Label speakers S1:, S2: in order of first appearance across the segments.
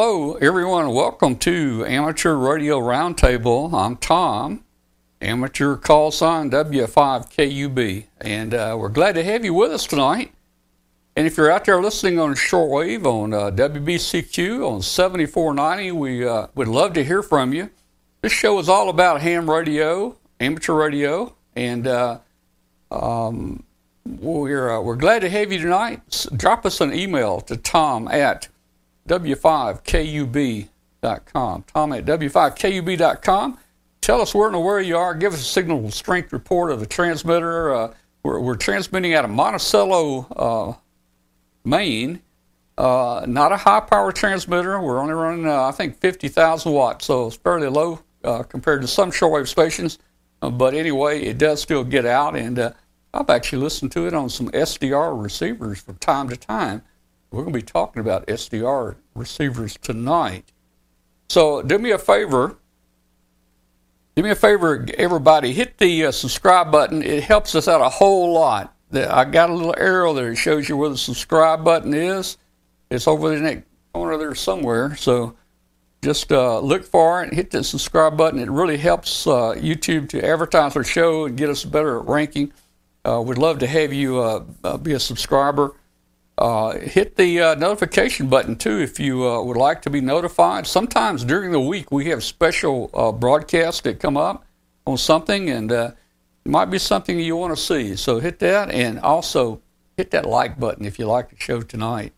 S1: Hello, everyone. Welcome to Amateur Radio Roundtable. I'm Tom, amateur call sign W5KUB, and uh, we're glad to have you with us tonight. And if you're out there listening on shortwave on uh, WBCQ on 7490, we uh, would love to hear from you. This show is all about ham radio, amateur radio, and uh, um, we're, uh, we're glad to have you tonight. S- drop us an email to tom at w5kub.com. Tom at w5kub.com. Tell us where and where you are. Give us a signal strength report of the transmitter. Uh, we're, we're, transmitting out of Monticello, uh, Maine. Uh, not a high power transmitter. We're only running, uh, I think, 50,000 watts, so it's fairly low uh, compared to some shortwave stations. Uh, but anyway, it does still get out, and I've actually listened to it on some SDR receivers from time to time. We're going to be talking about SDR receivers tonight. So do me a favor. Do me a favor, everybody. Hit the uh, subscribe button. It helps us out a whole lot. I got a little arrow there It shows you where the subscribe button is. It's over in that corner there somewhere. So just uh, look for it. Hit the subscribe button. It really helps uh, YouTube to advertise our show and get us better ranking. Uh, we'd love to have you uh, uh, be a subscriber. Uh, hit the uh, notification button too if you uh, would like to be notified. Sometimes during the week we have special uh, broadcasts that come up on something, and uh, it might be something you want to see. So hit that, and also hit that like button if you like the show tonight.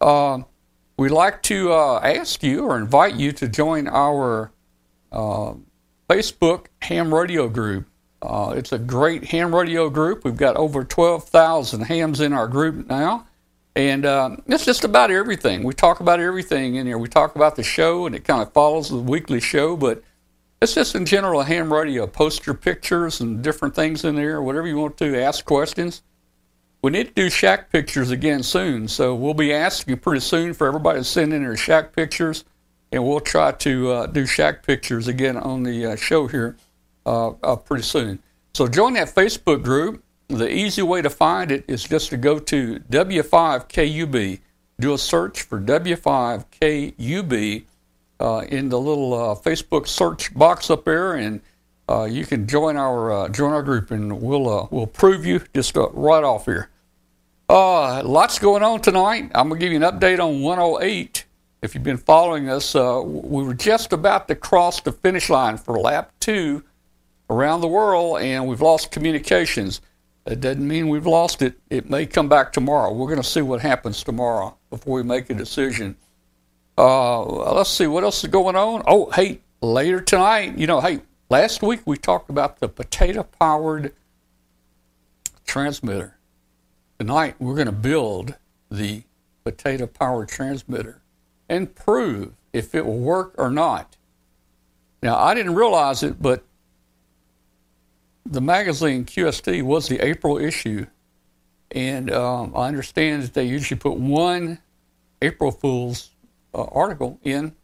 S1: Um, we'd like to uh, ask you or invite you to join our Facebook ham radio group. Uh, it's a great ham radio group. We've got over 12,000 hams in our group now. And uh, it's just about everything. We talk about everything in here. We talk about the show, and it kind of follows the weekly show, but it's just in general a ham radio. Post your pictures and different things in there, whatever you want to, ask questions. We need to do shack pictures again soon, so we'll be asking pretty soon for everybody to send in their shack pictures, and we'll try to uh, do shack pictures again on the uh, show here pretty soon. So join that Facebook group. The easy way to find it is just to go to W5KUB. Do a search for W5KUB uh, in the little uh, Facebook search box up there, and uh, you can join our uh, join our group, and we'll we'll prove you just right off here. lots going on tonight. I'm gonna give you an update on 108. If you've been following us, we were just about to cross the finish line for lap two around the world and we've lost communications. It doesn't mean we've lost it. It may come back tomorrow. We're going to see what happens tomorrow before we make a decision. Uh, let's see what else is going on. Oh, hey, later tonight, you know, hey, last week we talked about the potato powered transmitter. Tonight we're going to build the potato powered transmitter and prove if it will work or not. Now, I didn't realize it, but the magazine QST was the April issue, and um, I understand that they usually put one April Fool's uh, article in.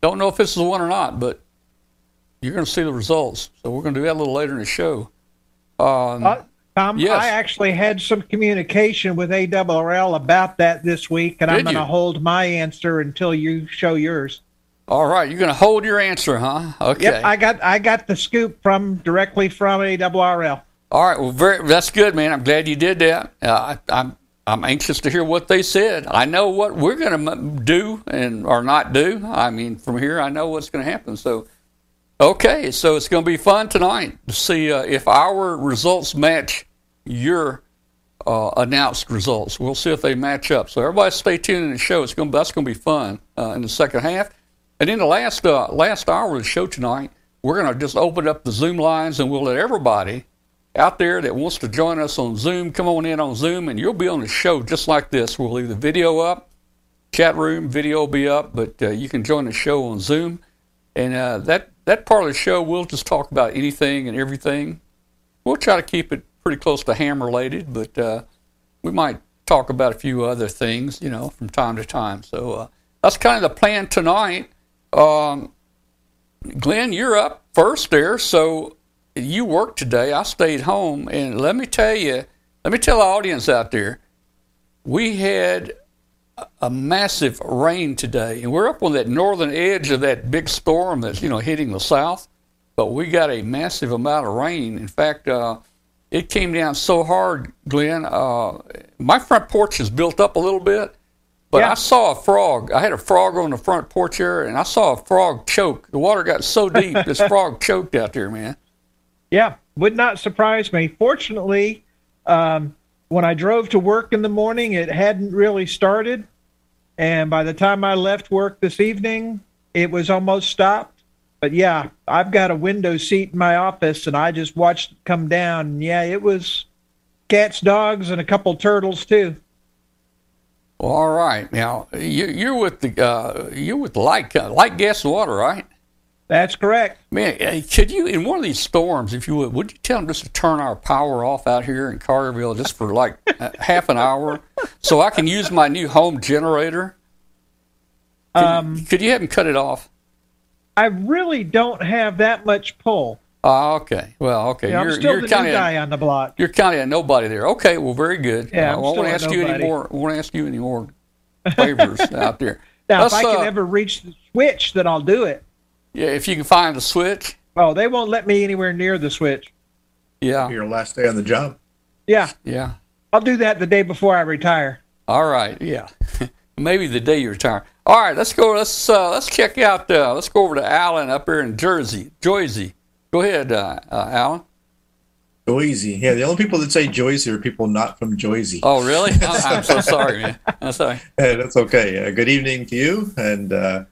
S1: Don't know if this is the one or not, but you're going to see the results. So we're going to do that a little later in the show.
S2: Um, uh, Tom, yes. I actually had some communication with ARRL about that this week, and Did I'm going to hold my answer until you show yours.
S1: All right, you're going to hold your answer, huh? Okay.
S2: Yep, I got I got the scoop from directly from ARRL.
S1: All right, well, very, that's good, man. I'm glad you did that. Uh, I, I'm I'm anxious to hear what they said. I know what we're going to do and or not do. I mean, from here, I know what's going to happen. So, okay, so it's going to be fun tonight to see uh, if our results match your uh, announced results. We'll see if they match up. So everybody, stay tuned in the show. It's going that's going to be fun uh, in the second half. And in the last uh, last hour of the show tonight, we're going to just open up the Zoom lines and we'll let everybody out there that wants to join us on Zoom come on in on Zoom and you'll be on the show just like this. We'll leave the video up, chat room video will be up, but uh, you can join the show on Zoom. And uh, that that part of the show, we'll just talk about anything and everything. We'll try to keep it pretty close to ham related, but uh, we might talk about a few other things, you know, from time to time. So uh, that's kind of the plan tonight. Um, Glenn, you're up first there, so you worked today. I stayed home, and let me tell you, let me tell the audience out there, we had a massive rain today, and we're up on that northern edge of that big storm that's you know hitting the south. But we got a massive amount of rain. In fact, uh, it came down so hard, Glenn. Uh, my front porch is built up a little bit, but yeah. I saw a frog. I had a frog on the front porch area, and I saw a frog choke. The water got so deep, this frog choked out there, man.
S2: Yeah, would not surprise me. Fortunately, um, when I drove to work in the morning, it hadn't really started. And by the time I left work this evening, it was almost stopped. But yeah, I've got a window seat in my office and I just watched it come down. And yeah, it was cats, dogs, and a couple turtles too.
S1: Well, all right. Now you, are with the uh, you're with light light gas and water, right?
S2: That's correct.
S1: Man, could you, in one of these storms, if you would, would you tell them just to turn our power off out here in Carterville just for like half an hour so I can use my new home generator? Could, um, could you have them cut it off?
S2: I really don't have that much pull.
S1: Oh, okay. Well, okay.
S2: Yeah, you're, I'm still you're the kinda, new guy on the block.
S1: You're kind of a nobody there. Okay. Well, very good. Yeah, uh, I won't ask you any more. I Won't ask you any more favors out there.
S2: Now, Let's, if I can uh, ever reach the switch, then I'll do it.
S1: Yeah, if you can find the switch.
S2: Oh, they won't let me anywhere near the switch.
S1: Yeah.
S3: Your last day on the job.
S2: Yeah.
S1: Yeah.
S2: I'll do that the day before I retire.
S1: All right. Yeah. Maybe the day you retire. All right. Let's go. Let's uh, let's check out. Uh, let's go over to Alan up here in Jersey, Jersey. Go ahead, uh, uh, Alan.
S3: Joyzy. Yeah, the only people that say Joyzy are people not from Joyzy.
S1: Oh, really? I'm so sorry, man. I'm sorry.
S3: Hey, that's okay. Uh, good evening to you, and uh,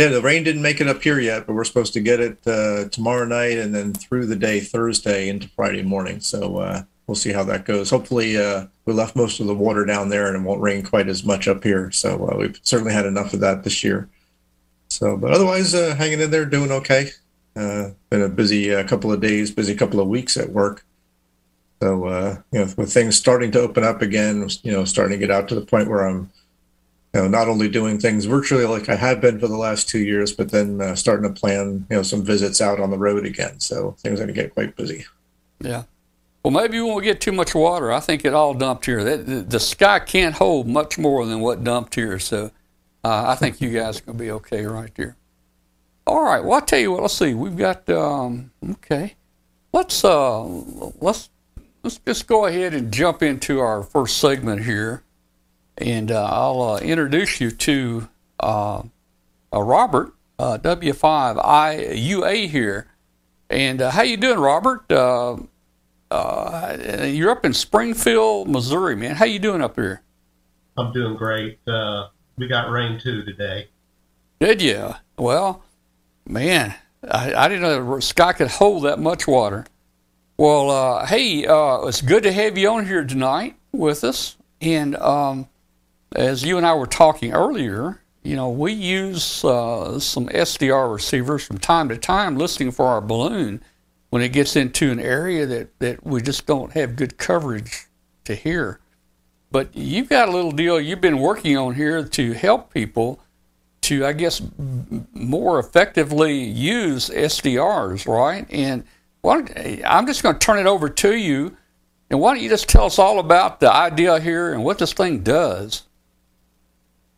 S3: yeah, the rain didn't make it up here yet, but we're supposed to get it uh, tomorrow night and then through the day Thursday into Friday morning. So uh, we'll see how that goes. Hopefully, uh, we left most of the water down there and it won't rain quite as much up here. So uh, we've certainly had enough of that this year. So, but otherwise, uh, hanging in there, doing okay. Uh, been a busy couple of days, busy couple of weeks at work. So, uh, you know, with things starting to open up again, you know, starting to get out to the point where I'm you know, not only doing things virtually like I have been for the last two years, but then uh, starting to plan, you know, some visits out on the road again. So things are going to get quite busy.
S1: Yeah. Well, maybe we won't get too much water. I think it all dumped here. The, the sky can't hold much more than what dumped here. So uh, I think you guys are going to be okay right there. All right. Well, I'll tell you what. Let's see. We've got um, okay. Let's uh, let's let's just go ahead and jump into our first segment here and uh, I'll uh, introduce you to uh, Robert W5IUA here. And how you doing, Robert? you're up in Springfield, Missouri, man. How you doing up here?
S4: I'm doing great. we got rain too today.
S1: Did you? Well, man, I, I, didn't know the sky could hold that much water. Well, uh, hey, uh, it's good to have you on here tonight with us. And um, as you and I were talking earlier, you know, we use uh, some SDR receivers from time to time listening for our balloon when it gets into an area that, that we just don't have good coverage to hear. But you've got a little deal you've been working on here to help people to, I guess, more effectively use SDRs, right? And I'm just going to turn it over to you. And why don't you just tell us all about the idea here and what this thing does?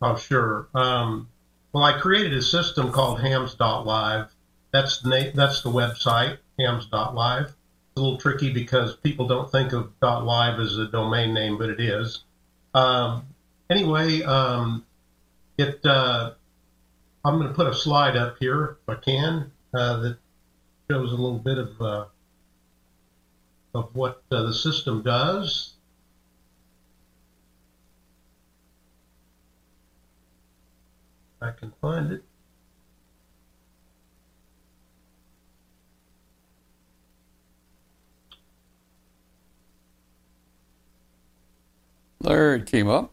S4: Oh, sure. Um, well, I created a system called hams.live. That's the na- that's the website, hams.live. It's a little tricky because people don't think of .live as a domain name, but it is. Um, anyway, um, it uh, I'm going to put a slide up here if I can uh, that shows a little bit of uh, of what uh, the system does. I can find it.
S1: There it came up.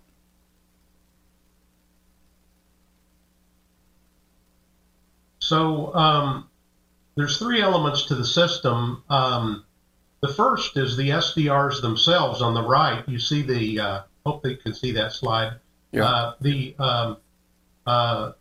S4: So um, there's three elements to the system. Um, the first is the SDRs themselves on the right. You see the, uh, hope they can see that slide. Yeah. Uh, the um, uh,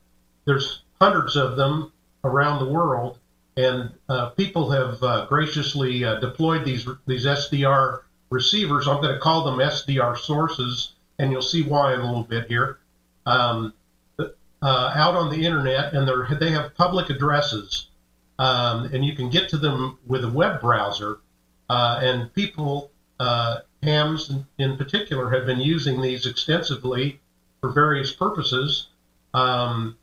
S4: there's hundreds of them around the world, and uh, people have uh, graciously uh, deployed these these SDR receivers. I'm going to call them SDR sources, and you'll see why in a little bit here. um, uh, out on the internet, and they have public addresses, um, and you can get to them with a web browser. Uh, and people, uh, hams in particular, have been using these extensively for various purposes um,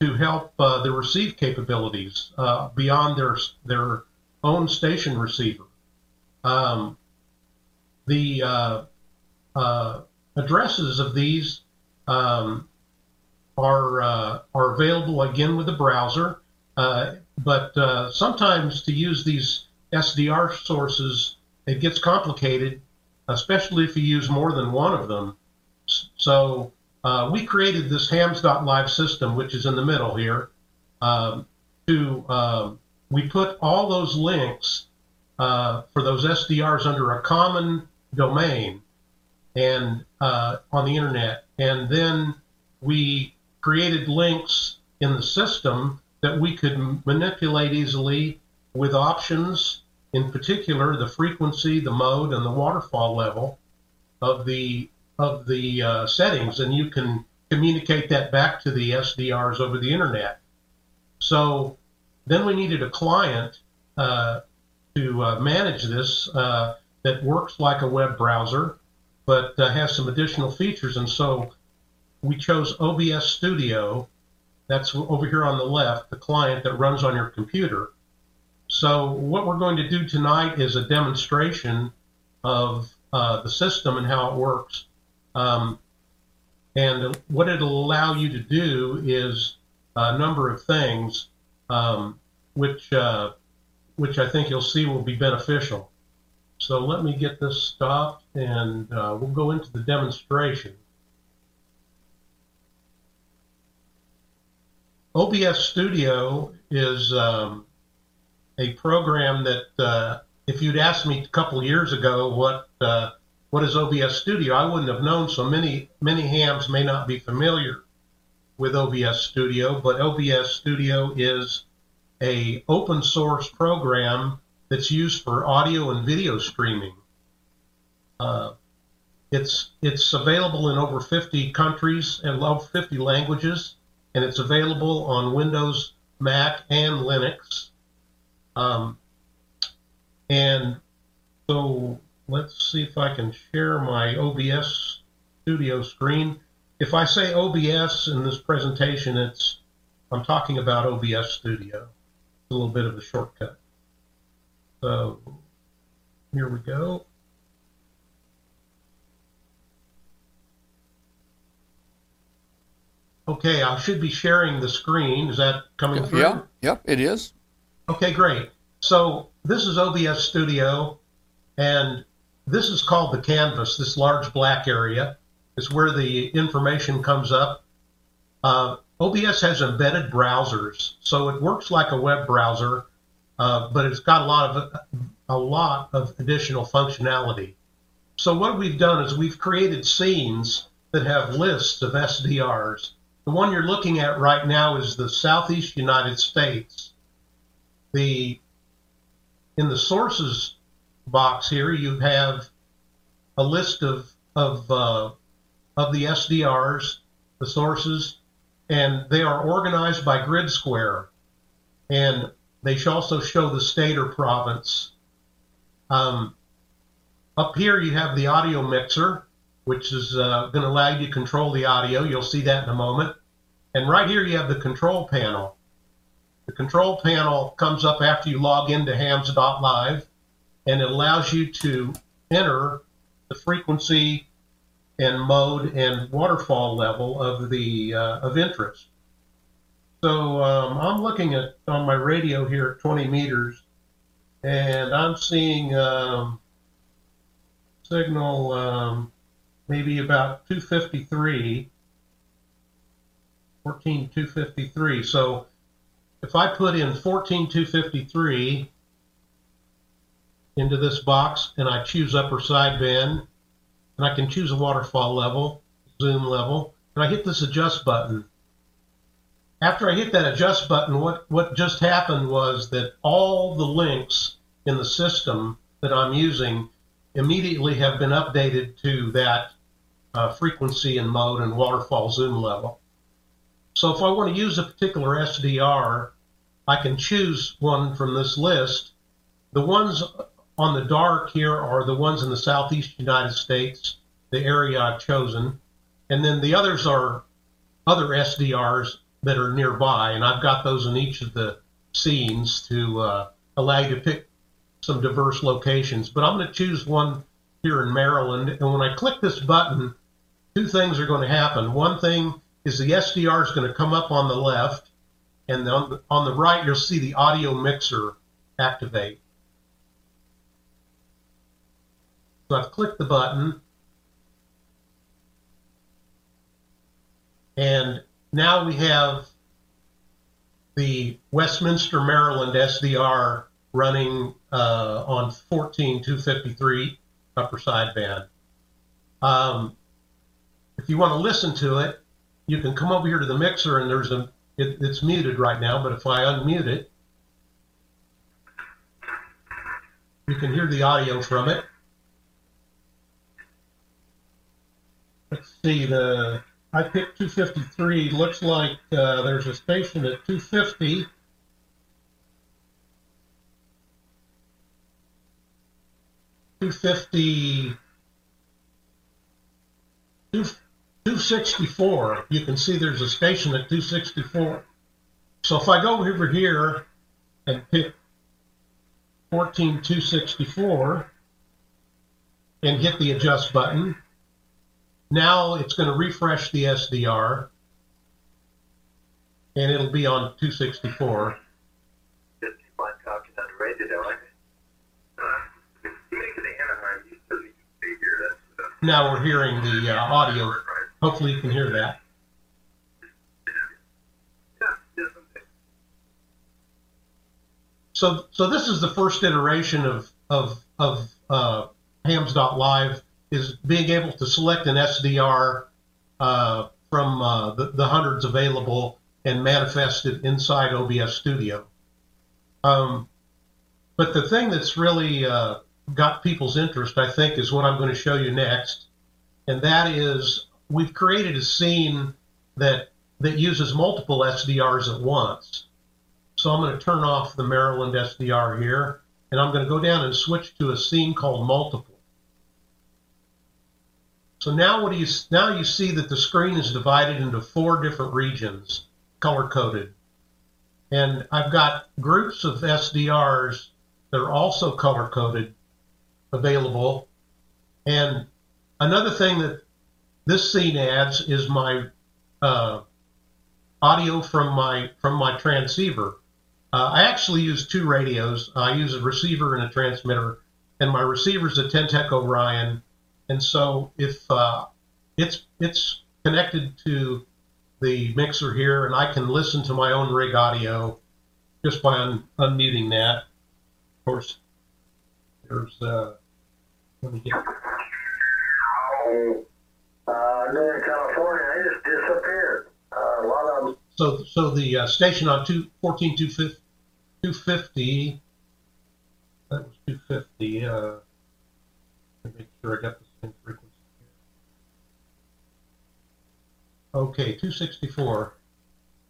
S4: to help uh, the receive capabilities uh, beyond their their own station receiver. Um, the uh, uh, addresses of these um, are uh, are available again with the browser, uh, but uh, sometimes to use these SDR sources, it gets complicated, especially if you use more than one of them. So uh, we created this hams.live system, which is in the middle here, um, to um, we put all those links uh, for those SDRs under a common domain and uh, on the internet, and then we created links in the system that we could manipulate easily with options, in particular the frequency, the mode, and the waterfall level of the of the uh, settings, and you can communicate that back to the SDRs over the internet. So then we needed a client uh, to uh, manage this uh, that works like a web browser, but uh, has some additional features. And so we chose OBS Studio. That's over here on the left, the client that runs on your computer. So what we're going to do tonight is a demonstration of uh, the system and how it works. Um, and what it'll allow you to do is a number of things, um, which uh, which I think you'll see will be beneficial. So let me get this stopped, and uh, we'll go into the demonstration. OBS Studio is um, a program that, uh, if you'd asked me a couple years ago what uh, what is OBS Studio? I wouldn't have known. So many many hams may not be familiar with OBS Studio, but OBS Studio is a open source program that's used for audio and video streaming. Uh, it's it's available in over 50 countries and over 50 languages, and it's available on Windows, Mac, and Linux. Um, and so let's see if I can share my OBS studio screen. If I say OBS in this presentation, it's I'm talking about OBS Studio. It's a little bit of a shortcut. So here we go. Okay, I should be sharing the screen. Is that coming through?
S1: Yeah, yep, it is.
S4: Okay, great. So this is OBS Studio, and this is called the canvas, this large black area is where the information comes up. Uh, OBS has embedded browsers, so it works like a web browser, uh, but it's got a lot of a lot of additional functionality. So what we've done is we've created scenes that have lists of SDRs. The one you're looking at right now is the Southeast United States. The in the sources box here, you have a list of of uh, of the SDRs, the sources, and they are organized by grid square, and they should also show the state or province. Um, up here, you have the audio mixer, which is uh, going to allow you to control the audio. You'll see that in a moment. And right here, you have the control panel. The control panel comes up after you log into hams.live and it allows you to enter the frequency and mode and waterfall level of the uh, of interest. So um, I'm looking at on my radio here at 20 meters, and I'm seeing um, signal um, maybe about 253, 14253. So if I put in 14253 into this box and I choose upper sideband and I can choose a waterfall level, zoom level, and I hit this adjust button. After I hit that adjust button, what, what just happened was that all the links in the system that I'm using immediately have been updated to that uh, frequency and mode and waterfall zoom level. So if I want to use a particular SDR, I can choose one from this list. The ones on the dark here are the ones in the southeast United States, the area I've chosen. And then the others are other SDRs that are nearby, and I've got those in each of the scenes to uh, allow you to pick some diverse locations. But I'm going to choose one here in Maryland, and when I click this button, two things are going to happen. One thing is the SDR is going to come up on the left, and on the, on the right you'll see the audio mixer activate. So I've clicked the button, and now we have the Westminster, Maryland SDR running uh, on 14253 upper sideband. Um, if you want to listen to it, you can come over here to the mixer and there's a, it, it's muted right now, but if I unmute it, you can hear the audio from it. Let's see, the I picked 253. Looks like uh, there's a station at 250. Two fifty, two two sixty four. You can see there's a station at two sixty four. So if I go over here and pick fourteen two sixty four and hit the adjust button, now it's going to refresh the SDR and it'll be on 264. Now we're hearing the uh, audio. Hopefully you can hear that. So, so this is the first iteration of of of uh, Hams.live is being able to select an SDR uh, from uh, the, the, hundreds available and manifest it inside OBS Studio. Um, but the thing that's really uh, got people's interest, I think, is what I'm going to show you next, and that is we've created a scene that that uses multiple SDRs at once. So I'm going to turn off the Maryland SDR here, and I'm going to go down and switch to a scene called multiple. So now what do you now you see that the screen is divided into four different regions, color coded. And I've got groups of SDRs that are also color coded available. And another thing that this scene adds is my uh, audio from my from my transceiver. Uh, I actually use two radios. I use a receiver and a transmitter, and my receiver is a Ten-Tec Orion and so if uh, it's it's connected to the mixer here, and I can listen to my own rig audio just by un- unmuting that. Of course, there's uh, let me.
S5: Uh, Northern California, they just disappeared. Uh, a lot of them.
S4: So, so the uh, station on two, 14 250, that was 250. Uh, make sure I got the same frequency. Okay, 264. Of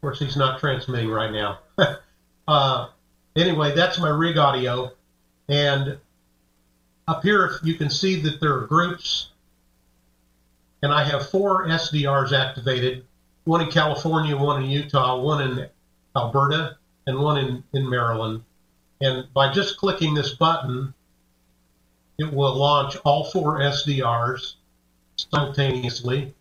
S4: course, he's not transmitting right now. uh, anyway, that's my rig audio. And up here, you can see that there are groups. And I have four SDRs activated one in California, one in Utah, one in Alberta, and one in, in Maryland. And by just clicking this button, it will launch all four SDRs simultaneously.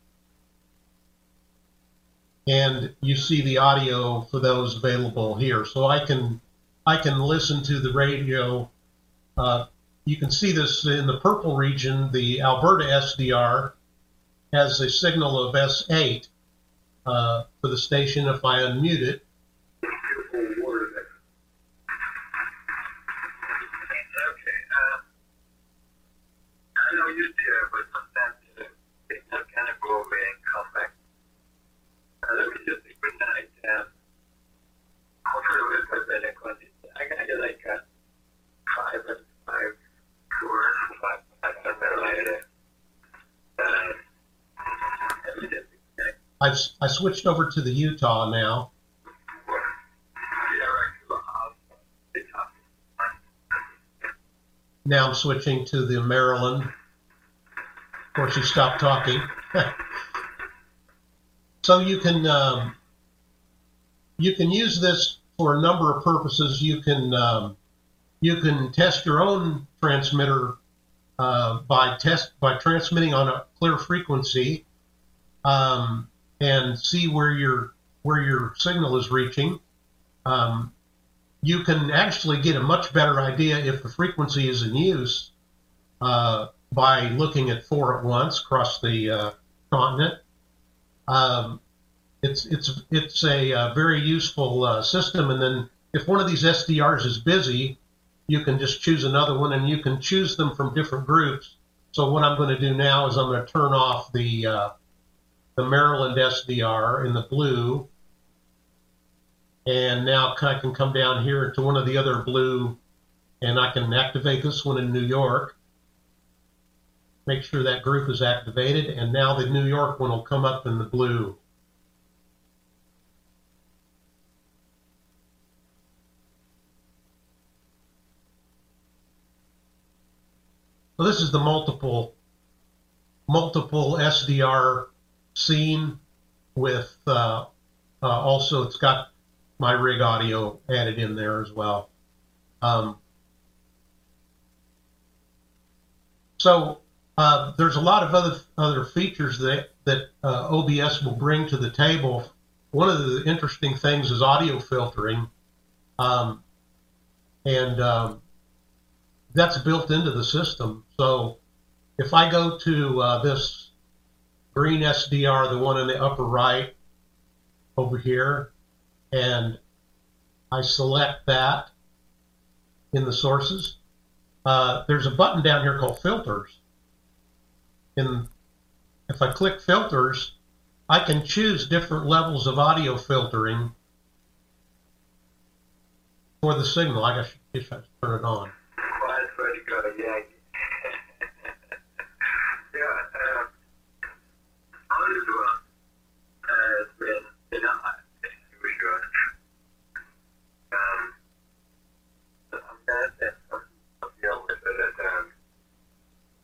S4: And you see the audio for those available here. So I can I can listen to the radio. Uh, you can see this in the purple region. The Alberta SDR has a signal of S8 uh, for the station. If I unmute it, I've I switched over to the Utah now. Now I'm switching to the Maryland. Of course, you stopped talking. so you can um, you can use this for a number of purposes. You can um, you can test your own transmitter uh, by test by transmitting on a clear frequency um, and see where your where your signal is reaching. Um, you can actually get a much better idea if the frequency is in use uh, by looking at four at once across the uh, continent. Um, it's it's it's a uh, very useful uh, system, and then if one of these SDRs is busy, you can just choose another one, and you can choose them from different groups. So what I'm going to do now is I'm going to turn off the uh, the Maryland SDR in the blue, and now I can come down here to one of the other blue, and I can activate this one in New York. Make sure that group is activated, and now the New York one will come up in the blue. So this is the multiple multiple SDR scene with uh, uh, also it's got my rig audio added in there as well. Um, so uh, there's a lot of other other features that that uh, OBS will bring to the table. One of the interesting things is audio filtering, um, and um, that's built into the system. So if I go to uh, this green SDR, the one in the upper right over here, and I select that in the sources, uh, there's a button down here called filters. And if I click filters, I can choose different levels of audio filtering for the signal. I guess I should turn it on.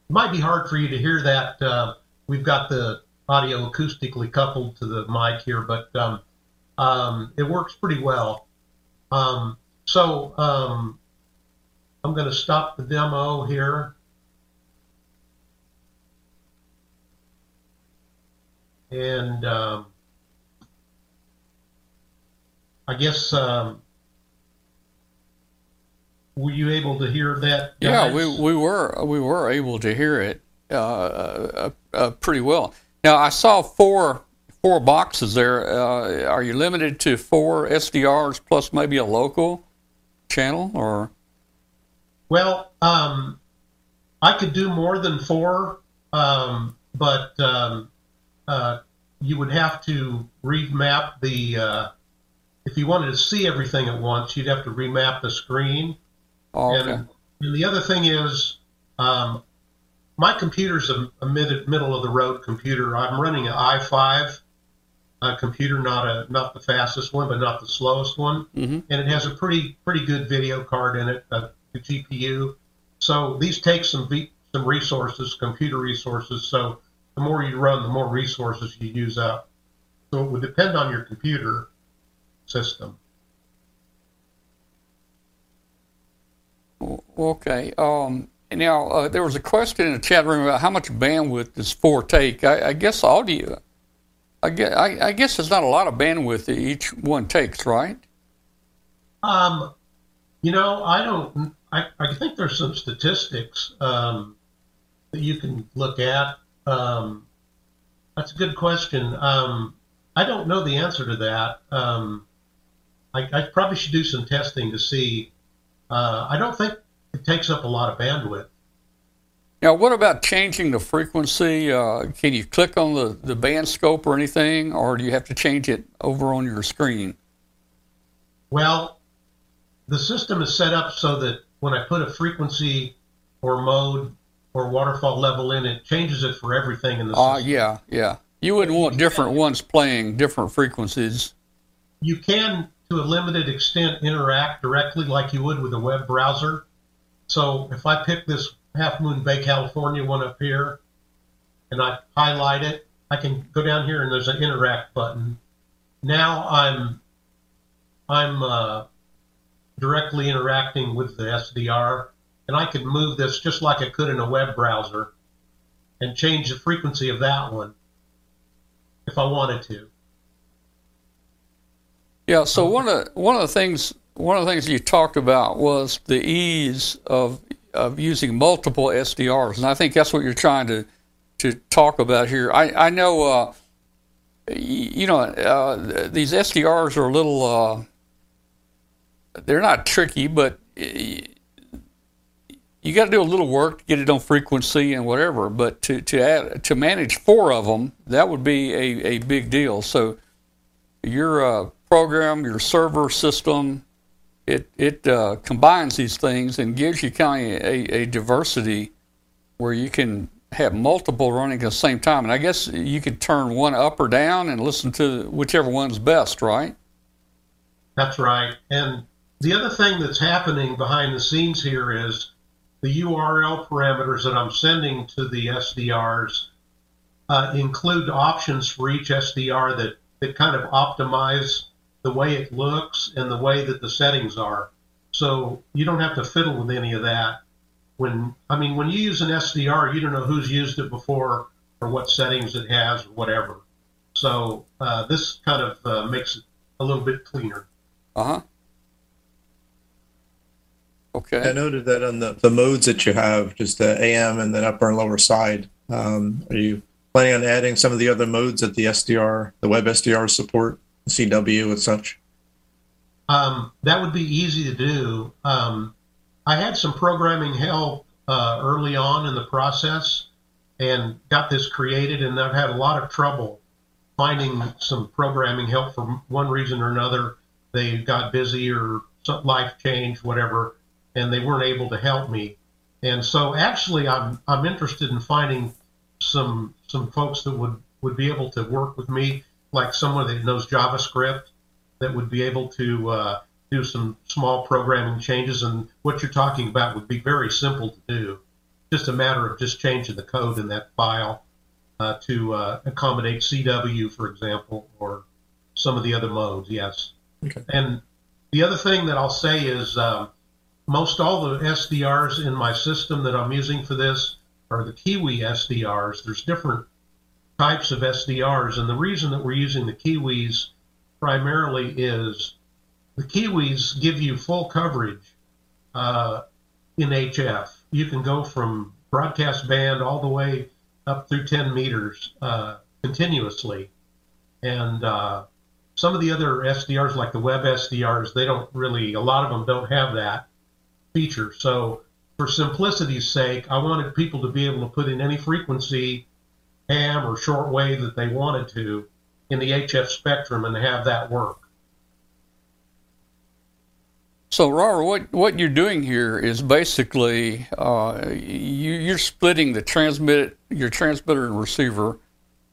S4: It might be hard for you to hear that. Uh, we've got the audio acoustically coupled to the mic here, but um, um, it works pretty well. Um, so um, I'm going to stop the demo here. And um, I guess um, were you able to hear that?
S1: Yeah, we, we were we were able to hear it uh, uh, uh, pretty well. Now I saw four four boxes there. Uh, are you limited to four SDRs plus maybe a local channel or?
S4: Well, um, I could do more than four, um, but um, uh, you would have to remap the. Uh, if you wanted to see everything at once, you'd have to remap the screen.
S1: Oh, okay.
S4: And, and the other thing is, um, my computer's a, a mid, middle of the road computer. I'm running an i5 uh, computer, not a not the fastest one, but not the slowest one,
S1: Mhm.
S4: and it has a pretty pretty good video card in it, a, a GPU. So these take some v, some resources, computer resources. So the more you run, the more resources you use up. So it would depend on your computer system.
S1: Okay. Um, now uh, there was a question in the chat room about how much bandwidth does four take. I, I guess audio. I guess, I, I guess there's not a lot of bandwidth that each one takes, right?
S4: Um, you know, I don't. I, I think there's some statistics um, that you can look at. Um, that's a good question. Um, I don't know the answer to that. Um, I, I probably should do some testing to see. Uh, I don't think it takes up a lot of bandwidth.
S1: Now, what about changing the frequency? Uh, can you click on the, the band scope or anything, or do you have to change it over on your screen?
S4: Well, the system is set up so that when I put a frequency or mode or waterfall level in, it changes it for everything in the
S1: Uh,
S4: system.
S1: yeah, yeah. You wouldn't want different ones playing different frequencies.
S4: You can, to a limited extent, interact directly like you would with a web browser. So if I pick this Half Moon Bay, California one up here, and I highlight it, I can go down here and there's an interact button. Now I'm I'm uh, directly interacting with the SDR, and I can move this just like I could in a web browser and change the frequency of that one if I wanted to.
S1: Yeah. So one of one of the things one of the things you talked about was the ease of of using multiple SDRs, and I think that's what you're trying to to talk about here. I I know. Uh, you know, uh, these SDRs are a little, uh, they're not tricky, but you got to do a little work to get it on frequency and whatever. But to to add, to manage four of them, that would be a, a big deal. So your uh, program, your server system, it it uh, combines these things and gives you kind of a, a diversity where you can have multiple running at the same time. And I guess you could turn one up or down and listen to whichever one's best, right?
S4: That's right. And the other thing that's happening behind the scenes here is the URL parameters that I'm sending to the SDRs uh, include options for each SDR that, that kind of optimize the way it looks and the way that the settings are. So you don't have to fiddle with any of that when I mean when you use an SDR, you don't know who's used it before or what settings it has or whatever. So uh, this kind of uh, makes it a little bit cleaner.
S1: Uh huh. Okay.
S3: I noted that on the, the modes that you have, just the AM and then upper and lower side. Um, are you planning on adding some of the other modes that the SDR, the web SDR support, CW and such?
S4: Um, that would be easy to do. Um, I had some programming help uh, early on in the process and got this created, and I've had a lot of trouble finding some programming help for one reason or another. They got busy or life changed, whatever, and they weren't able to help me. And so, actually, I'm I'm interested in finding some some folks that would would be able to work with me, like someone that knows JavaScript, that would be able to uh, do some small programming changes, and what you're talking about would be very simple to do. Just a matter of just changing the code in that file uh, to uh, accommodate CW, for example, or some of the other modes. Yes.
S3: Okay.
S4: And the other thing that I'll say is um, most all the SDRs in my system that I'm using for this are the Kiwi SDRs. There's different types of SDRs, and the reason that we're using the Kiwis primarily is the Kiwis give you full coverage uh, in HF. You can go from broadcast band all the way up through 10 meters uh, continuously. And uh, some of the other SDRs, like the web SDRs, they don't really, a lot of them don't have that feature. So, for simplicity's sake, I wanted people to be able to put in any frequency, ham or shortwave that they wanted to in the HF spectrum and have that work.
S1: So, Robert, what, what you're doing here is basically uh, you, are splitting the transmit your transmitter and receiver,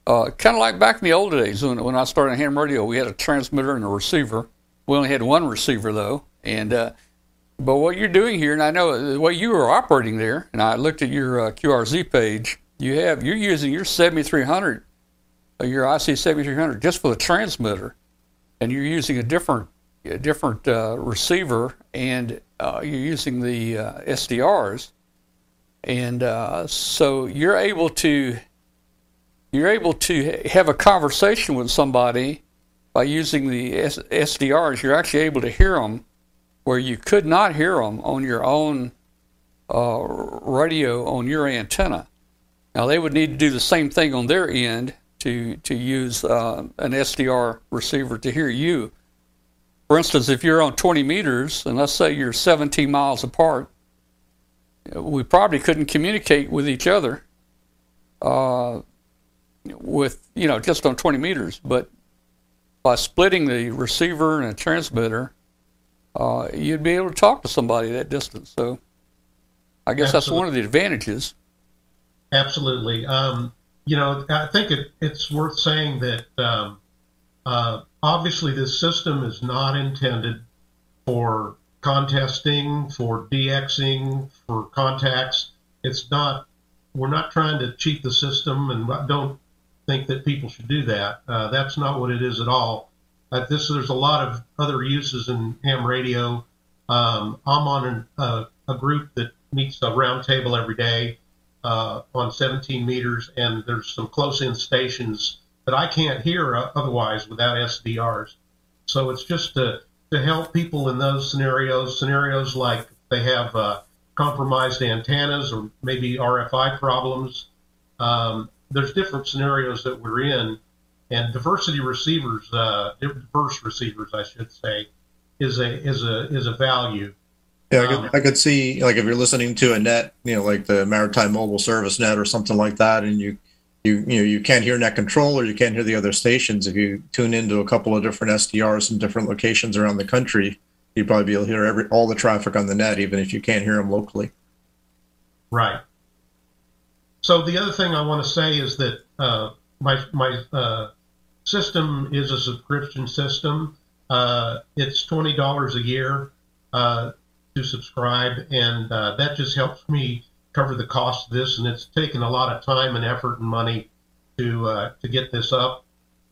S1: uh, kind of like back in the old days when, when I started ham radio. We had a transmitter and a receiver. We only had one receiver though, and uh, but what you're doing here, and I know the way you were operating there, and I looked at your uh, QRZ page. You have you're using your 7300, uh, your IC 7300 just for the transmitter, and you're using a different a different uh, receiver and uh, you're using the uh, SDRs, and uh, so you're able to you're able to have a conversation with somebody by using the S- SDRs. You're actually able to hear them where you could not hear them on your own uh, radio on your antenna. Now they would need to do the same thing on their end to to use uh, an SDR receiver to hear you for instance, if you're on 20 meters, and let's say you're 17 miles apart, we probably couldn't communicate with each other uh, with, you know, just on 20 meters. But by splitting the receiver and a transmitter, uh, you'd be able to talk to somebody that distance. So I guess Absolutely. that's one of the advantages.
S4: Absolutely. Um, you know, I think it, it's worth saying that um, uh, obviously this system is not intended for contesting, for DXing, for contacts. It's not. We're not trying to cheat the system, and don't think that people should do that. Uh, that's not what it is at all. Uh, this there's a lot of other uses in ham radio. Um, I'm on an, uh, a group that meets a roundtable every day uh, on 17 meters, and there's some close-in stations that I can't hear otherwise without SDRs. So it's just to to help people in those scenarios, scenarios like they have uh, compromised antennas or maybe RFI problems. Um, there's different scenarios that we're in, and diversity receivers, uh, diverse receivers, I should say, is a is a is a value.
S3: Yeah, I could, um, I could see like if you're listening to a net, you know, like the Maritime Mobile Service Net or something like that, and you you you know you can't hear net control or you can't hear the other stations. If you tune into a couple of different SDRs in different locations around the country, you'd probably be able to hear every all the traffic on the net, even if you can't hear them locally.
S4: Right. So the other thing I want to say is that uh, my my uh, system is a subscription system. Uh, it's twenty dollars a year uh, to subscribe, and uh, that just helps me cover the cost of this. And it's taken a lot of time and effort and money to uh, to get this up,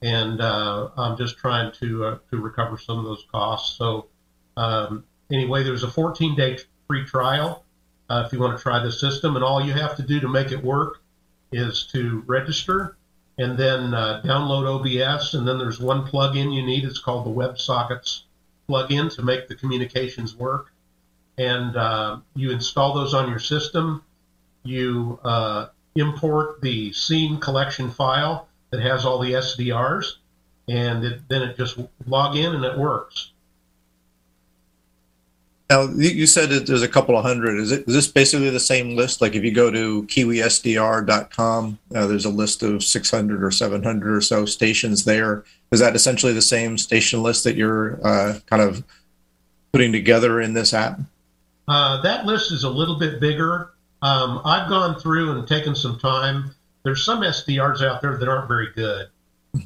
S4: and I'm just trying to to recover some of those costs. So um, anyway, there's a 14 day free trial uh, if you want to try the system. And all you have to do to make it work is to register and then uh, download OBS. And then there's one plugin you need. It's called the WebSockets plugin to make the communications work. And uh, you install those on your system. You uh, import the scene collection file that has all the SDRs, and it, then it just log in and it works.
S3: Now you said that there's a couple of hundred. Is it is this basically the same list? Like if you go to kiwisdr.com, uh, there's a list of 600 or 700 or so stations there. Is that essentially the same station list that you're uh, kind of putting together in this app?
S4: Uh, that list is a little bit bigger. Um, I've gone through and taken some time. There's some SDRs out there that aren't very good.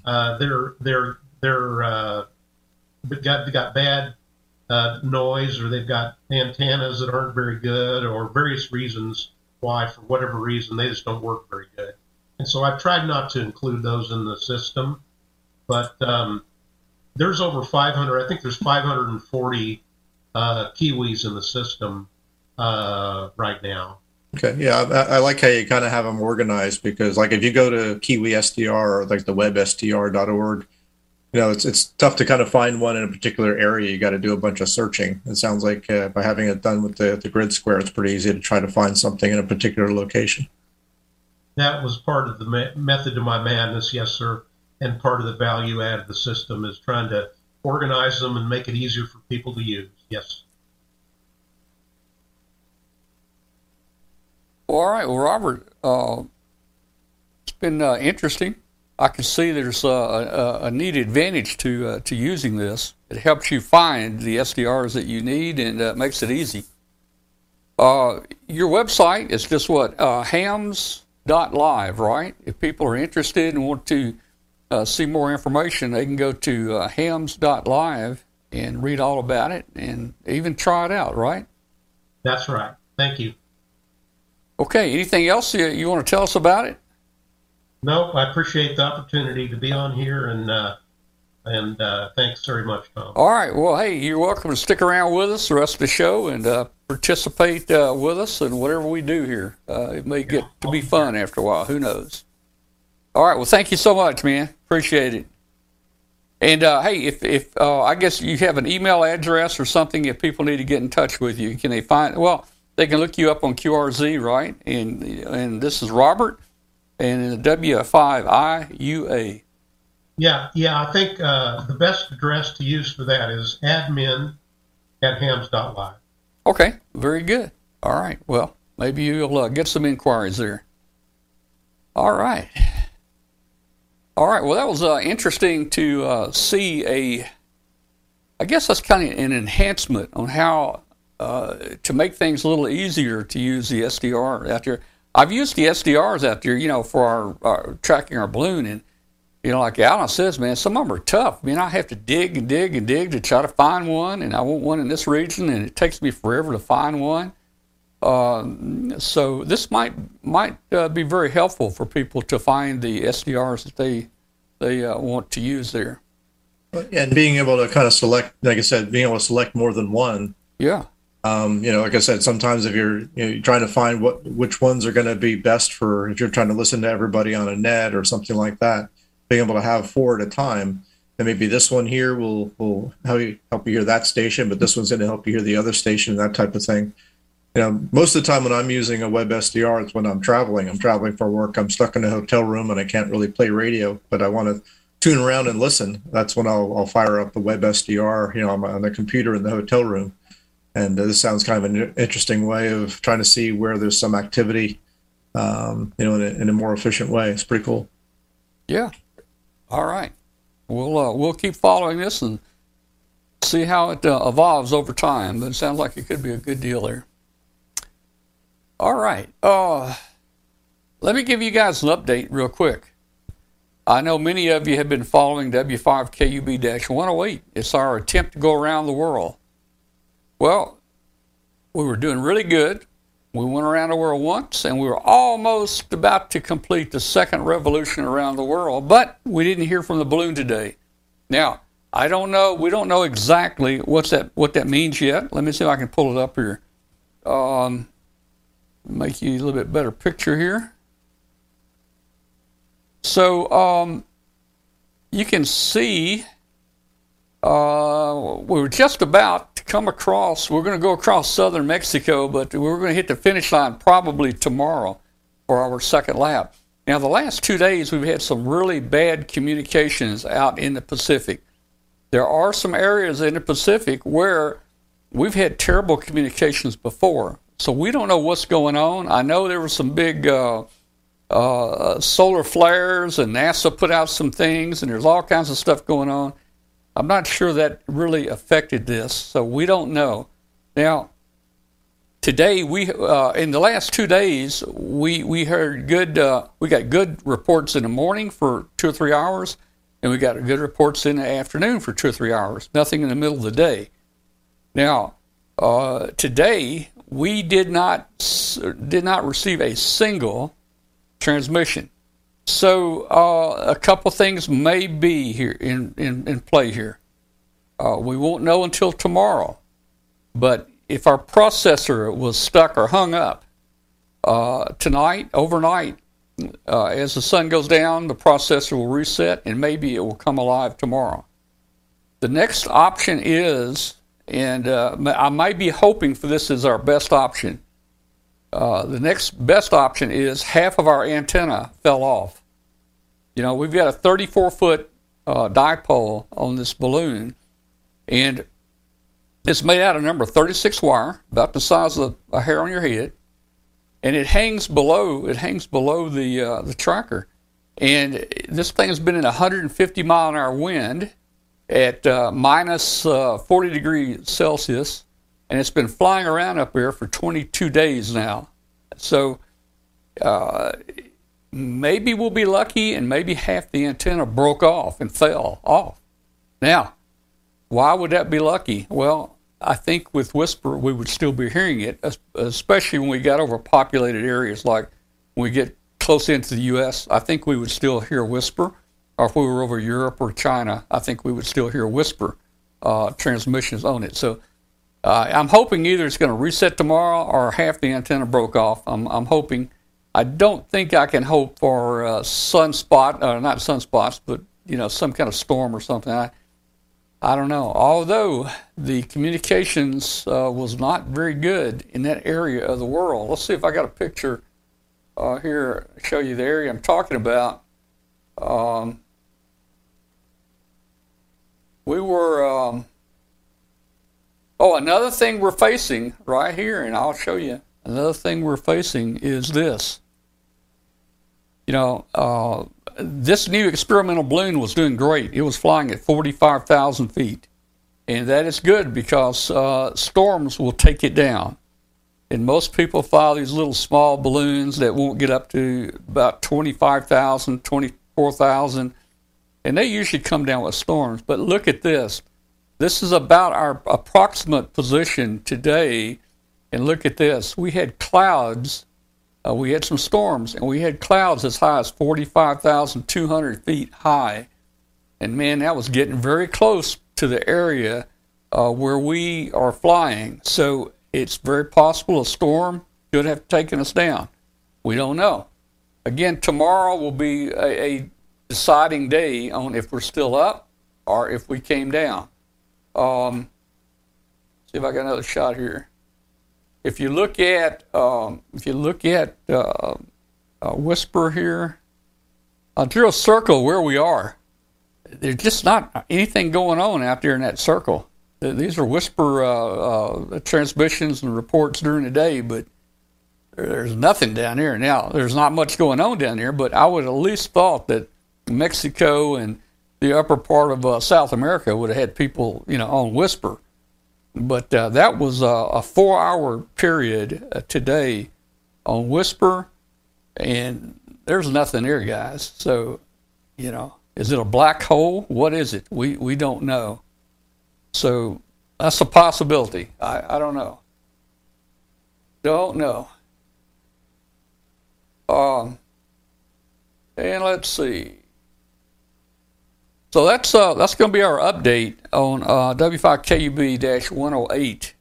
S4: Uh, they're they're they're uh, got got bad uh, noise or they've got antennas that aren't very good or various reasons why, for whatever reason, they just don't work very good. And so I've tried not to include those in the system, but um, there's over 500, I think there's 540 uh, Kiwis in the system uh, right now.
S3: Okay, yeah, I, I, like how you kind of have them organized because, like, if you go to Kiwi SDR or like the websdr.org, you know, it's it's tough to kind of find one in a particular area. You got to do a bunch of searching. It sounds like uh, by having it done with the the grid square, it's pretty easy to try to find something in a particular location.
S4: That was part of the me- method of my madness, yes, sir, and part of the value add of the system is trying to organize them and make it easier for people to use. Yes.
S1: All right, well, Robert, uh, it's been uh, interesting. I can see there's a, a, a neat advantage to uh, to using this. It helps you find the SDRs that you need and uh, makes it easy. Uh, your website is just what uh, hams.live, right? If people are interested and want to uh, see more information, they can go to uh, hams.live and read all about it and even try it out, right?
S4: That's right. Thank you.
S1: Okay. Anything else you, you want to tell us about it?
S4: No, I appreciate the opportunity to be on here, and uh, and uh, thanks very much, Tom.
S1: All right. Well, hey, you're welcome to stick around with us the rest of the show and uh, participate uh, with us in whatever we do here. Uh, it may get to be fun after a while. Who knows? All right. Well, thank you so much, man. Appreciate it. And uh, hey, if if I guess you have an email address or something, if people need to get in touch with you, can they find? Well, they can look you up on QRZ, right? And and this is Robert and the W5IUA.
S4: Yeah, yeah. I think uh, the best address to use for that is admin at hams.live.
S1: Okay, very good. All right. Well, maybe you'll uh, get some inquiries there. All right. All right. Well, that was uh, interesting to uh, see a. I guess that's kind of an enhancement on how uh, to make things a little easier to use the SDR out there. I've used the SDRs out there, you know, for our, our tracking our balloon, and you know, like Alan says, man, some of them are tough. I mean, I have to dig and dig and dig to try to find one, and I want one in this region, and it takes me forever to find one. Um, so this might might uh, be very helpful for people to find the SDRs that they they uh, want to use there.
S3: And being able to kind of select, like I said, being able to select more than one.
S1: Yeah.
S3: Um, you know, like I said, sometimes if you're, you know, you're trying to find what which ones are going to be best for if you're trying to listen to everybody on a net or something like that, being able to have four at a time, then maybe this one here will will help you, help you hear that station, but this one's going to help you hear the other station, and that type of thing. You know, most of the time when I'm using a web SDR, it's when I'm traveling. I'm traveling for work. I'm stuck in a hotel room and I can't really play radio, but I want to tune around and listen. That's when I'll, I'll fire up the web SDR, you know, my, on the computer in the hotel room. And this sounds kind of an interesting way of trying to see where there's some activity, um, you know, in a, in a more efficient way. It's pretty cool.
S1: Yeah. All right. We'll uh, we'll keep following this and see how it uh, evolves over time. But it sounds like it could be a good deal there. All right. Uh, let me give you guys an update real quick. I know many of you have been following W5KUB 108. It's our attempt to go around the world. Well, we were doing really good. We went around the world once and we were almost about to complete the second revolution around the world, but we didn't hear from the balloon today. Now, I don't know, we don't know exactly what's that what that means yet. Let me see if I can pull it up here. Um, make you a little bit better picture here. So um, you can see uh, we were just about to come across, we're going to go across southern Mexico, but we're going to hit the finish line probably tomorrow for our second lap. Now, the last two days, we've had some really bad communications out in the Pacific. There are some areas in the Pacific where we've had terrible communications before. So we don't know what's going on. I know there were some big uh, uh, solar flares, and NASA put out some things, and there's all kinds of stuff going on. I'm not sure that really affected this, so we don't know. Now, today we uh, in the last two days we we heard good uh, we got good reports in the morning for two or three hours, and we got good reports in the afternoon for two or three hours. Nothing in the middle of the day. Now, uh, today we did not did not receive a single transmission. So uh, a couple things may be here in, in, in play here. Uh, we won't know until tomorrow. But if our processor was stuck or hung up uh, tonight, overnight, uh, as the sun goes down, the processor will reset and maybe it will come alive tomorrow. The next option is and uh, I might be hoping for this as our best option. Uh, the next best option is half of our antenna fell off. You know, we've got a 34 foot uh, dipole on this balloon, and it's made out of number 36 wire, about the size of a hair on your head, and it hangs below. It hangs below the uh, the tracker, and this thing has been in a 150 mile an hour wind at uh, minus, uh, 40 degrees Celsius, and it's been flying around up here for 22 days now. So uh, maybe we'll be lucky, and maybe half the antenna broke off and fell off. Now, why would that be lucky? Well, I think with WSPR, we would still be hearing it, especially when we got over populated areas like when we get close into the U.S. I think we would still hear WSPR or if we were over Europe or China, I think we would still hear WSPR uh, transmissions on it. So uh, I'm hoping either it's going to reset tomorrow or half the antenna broke off. I'm, I'm hoping. I don't think I can hope for uh, sunspot, uh, not sunspots, but you know some kind of storm or something. I, I don't know. Although the communications uh, was not very good in that area of the world. Let's see if I got a picture uh, here. Show you the area I'm talking about. Um, we were. Um, oh, another thing we're facing right here, and I'll show you. Another thing we're facing is this. You know, uh, this new experimental balloon was doing great. It was flying at 45,000 feet. And that is good because uh, storms will take it down. and most people fly these little small balloons that won't get up to about 25,000, 24,000, and they usually come down with storms. But look at this. This is about our approximate position today. And look at this. We had clouds. Uh, we had some storms, and we had clouds as high as 45,200 feet high. And man, that was getting very close to the area uh, where we are flying. So it's very possible a storm could have taken us down. We don't know. Again, tomorrow will be a, a deciding day on if we're still up or if we came down. Um, see if I got another shot here. If you look at um, if you look at uh, WSPR here, I'll draw a circle where we are. There's just not anything going on out there in that circle. These are WSPR uh, uh, transmissions and reports during the day, but there's nothing down here now. There's not much going on down here, but I would at least thought that Mexico and the upper part of uh, South America would have had people, you know, on WSPR. But uh, that was a, a four-hour period uh, today on WSPR, and there's nothing there, guys. So, you know, is it a black hole? What is it? We we don't know. So that's a possibility. I, I don't know. Don't know. Um, and let's see. So that's uh, that's going to be our update on uh, W5KUB-108.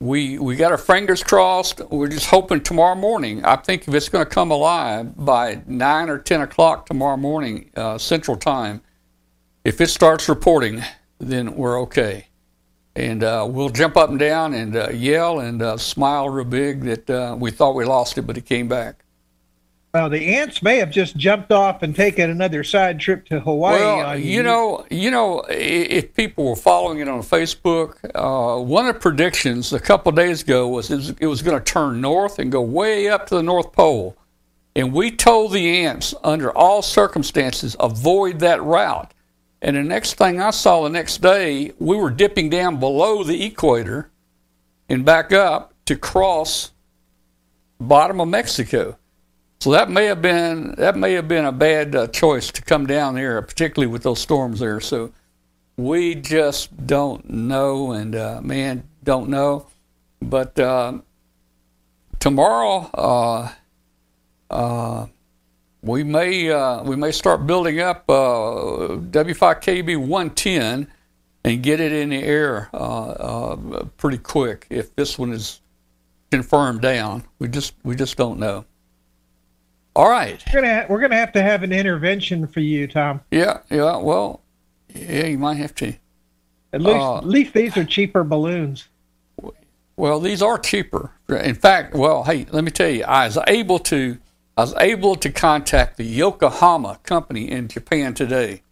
S1: We we got our fingers crossed. We're just hoping tomorrow morning. I think if it's going to come alive by nine or ten o'clock tomorrow morning uh, Central Time, if it starts reporting, then we're okay, and uh, we'll jump up and down and uh, yell and uh, smile real big that uh, we thought we lost it, but it came back.
S2: Well, the ants may have just jumped off and taken another side trip to Hawaii.
S1: Well, you know, you know, if people were following it on Facebook, uh, one of the predictions a couple of days ago was it was, was going to turn north and go way up to the North Pole, and we told the ants under all circumstances avoid that route. And the next thing I saw the next day, we were dipping down below the equator and back up to cross bottom of Mexico. So that may have been that may have been a bad uh, choice to come down there, particularly with those storms there. So we just don't know, and uh, man, don't know. But uh, tomorrow, uh, uh, we may uh, we may start building up W5KB 110 and get it in the air pretty quick if this one is confirmed down. We just we just don't know. All right.
S2: We're gonna we're gonna have to have an intervention for you, Tom.
S1: Yeah, yeah. Well, yeah, you might have to.
S2: At least, uh, at least these are cheaper balloons.
S1: Well, these are cheaper. In fact, well, hey, let me tell you, I was able to I was able to contact the Yokohama company in Japan today.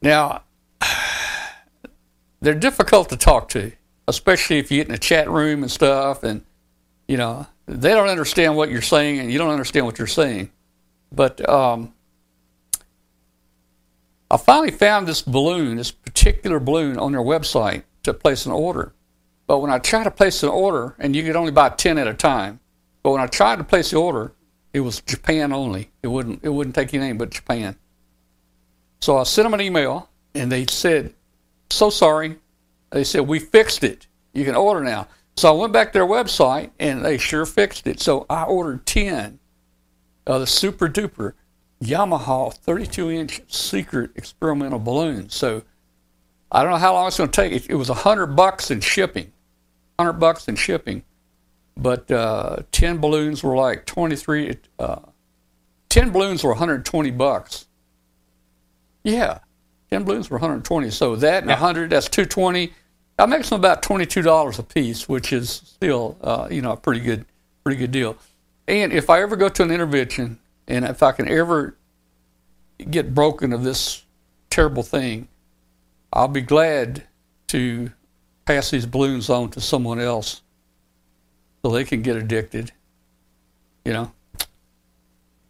S1: Now, they're difficult to talk to, especially if you get in a chat room and stuff, and you know they don't understand what you're saying, and you don't understand what you're saying. But um, I finally found this balloon, this particular balloon, on their website to place an order. But when I tried to place an order, and you could only buy ten at a time, but when I tried to place the order, it was Japan only. It wouldn't it wouldn't take anything but Japan. So I sent them an email, and they said, "So sorry." They said we fixed it. You can order now. So I went back to their website and they sure fixed it. So I ordered 10 of the super duper Yamaha 32 inch secret experimental balloons. So I don't know how long it's going to take. It, it was 100 bucks in shipping. 100 bucks in shipping. But uh, 10 balloons were like 23. Uh, 10 balloons were 120 bucks. Yeah. 10 balloons were 120. So that and 100, that's 220 I make them about twenty-two dollars a piece, which is still, uh, you know, a pretty good, pretty good deal. And if I ever go to an intervention, and if I can ever get broken of this terrible thing, I'll be glad to pass these balloons on to someone else so they can get addicted. You know,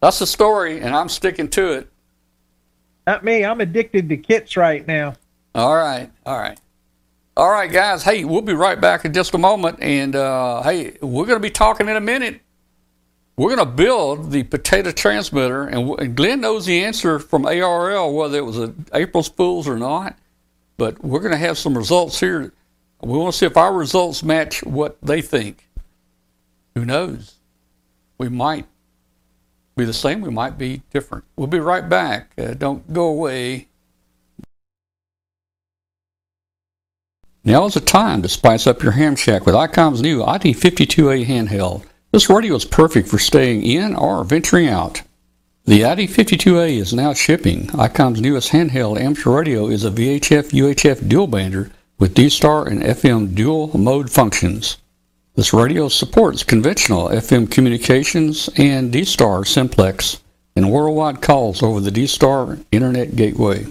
S1: that's the story, and I'm sticking to it.
S2: Not me. I'm addicted to kits right now.
S1: All right, all right. All right, guys. Hey, we'll be right back in just a moment. And uh, hey, we're going to be talking in a minute. We're going to build the potato transmitter, and, and Glenn knows the answer from ARRL, whether it was a April's Fools or not. But we're going to have some results here. We want to see if our results match what they think. Who knows? We might be the same. We might be different. We'll be right back. Uh, don't go away. Now is the time to spice up your ham shack with ICOM's new ID52A handheld. This radio is perfect for staying in or venturing out. The ID52A is now shipping. ICOM's newest handheld amateur radio is a VHF UHF dual bander with D-Star and FM dual mode functions. This radio supports conventional FM communications and D-Star simplex and worldwide calls over the D-Star Internet Gateway.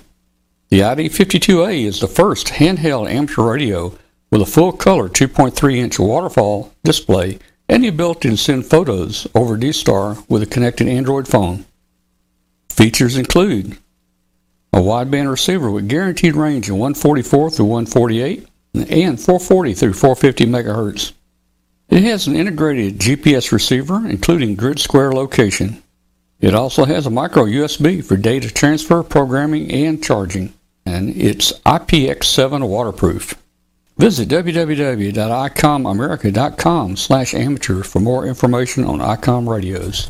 S1: The ID52A is the first handheld amateur radio with a full color 2.3 inch waterfall display and the ability to send photos over D-Star with a connected Android phone. Features include a wideband receiver with guaranteed range of 144 through 148 and 440 through 450 megahertz. It has an integrated GPS receiver, including grid square location. It also has a micro USB for data transfer, programming, and charging and it's IPX7 waterproof. Visit www.icomamerica.com slash amateur for more information on ICOM radios.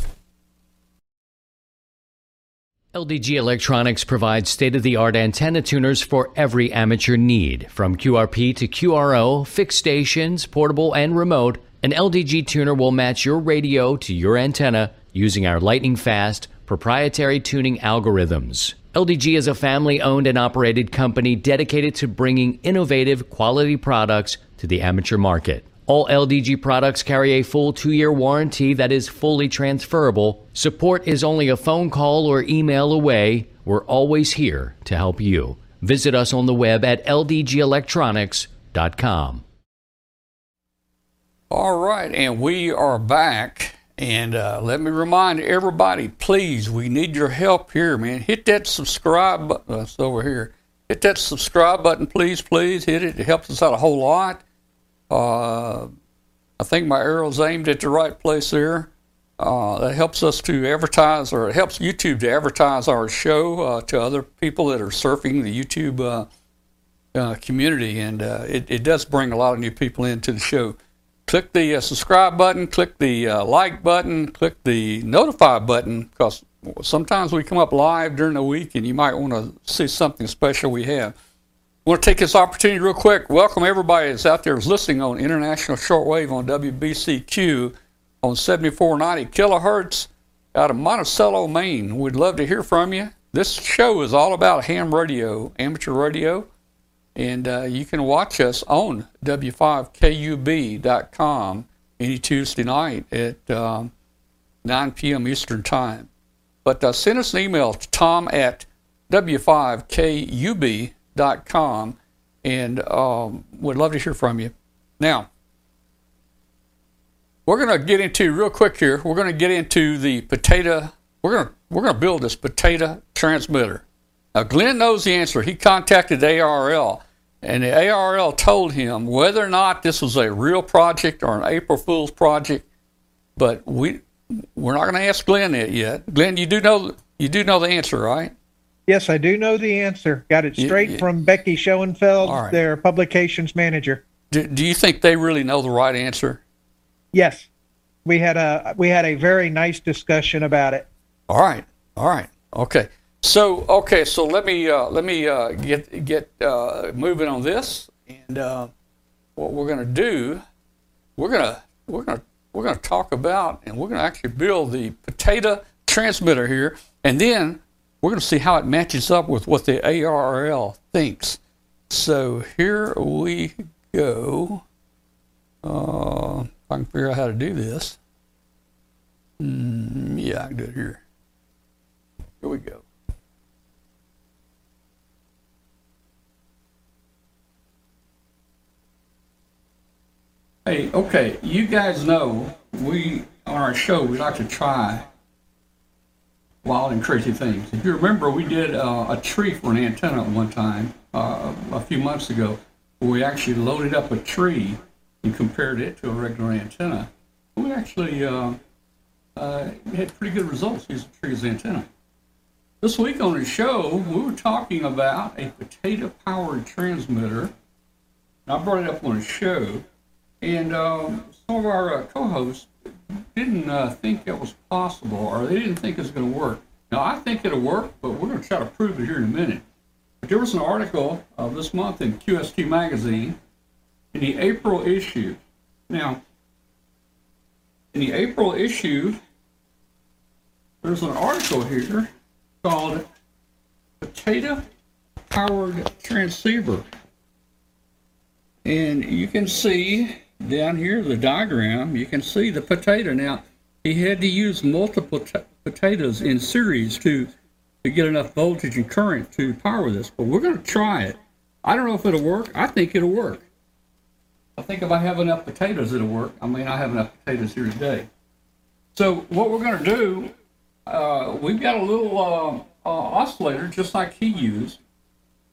S6: LDG Electronics provides state of the art antenna tuners for every amateur need. From QRP to QRO, fixed stations, portable, and remote, an LDG tuner will match your radio to your antenna using our lightning fast proprietary tuning algorithms. LDG is a family owned and operated company dedicated to bringing innovative quality products to the amateur market. All LDG products carry a full two year warranty that is fully transferable. Support is only a phone call or email away. We're always here to help you. Visit us on the web at ldgelectronics.com.
S1: All right, and we are back. And uh, let me remind everybody, please, we need your help here, man. Hit that subscribe button. That's over here. Hit that subscribe button, please, please. Hit it. It helps us out a whole lot. Uh, I think my arrow's aimed at the right place there. Uh, that helps us to advertise, or it helps YouTube to advertise our show uh, to other people that are surfing the YouTube uh, uh, community, and it, it does bring a lot of new people into the show click the uh, subscribe button, click the uh, like button, click the notify button because sometimes we come up live during the week and you might want to see something special we have. I want to take this opportunity real quick. Welcome everybody that's out there listening on international shortwave on WBCQ on 7490 kilohertz out of Monticello, Maine. We'd love to hear from you. This show is all about ham radio, amateur radio. And uh, you can watch us on W5KUB.com any Tuesday night at um, 9 p.m. Eastern Time. But uh, send us an email to tom at W5KUB.com and um, would love to hear from you. Now, we're going to get into real quick here. We're going to get into the potato. We're going to we're going to build this potato transmitter. Now, Glenn knows the answer. He contacted ARRL, and the ARRL told him whether or not this was a real project or an April Fool's project. But we we're not going to ask Glenn that yet. Glenn, you do know you do know the answer, right?
S2: Yes, I do know the answer. Got it straight you, you, from Becky Schoenfeld, right. their publications manager.
S1: Do, do you think they really know the right answer?
S2: Yes, we had a we had a very nice discussion about it.
S1: All right, all right, okay. So okay, so let me uh, let me uh, get get uh, moving on this, and uh, what we're going to do, we're gonna we're gonna we're gonna talk about, and we're gonna actually build the potato transmitter here, and then we're gonna see how it matches up with what the ARRL thinks. So here we go. Uh, if I can figure out how to do this. Mm, yeah, I can do it here. Here we go. Hey, okay, you guys know we on our show we like to try wild and crazy things. If you remember, we did uh, a tree for an antenna one time uh, a few months ago. we actually loaded up a tree and compared it to a regular antenna. We actually uh, uh, had pretty good results using the tree as antenna. This week on the show, we were talking about a potato powered transmitter. I brought it up on the show, and um, some of our uh, co hosts didn't uh, think it was possible or they didn't think it was going to work. Now, I think it'll work, but we're going to try to prove it here in a minute. But there was an article uh, this month in QST Magazine in the April issue. Now, in the April issue, there's an article here called Potato Powered Transceiver. And you can see down here the diagram, you can see the potato. Now, he had to use multiple potatoes in series to, to get enough voltage and current to power this, but we're going to try it. I don't know if it'll work. I think it'll work. I think if I have enough potatoes, it'll work. I mean, I have enough potatoes here today. So what we're going to do, uh, we've got a little uh, uh, oscillator just like he used.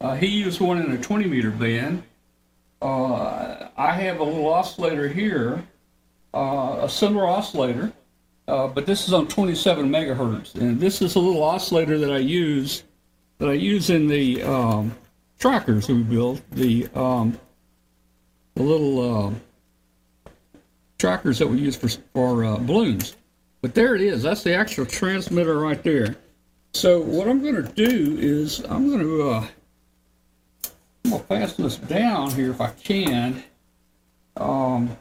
S1: Uh, he used one in a 20 meter band. Uh, I have a little oscillator here, uh, a similar oscillator, but this is on 27 megahertz, and this is a little oscillator that I use that I use in the um, trackers we build. The um, the little uh, trackers that we use for, for uh, balloons. But there it is. That's the actual transmitter right there. So what I'm going to do is I'm going to uh, I'm to pass this down here if I can. Um,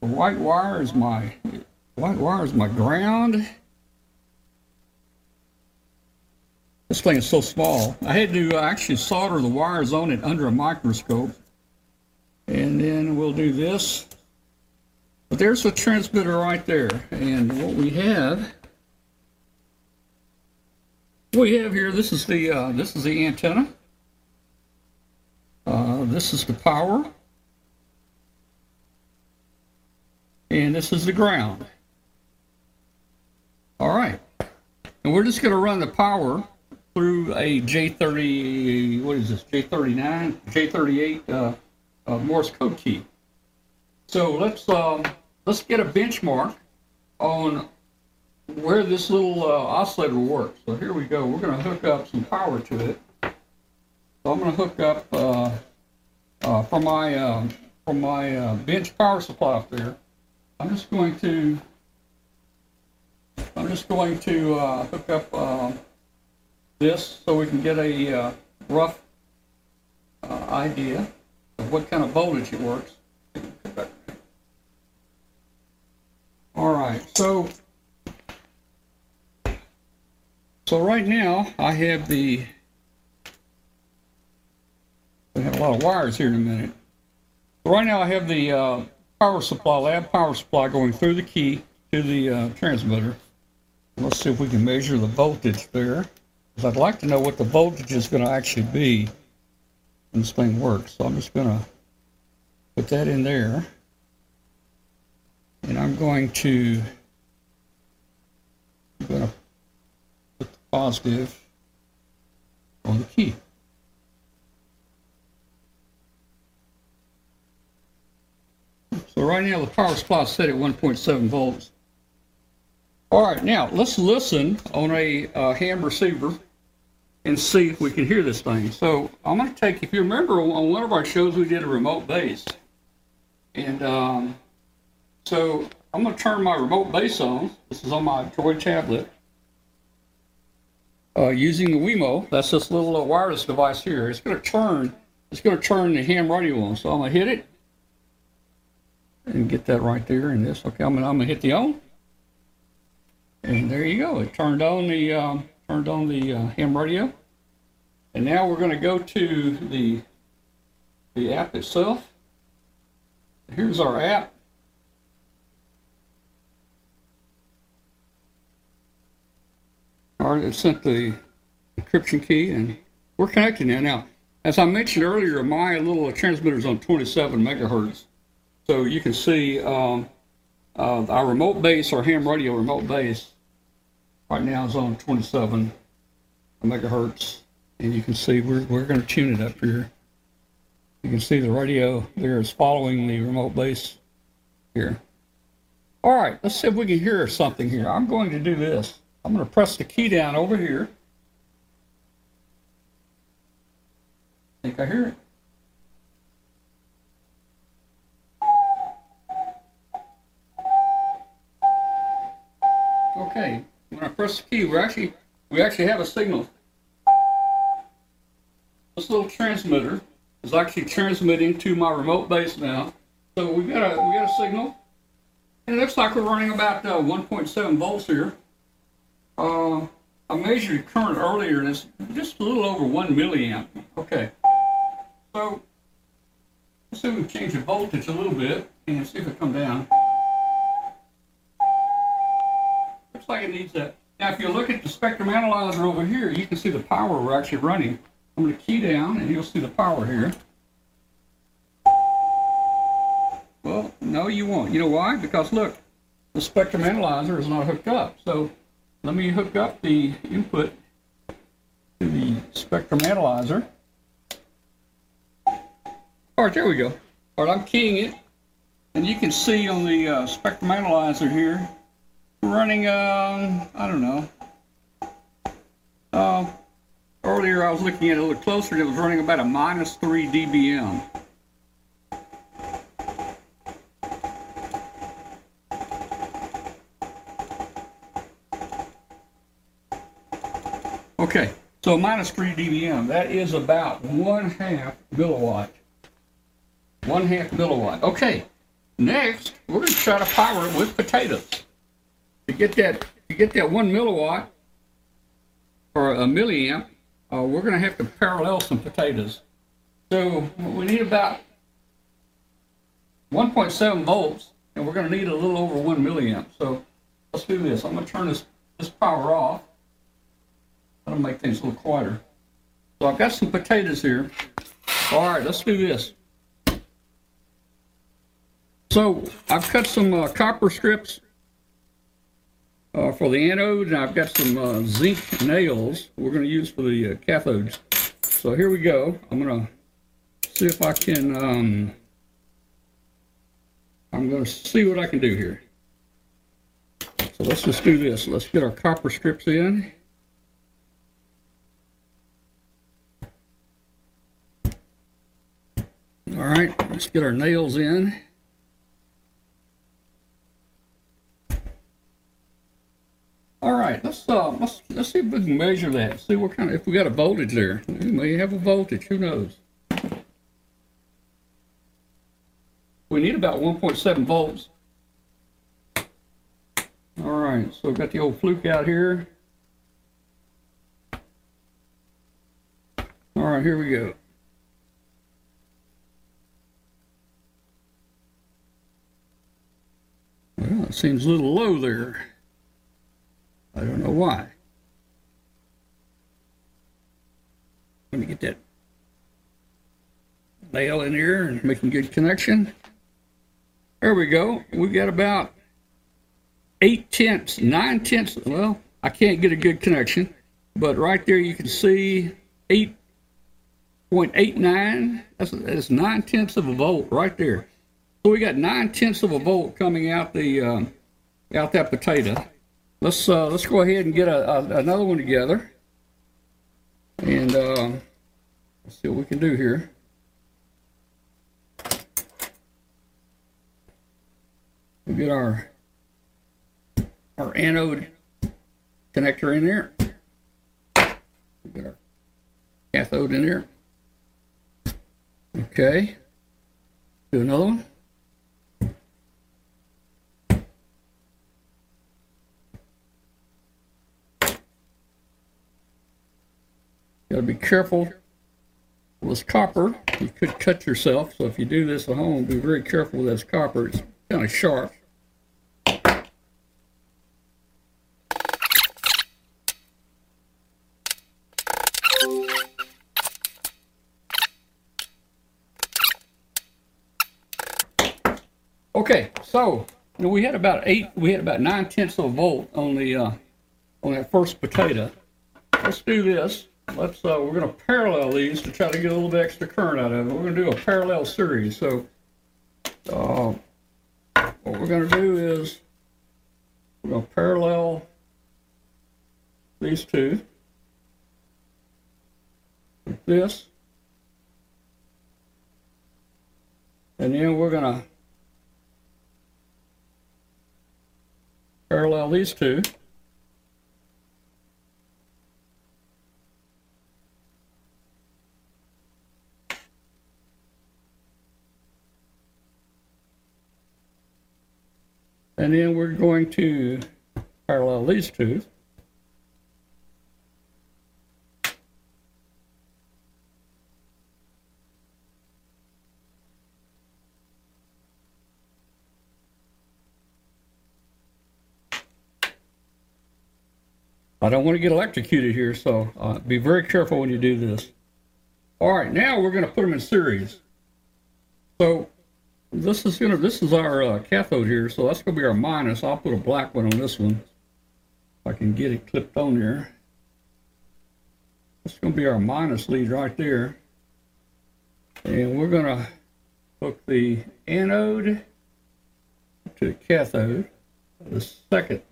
S1: the white wire is my white wire is my ground. This thing is so small. I had to actually solder the wires on it under a microscope. And then we'll do this. But there's the transmitter right there. And what we have, we have here, this is the, uh, this is the antenna. Uh, this is the power. And this is the ground. All right. And we're just going to run the power through a J30, what is this, J39, J38 uh, uh, Morse code key. So let's um, let's get a benchmark on where this little uh, oscillator works. So here we go. We're going to hook up some power to it. So I'm going to hook up uh, uh, from my uh, from my bench power supply up there. I'm just going to I'm just going to uh, hook up uh, this so we can get a uh, rough uh, idea of what kind of voltage it works. All right, so so right now I have the we have a lot of wires here in a minute. Right now I have the uh, power supply, lab power supply going through the key to the uh, transmitter. Let's see if we can measure the voltage there. I'd like to know what the voltage is going to actually be when this thing works. So I'm just going to put that in there. And I'm going to, I'm going to put the positive on the key. So right now the power supply is set at 1.7 volts. All right, now let's listen on a uh, ham receiver and see if we can hear this thing. So I'm going to take, if you remember on one of our shows, we did a remote base. And um, so I'm going to turn my remote base on. This is on my Droid tablet. Uh, using the Wemo, that's this little uh, wireless device here. It's going to turn, it's going to turn the ham radio on. So I'm going to hit it and get that right there and this. Okay, I'm going I'm to hit the on. And there you go. It turned on the um, turned on the uh, ham radio. And now we're to go to the the app itself. Here's our app. All right, it sent the encryption key, and we're connected now. Now, as I mentioned earlier, my little transmitter is on 27 megahertz, so you can see um, uh, our remote base, our ham radio remote base, right now is on 27 megahertz, and you can see we're we're going to tune it up here. You can see the radio there is following the remote base here. All right, let's see if we can hear something here. I'm going to do this. I'm going to press the key down over here. I think I hear it. Okay, when I press the key, we actually we actually have a signal. This little transmitter is actually transmitting to my remote base now. So we got a we got a signal, and it looks like we're running about uh, 1.7 volts here. Uh, I measured current earlier, and it's just a little over one milliamp. Okay, so let's see if we can change the voltage a little bit and see if it come down. It needs that. Now, if you look at the spectrum analyzer over here, you can see the power we're actually running. I'm going to key down, and you'll see the power here. Well, no, you won't. You know why? Because look, the spectrum analyzer is not hooked up. So let me hook up the input to the spectrum analyzer. All right, there we go. All right, I'm keying it, and you can see on the uh, spectrum analyzer here, running, um, I don't know. Uh, earlier I was looking at it a little closer, and it was running about a minus 3 dBm. Okay, so minus 3 dBm, that is about one half milliwatt. One half milliwatt. Okay, next we're going to try to power it with potatoes. To get that, to get that one milliwatt or a milliamp, uh, we're going to have to parallel some potatoes. So we need about 1.7 volts, and we're going to need a little over one milliamp. So let's do this. I'm going to turn this this power off. That'll make things a little quieter. So I've got some potatoes here. All right, let's do this. So I've cut some uh, copper strips uh, for the anode, and I've got some uh, zinc nails we're going to use for the uh, cathodes. So here we go. I'm going to see if I can. Um, I'm going to see what I can do here. So let's just do this. Let's get our copper strips in. All right, let's get our nails in. All right, let's uh, let's let's see if we can measure that. See what kind of if we got a voltage there. We may have a voltage. Who knows? We need about 1.7 volts. All right, so we've got the old fluke out here. All right, here we go. Well, it seems a little low there. I don't know why. Let me get that nail in here and making good connection. There we go. We've got about eight tenths, nine tenths. Well, I can't get a good connection, but right there you can see 8.89. That's, that's nine tenths of a volt right there. So we got nine tenths of a volt coming out the um, out that potato. Let's uh, let's go ahead and get a, a, another one together, and uh, see what we can do here. We get our our anode connector in there. We got our cathode in there. Okay. Do another one. Got to be careful with copper. You could cut yourself, so if you do this at home, be very careful with this copper. It's kind of sharp. Okay, so you know, we had about eight, we had about nine tenths of a volt on the uh, on that first potato. Let's do this. Let's uh, we're going to parallel these to try to get a little bit extra current out of it. We're going to do a parallel series. So, uh, what we're going to do is we're going to parallel these two with this, and then we're going to parallel these two. And then we're going to parallel these two. I don't want to get electrocuted here, so uh, be very careful when you do this. All right, now we're going to put them in series. So this is gonna this is our uh, cathode here, so that's gonna be our minus. I'll put a black one on this one. If I can get it clipped on there. That's gonna be our minus lead right there. And we're gonna hook the anode to the cathode, the second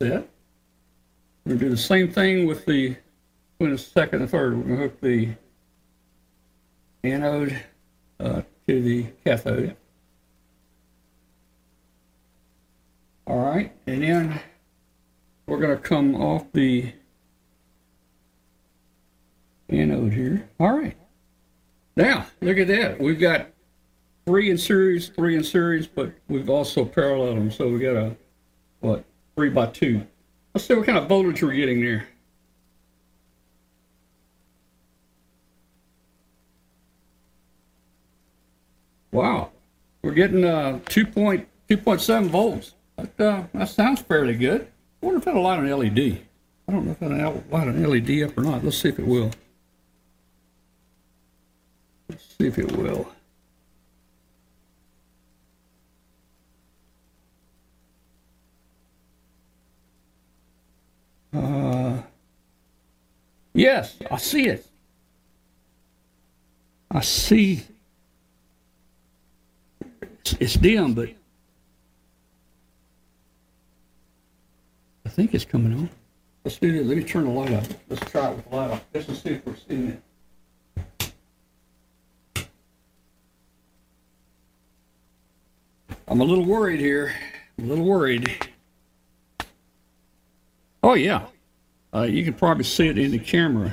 S1: set. We're gonna do the same thing with the the second and third. We're gonna hook the anode uh, to the cathode. All right, and then we're going to come off the anode here. All right. Now, look at that. We've got three in series, three in series, but we've also paralleled them. So we got a, what, three by two. Let's see what kind of voltage we're getting there. Wow. We're getting uh, 2.2.7 volts. That, uh, that sounds fairly good. I wonder if it'll light an LED. I don't know if it'll light an LED up or not. Let's see if it will. Let's see if it will. Uh, yes, I see it. I see. It's, it's dim, but think it's coming on. Let's do this. Let me turn the light off. Let's try it with the light off. To see if we're seeing it. I'm a little worried here. I'm a little worried. Oh yeah, uh, you can probably see it in the camera.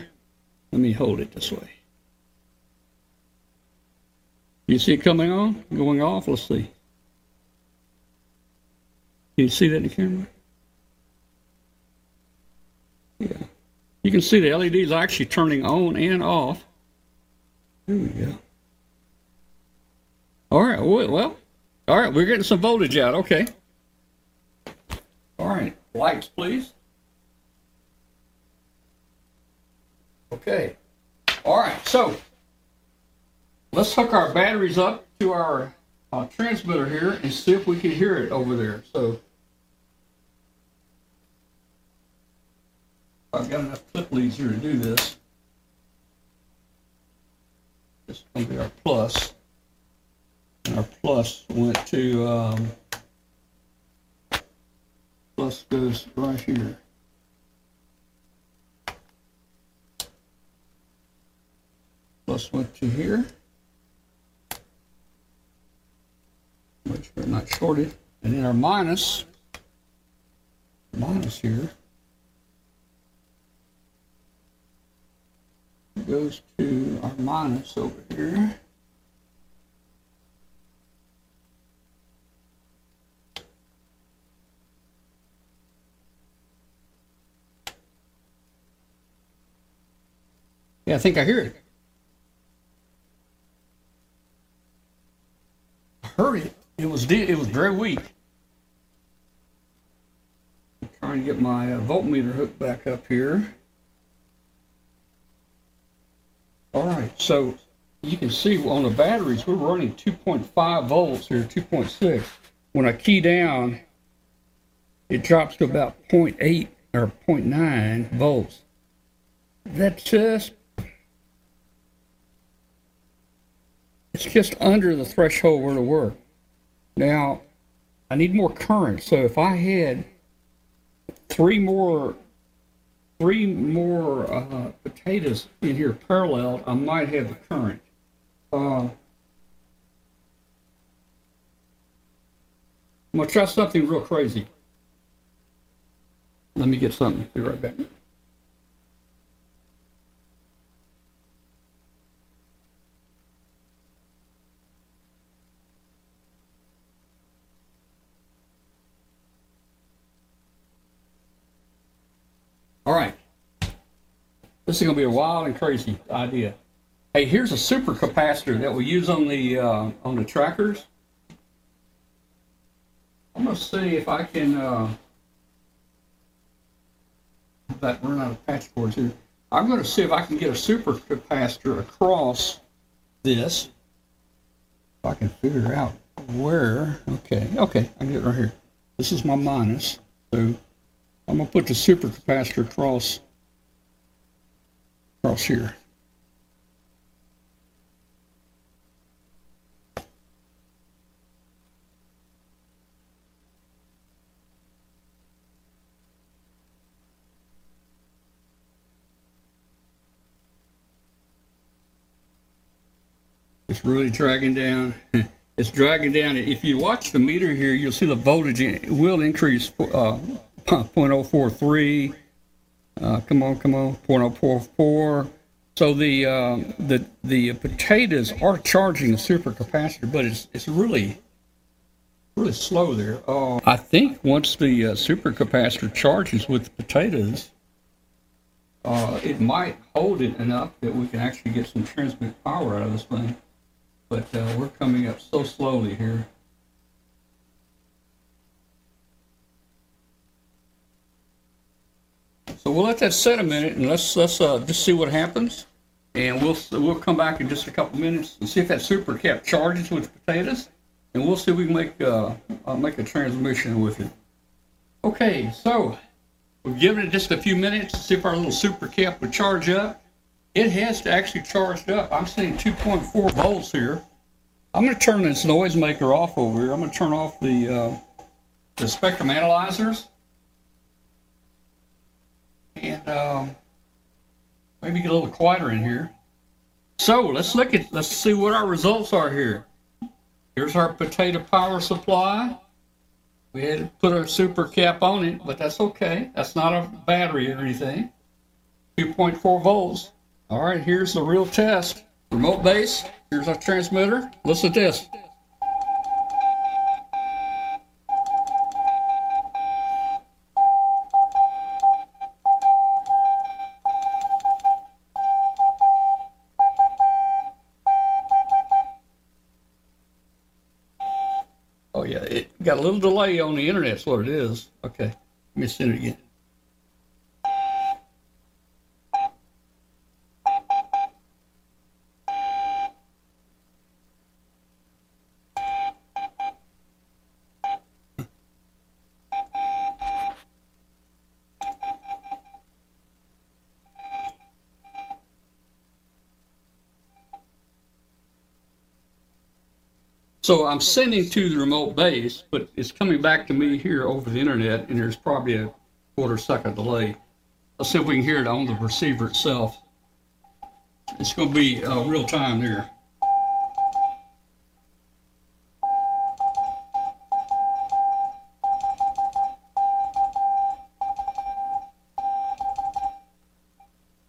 S1: Let me hold it this way. You see it coming on, going off? Let's see. Can you see that in the camera? Yeah. You can see the LEDs are actually turning on and off. There we go. All right. Well, all right. We're getting some voltage out. Okay. All right. Lights, please. Okay. All right. So let's hook our batteries up to our uh, transmitter here and see if we can hear it over there. So I've got enough clip leads here to do this. This is going to be our plus. And our plus went to, um, plus goes right here. Plus went to here. Sure I'm not shorted. And then our minus, minus here. Goes to our minus over here. Yeah, I think I hear it. I heard it. It was it was very weak. I'm trying to get my uh, voltmeter hooked back up here. All right, so you can see on the batteries, we're running 2.5 volts here, 2.6. When I key down, it drops to about 0.8 or 0.9 volts. that just it's just under the threshold where to work. Now, I need more current. So if I had three more three more uh, potatoes in here parallel, I might have the current. Uh, I'm gonna try something real crazy. Let me get something. Be right back. All right. This is going to be a wild and crazy idea. Hey, here's a super capacitor that we use on the uh, on the trackers. I'm going to see if I can. Uh, that run out of patch cords here. I'm going to see if I can get a super capacitor across this. If I can figure out where. Okay, okay, I get it right here. This is my minus. So I'm going to put the super capacitor across across here. It's really dragging down. It's dragging down. If you watch the meter here, you'll see the voltage will increase uh, 0.043. Uh, come on, come on, 0.044. So the uh, the the potatoes are charging the supercapacitor, but it's it's really really slow there. Uh, I think once the uh, supercapacitor charges with the potatoes, uh, it might hold it enough that we can actually get some transmit power out of this thing but uh, we're coming up so slowly here. So we'll let that set a minute and let's let's uh, just see what happens, and we'll we'll come back in just a couple minutes and see if that super cap charges with potatoes, and we'll see if we can make uh, uh, make a transmission with it. Okay, so we've given it just a few minutes to see if our little super cap would charge up it has to actually charged up. I'm seeing 2.4 volts here. I'm going to turn this noise maker off over here. I'm going to turn off the uh, the spectrum analyzers and um, maybe get a little quieter in here. So let's look at let's see what our results are here. Here's our potato power supply. We had to put a super cap on it, but that's okay. That's not a battery or anything. 2.4 volts. All right, here's the real test. Remote base, here's our transmitter. Listen to this. Got a little delay on the internet, that's what it is. Okay, let me send it again. So I'm sending to the remote base, but it's coming back to me here over the internet, and there's probably a quarter second delay. Let's see if we can hear it on the receiver itself. It's going to be uh, real time there.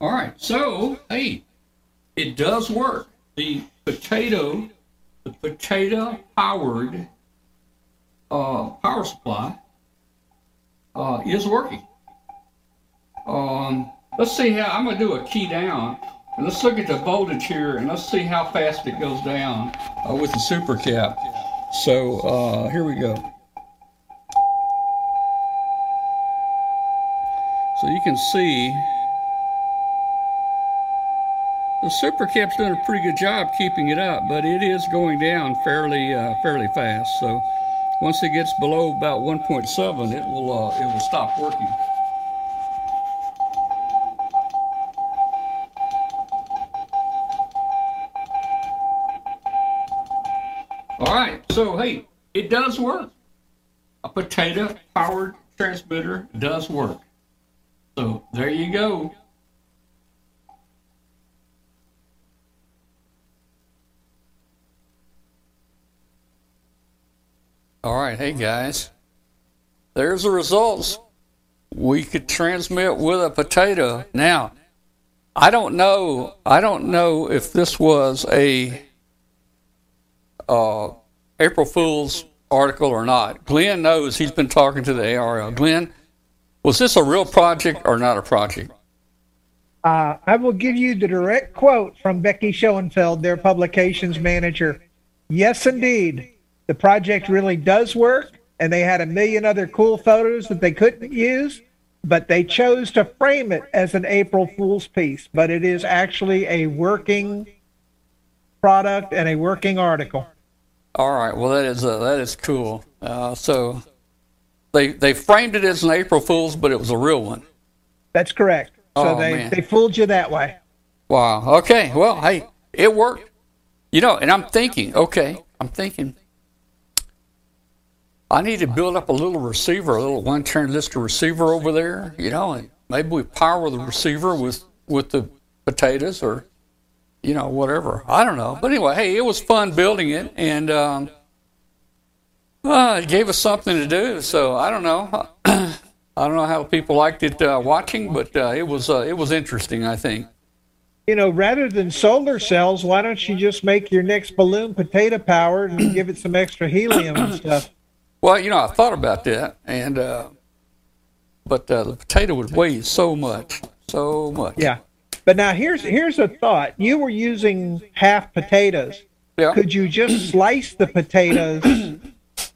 S1: All right, so hey, it does work. The potato the potato powered uh, power supply uh, is working. Um, let's see how I'm going to do a key down. And let's look at the voltage here and let's see how fast it goes down uh, with the super cap. So uh, here we go. So you can see the Supercap's doing a pretty good job keeping it up, but it is going down fairly uh, fairly fast. So once it gets below about 1.7, it will uh, it will stop working. All right, so hey, it does work. A potato powered transmitter does work. So there you go. All right, hey guys. There's the results. We could transmit with a potato. Now, I don't know. I don't know if this was a uh, April Fool's article or not. Glenn knows. He's been talking to the ARRL. Glenn, was this a real project or not a project?
S2: Uh, I will give you the direct quote from Becky Schoenfeld, their publications manager. Yes, indeed. The project really does work, and they had a million other cool photos that they couldn't use, but they chose to frame it as an April Fool's piece. But it is actually a working product and a working article.
S1: All right. Well, that is uh, that is cool. Uh, so they they framed it as an April Fool's, but it was a real one.
S2: That's correct. So
S1: Oh,
S2: they,
S1: man.
S2: they fooled you that way.
S1: Wow. Okay. Well, hey, it worked. You know, and I'm thinking, okay, I'm thinking, I need to build up a little receiver, a little one transistor receiver over there, you know, and maybe we power the receiver with, with the potatoes or, you know, whatever. I don't know. But anyway, hey, it was fun building it and, um, uh, it gave us something to do. So I don't know. I don't know how people liked it uh, watching, but uh, it was uh, it was interesting. I think.
S2: You know, rather than solar cells, why don't you just make your next balloon potato powered and give it some extra helium and stuff?
S1: Well, you know, I thought about that, and uh, but uh, the potato would weigh so much, so much.
S2: Yeah. But now here's here's a thought. You were using half potatoes.
S1: Yeah.
S2: Could you just slice the potatoes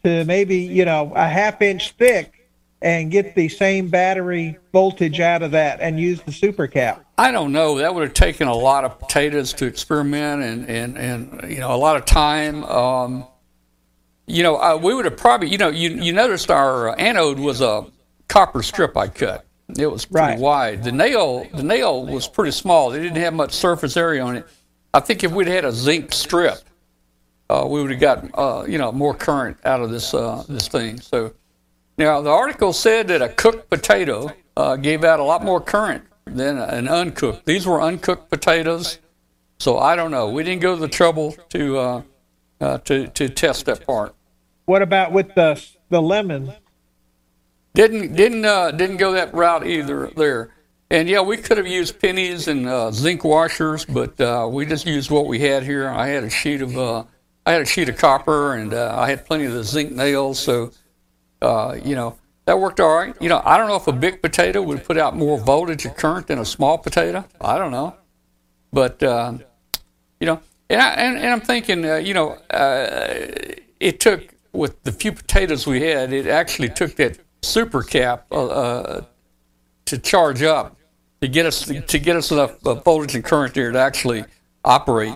S2: to maybe, you know, a half inch thick and get the same battery voltage out of that and use the super cap?
S1: I don't know. That would have taken a lot of potatoes to experiment, and and and you know, a lot of time. Um, you know, uh, we would have probably, you know, you you noticed our anode was a copper strip I cut. It was pretty
S2: Right.
S1: wide. The nail, the nail was pretty small. It didn't have much surface area on it. I think if we'd had a zinc strip, uh, we would have got uh, you know more current out of this uh, this thing. So now the article said that a cooked potato uh, gave out a lot more current than an uncooked. These were uncooked potatoes, so I don't know. We didn't go to the trouble to uh, uh, to to test that part.
S2: What about with the the lemon?
S1: Didn't didn't uh, didn't go that route either there. And yeah, we could have used pennies and uh, zinc washers, but uh, we just used what we had here. I had a sheet of uh, I had a sheet of copper, and uh, I had plenty of the zinc nails, so uh, you know that worked all right. You know, I don't know if a big potato would put out more voltage and current than a small potato. I don't know, but uh, you know, and, I, and, and I'm thinking, uh, you know, uh, it took with the few potatoes we had, it actually took that super cap uh, uh, to charge up to get us to get us enough uh, voltage and current there to actually operate.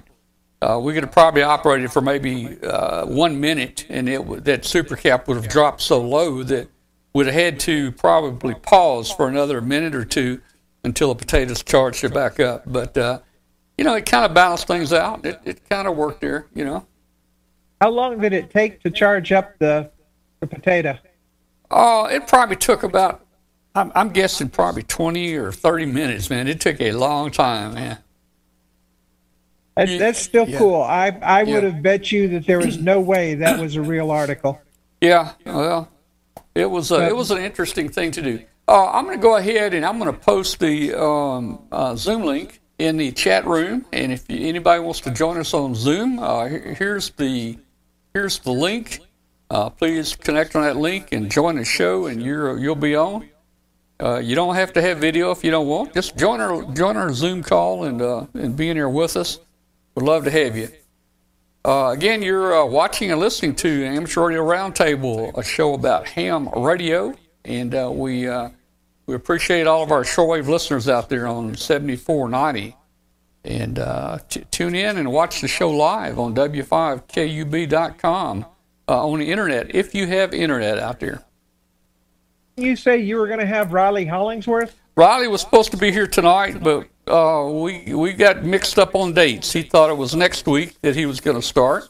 S1: Uh, we could have probably operated for maybe uh, one minute, and it that super cap would have dropped so low that we'd have had to probably pause for another minute or two until the potatoes charged it back up. But uh, you know, it kind of balanced things out. It, it kind of worked there. You know.
S2: How long did it take to charge up the, the potato?
S1: Oh, it probably took about, I'm, I'm guessing probably 20 or 30 minutes, man. It took a long time, man.
S2: That's, that's still
S1: yeah.
S2: cool. I, I would have bet you that there was no way that was a real article.
S1: Yeah, well, it was, uh, it was an interesting thing to do. Uh, I'm going to go ahead and I'm going to post the um, uh, Zoom link in the chat room. And if you, anybody wants to join us on Zoom, uh, here's the here's the link. Uh, please connect on that link and join the show, and you're you'll be on. Uh, you don't have to have video if you don't want. Just join our join our Zoom call and uh, and be in here with us. We'd love to have you. Uh, again, you're uh, watching and listening to Amateur Radio Roundtable, a show about ham radio, and uh, we uh, we appreciate all of our shortwave listeners out there on 7490. And uh, t- tune in and watch the show live on w5kub.com uh, on the internet if you have internet out there.
S2: You say you were going to have Riley Hollingsworth?
S1: Riley was supposed to be here tonight, but uh, we we got mixed up on dates. He thought it was next week that he was going to start,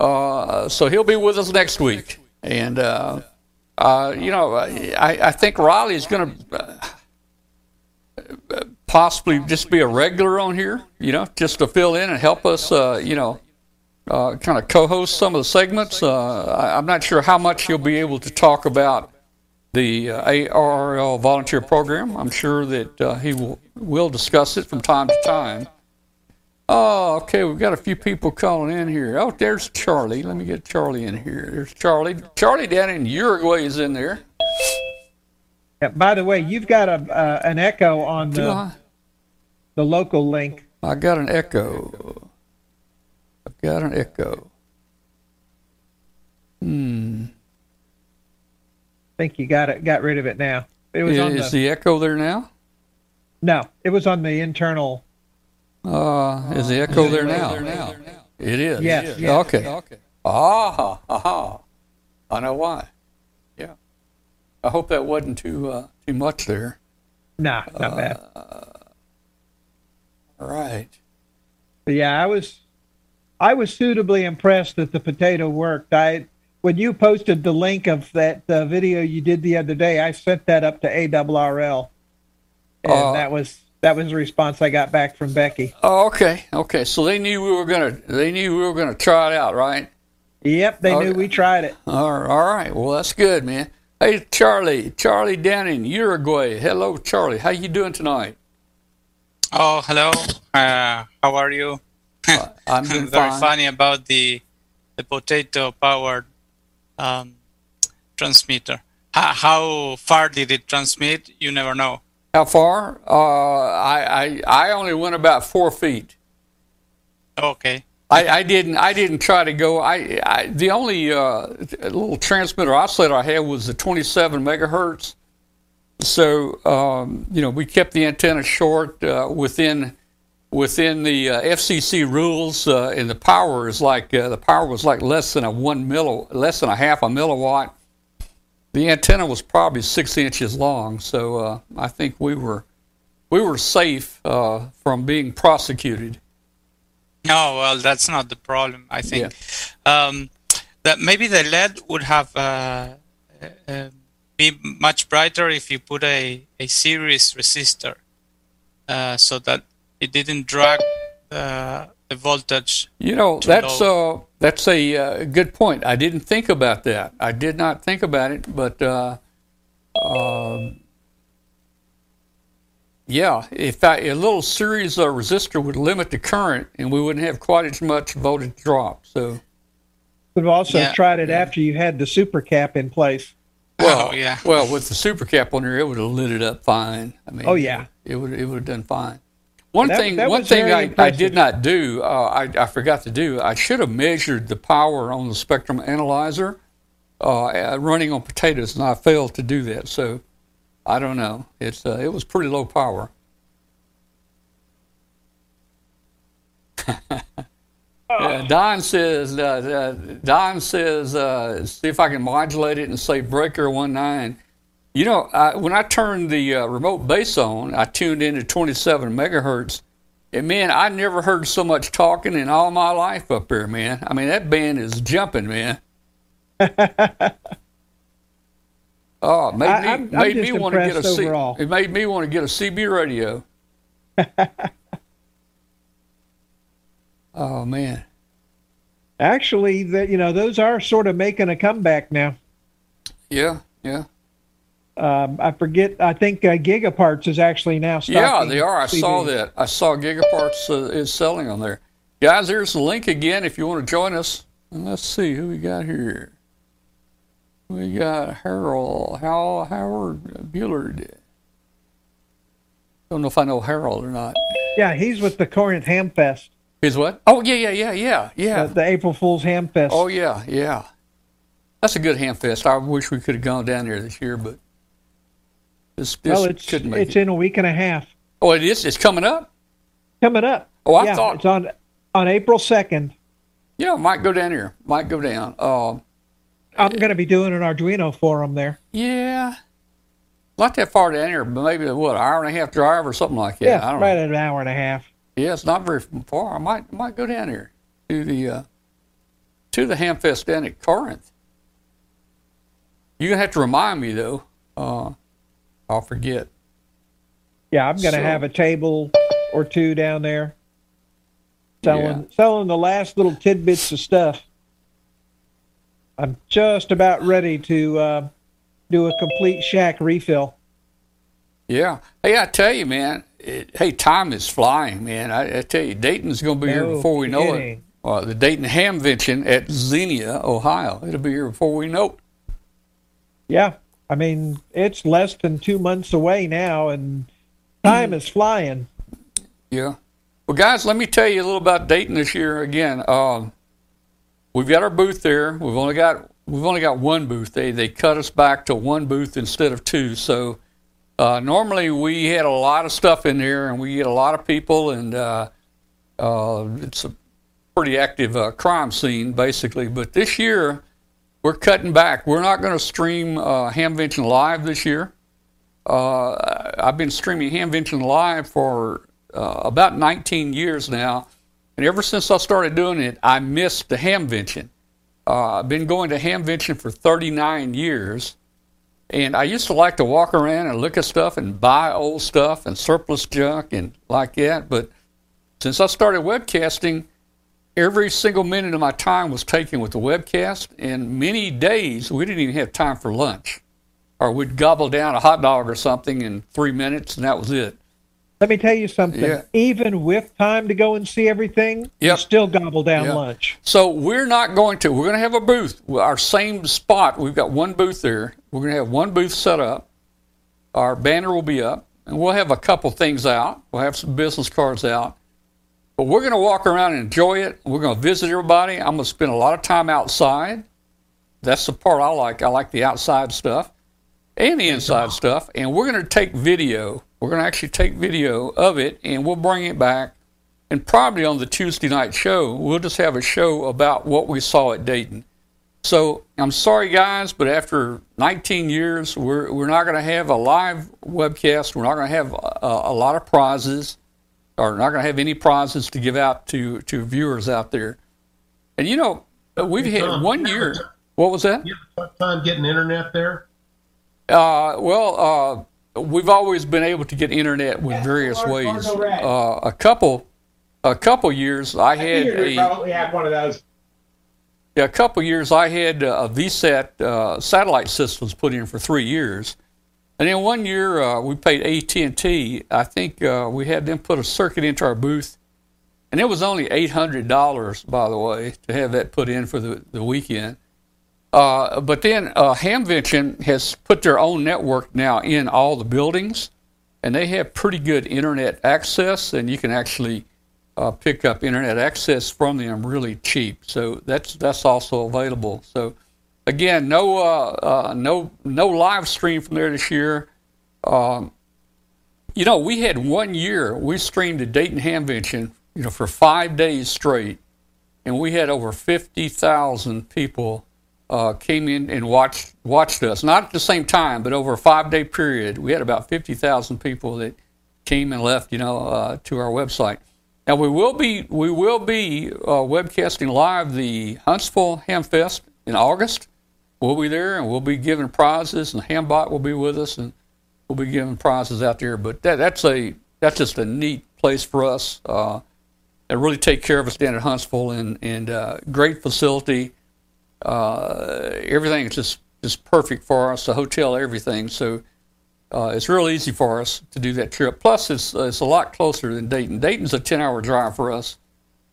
S1: Uh, so he'll be with us next week. And, uh, uh, you know, I, I think Riley is going to uh, possibly just be a regular on here, you know, just to fill in and help us, uh, you know, uh, kind of co-host some of the segments. Uh, I, I'm not sure how much he'll be able to talk about the uh, ARRL volunteer program. I'm sure that uh, he will will discuss it from time to time. Oh, okay. We've got a few people calling in here. Oh, there's Charlie. Let me get Charlie in here. There's Charlie. Charlie down in Uruguay is in there.
S2: Yeah, by the way, you've got a uh, an echo on
S1: Do
S2: the
S1: I?
S2: the local link.
S1: I got an echo. I've got an echo. Hmm.
S2: I think you got it got rid of it now. It was on
S1: Is
S2: the,
S1: the echo there now?
S2: no, it was on the internal.
S1: Uh, is the echo there now? It is.
S2: Yes, yes.
S1: Okay. Okay. Ah, ah, I know why. I hope that wasn't too uh, too much there.
S2: Nah, not bad.
S1: All right.
S2: But yeah, I was I was suitably impressed that the potato worked. I when you posted the link of that uh, video you did the other day, I sent that up to ARRL, and
S1: Uh,
S2: that was that was the response I got back from Becky.
S1: Oh, okay. Okay. So they knew we were gonna. They knew we were gonna try it out, right?
S2: Yep, they knew we tried it.
S1: All right, all right. Well, that's good, man. Hey, Charlie. Charlie down in Uruguay. Hello, Charlie. How you doing tonight?
S7: Oh, hello. Uh, how are you?
S1: I'm doing
S7: Very
S1: fine.
S7: funny about the the potato powered um, transmitter. How, how far did it transmit? You never know.
S1: How far? Uh, I, I I only went about four feet.
S7: Okay.
S1: I, I didn't. I didn't try to go. I, I the only uh, little transmitter oscillator I had was the 27 megahertz. So um, you know, we kept the antenna short uh, within within the uh, FCC rules, uh, and the power is like uh, the power was like less than a one milli, less than a half a milliwatt. The antenna was probably six inches long, so uh, I think we were we were safe from being prosecuted.
S7: No, well, that's not the problem. I think um, that maybe the LED would have uh, uh, be much brighter if you put a, a series resistor, uh, so that it didn't drag the, the voltage.
S1: You know, that's uh, that's a uh, good point. I didn't think about that. I did not think about it, but uh, um, yeah, if I, a little series of resistor would limit the current, and we wouldn't have quite as much voltage drop. So,
S2: We've also
S7: Yeah,
S2: tried it after you had the super cap in place.
S1: well,
S7: oh yeah.
S1: well, with the super cap on there, it would have lit it up fine. I mean,
S2: Oh, yeah.
S1: it would it would have done fine. One
S2: That-
S1: thing,
S2: that
S1: one thing I, I did not do, uh, I, I forgot to do. I should have measured the power on the spectrum analyzer uh, uh, running on potatoes, and I failed to do that. So I don't know. It's uh, it was pretty low power. Don says, uh, uh, Don says, uh, see if I can modulate it and say breaker one nine. You know, I, when I turned the uh, remote base on, I tuned into 27 megahertz. And man, I never heard so much talking in all my life up there, man. I mean, that band is jumping, man. oh, it made
S2: I-
S1: me,
S2: I'm- I'm
S1: me want to get a C, it made me want to get a CB radio. oh man.
S2: Actually, that you know those are sort of making a comeback now.
S1: Yeah, yeah.
S2: Um, I forget. I think uh, Gigaparts is actually now.
S1: Yeah, they are. I saw that. I saw Gigaparts uh, is selling on there. Guys, there's the link again if you want to join us. And let's see who we got here. We got Harold, Hal, Howard Bullard. Don't know if I know Harold or not.
S2: Yeah, he's with the Corinth Ham Fest,
S1: He's what? Oh yeah, yeah, yeah, yeah, yeah.
S2: the, the April Fool's Ham Fest.
S1: Oh yeah, yeah. That's a good ham fest. I wish we could have gone down there this year, but this, this
S2: well, it's
S1: couldn't make
S2: it's
S1: it.
S2: in a week and a half
S1: Oh, it is. It's coming up.
S2: coming up.
S1: Oh, I
S2: yeah,
S1: thought-
S2: it's on on April second.
S1: Yeah, might go down here. Might go down. Um,
S2: I'm going to be doing an Arduino forum there.
S1: Yeah. Not that far down here, but maybe what, an hour and a half drive or something like that.
S2: Yeah,
S1: I don't
S2: right
S1: know.
S2: at an hour and a half.
S1: Yeah, it's not very far. I might might go down here to the uh, to the Hamfest down at Corinth. You're gonna have to remind me though. Uh, I'll forget.
S2: Yeah, I'm going to
S1: So-
S2: have a table or two down there selling
S1: Yeah.
S2: selling the last little tidbits of stuff. I'm just about ready to uh, do a complete shack refill.
S1: Yeah. Hey, I tell you, man. It, hey, time is flying, man. I, I tell you, Dayton's going to be here before we know it.
S2: kidding.
S1: Uh, the Dayton Hamvention at Xenia, Ohio. It'll be here before we know it.
S2: Yeah, I mean it's less than two months away now, and time is flying.
S1: Yeah. Well, guys, let me tell you a little about Dayton this year. Again, um, we've got our booth there. We've only got we've only got one booth. They they cut us back to one booth instead of two. So uh, normally we had a lot of stuff in there, and we get a lot of people, and uh, uh, it's a pretty active uh, crime scene basically. But this year we're cutting back. We're not going to stream uh, Hamvention live this year. Uh, I've been streaming Hamvention live for about 19 years now, and ever since I started doing it, I missed the Hamvention. Uh, I've been going to Hamvention for 39 years, and I used to like to walk around and look at stuff and buy old stuff and surplus junk and like that. But since I started webcasting, every single minute of my time was taken with the webcast, and many days we didn't even have time for lunch. Or we'd gobble down a hot dog or something in three minutes, and that was it.
S2: Let me tell you something.
S1: Yeah.
S2: Even with time to go and see everything, you still gobble down
S1: Yeah.
S2: lunch.
S1: So we're not going to. We're going to have a booth. Our same spot. We've got one booth there. We're going to have one booth set up. Our banner will be up, and we'll have a couple things out. We'll have some business cards out. But we're going to walk around and enjoy it. We're going to visit everybody. I'm going to spend a lot of time outside. That's the part I like. I like the outside stuff and the inside stuff. And we're going to take video. We're going to actually take video of it, and we'll bring it back. And probably on the Tuesday night show, we'll just have a show about what we saw at Dayton. So I'm sorry, guys, but after 19 years, we're, we're not going to have a live webcast. We're not going to have a, a lot of prizes, or not going to have any prizes to give out to, to viewers out there. And you know, we've had
S4: Tom,
S1: one year. What was that?
S4: You have a tough time getting internet there?
S1: Uh, well, uh, we've always been able to get internet with various ways. Uh, a couple, a couple years, I had a.
S8: probably have one of those.
S1: Yeah, a couple years I had uh, a VSAT uh, satellite systems put in for three years, and then one year uh, we paid AT and T. I think uh, we had them put a circuit into our booth, and it was only eight hundred dollars, by the way, to have that put in for the the weekend. Uh, but then uh, Hamvention has put their own network now in all the buildings, and they have pretty good internet access, and you can actually uh, pick up internet access from them really cheap. So that's that's also available. So again, no uh, uh, no no live stream from there this year. Um, you know, we had one year we streamed the Dayton Hamvention, you know, for five days straight, and we had over fifty thousand people uh, came in and watched watched us. Not at the same time, but over a five day period, we had about fifty thousand people that came and left, you know, uh, to our website. Now we will be we will be uh, webcasting live the Huntsville Ham Fest in August. We'll be there and we'll be giving prizes, and Hambot will be with us, and we'll be giving prizes out there. But that, that's a that's just a neat place for us. Uh, really take care of us down at Huntsville, and and uh, great facility. Uh, everything is just just perfect for us. The hotel, everything. So uh, it's real easy for us to do that trip. Plus, it's uh, it's a lot closer than Dayton. Dayton's a ten hour drive for us.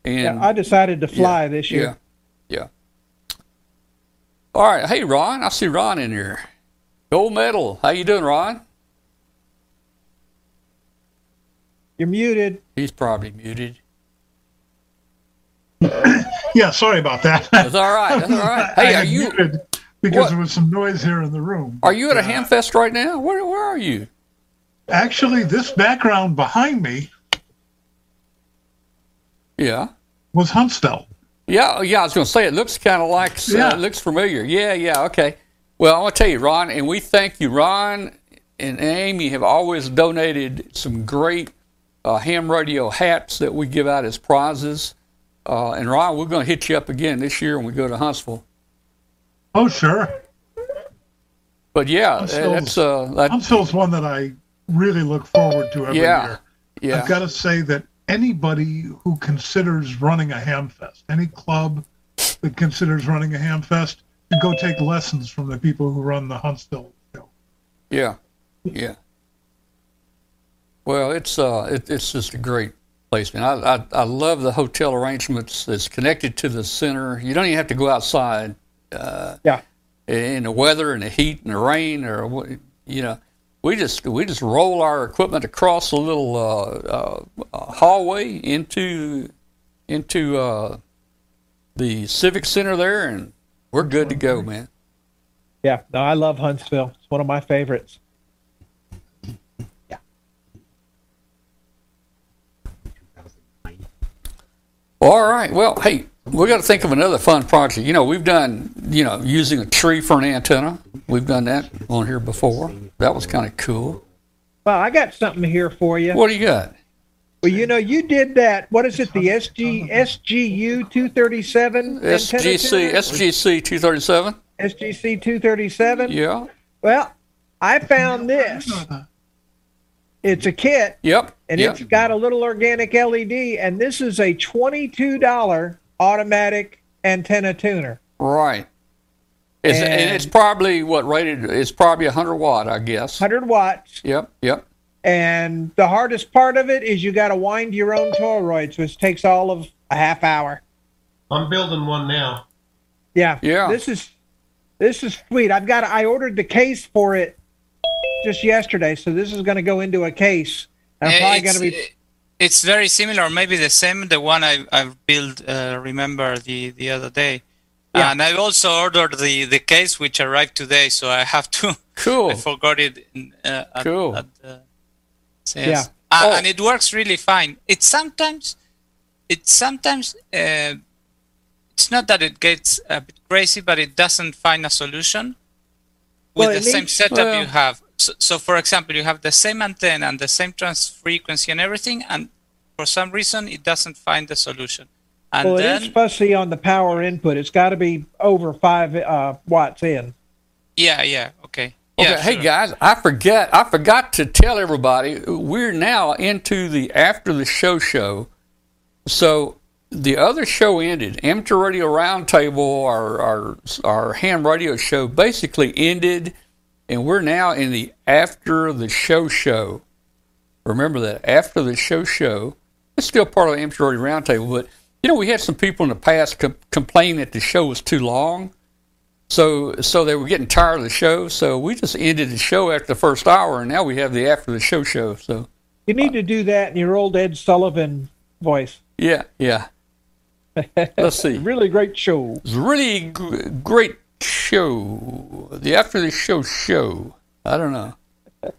S1: And
S2: Yeah, I decided to fly this year.
S1: yeah, yeah. All right, hey Ron, I see Ron in here. Gold medal. How you doing, Ron?
S2: You're muted.
S1: He's probably muted.
S8: Yeah, sorry about that.
S1: That's all right. That's all right.
S8: I
S1: Hey, are you
S8: because
S1: what?
S8: there was some noise here in the room.
S1: are you at a
S8: Uh,
S1: Hamfest right now? Where where are you?
S8: Actually, this background behind me
S1: Yeah.
S8: was Huntsville.
S1: Yeah, yeah, I was going to say it looks kind of like uh,
S8: Yeah.
S1: it looks familiar. Yeah, yeah, okay. Well, I want to tell you, Ron, and we thank you, Ron and Amy have always donated some great uh, ham radio hats that we give out as prizes. Uh, and Ron, we're going to hit you up again this year when we go to Huntsville.
S8: Oh, sure.
S1: But yeah,
S8: Huntsville's-
S1: that's uh, that,
S8: Huntsville's one that I really look forward to every
S1: Yeah.
S8: year.
S1: yeah,
S8: I've got to say that anybody who considers running a ham fest, any club that considers running a ham fest, should go take lessons from the people who run the Huntsville show.
S1: yeah, yeah. Well, it's uh, it, it's just a great place, man. I, I I love the hotel arrangements. It's connected to the center. You don't even have to go outside. Uh,
S2: Yeah.
S1: in the weather and the heat and the rain or you know we just we just roll our equipment across a little uh, uh, uh, hallway into into uh, the civic center there and we're good to go man
S2: Yeah, no, I love Huntsville. It's one of my favorites.
S1: All right well hey we got to think of another fun project you know we've done you know using a tree for an antenna we've done that on here before that was kind of cool
S2: Well, I got something here for you.
S1: what do you got
S2: Well, you know, you did that. What is it? The SG SGU two thirty seven
S1: sgc sgc 237
S2: SGC two thirty seven.
S1: yeah
S2: Well, I found this. It's a kit,
S1: yep
S2: and
S1: yep.
S2: it's got a little organic LED, and this is a twenty two dollar automatic antenna tuner.
S1: Right. It's, and,
S2: And-
S1: it's probably what rated? It's probably 100 watt, I guess.
S2: Hundred watts.
S1: Yep, yep.
S2: And the hardest part of it is you got to wind your own toroids, which takes all of a half hour.
S4: I'm building one now.
S2: Yeah.
S1: Yeah.
S2: This is this is sweet. I've got I ordered the case for it just yesterday, so this is going to go into a case. I'm
S7: Uh,
S2: probably
S7: it's,
S2: going to be
S7: it's very similar, maybe the same, the one I, I've built, uh, remember the, the other day.
S2: Yeah.
S7: And I also ordered the, the case, which arrived today, so I have to,
S1: Cool.
S7: I forgot it in, uh, at,
S1: Cool.
S7: at the sales.
S2: Yeah.
S7: Uh,
S1: Oh.
S7: And it works really fine. It's sometimes, it's sometimes, uh, it's not that it gets a bit crazy, but it doesn't find a solution with
S2: Well,
S7: the same
S2: needs-
S7: setup
S1: well-
S7: you have. So, so, for example, you have the same antenna and the same trans frequency and everything, and for some reason it doesn't find the solution. And
S2: well,
S7: then,
S2: it is fussy on the power input. It's got to be over five uh, watts in.
S7: yeah, yeah, okay.
S1: Okay,
S7: Yeah,
S1: hey
S7: sure.
S1: guys, I forget. I forgot to tell everybody we're now into the after the show show. So the other show ended. Amateur Radio Roundtable, our our our ham radio show, basically ended, and we're now in the after the show show. Remember that after the show show. It's still part of the Radio Roundtable, but you know we had some people in the past com- complain that the show was too long. So so they were getting tired of the show. So we just ended the show after the first hour, and now we have the after the show show. So
S2: You need to do that in your old Ed Sullivan voice.
S1: yeah, yeah. Let's see.
S2: Really great show.
S1: It's really g- great show. The after the show show. I don't know.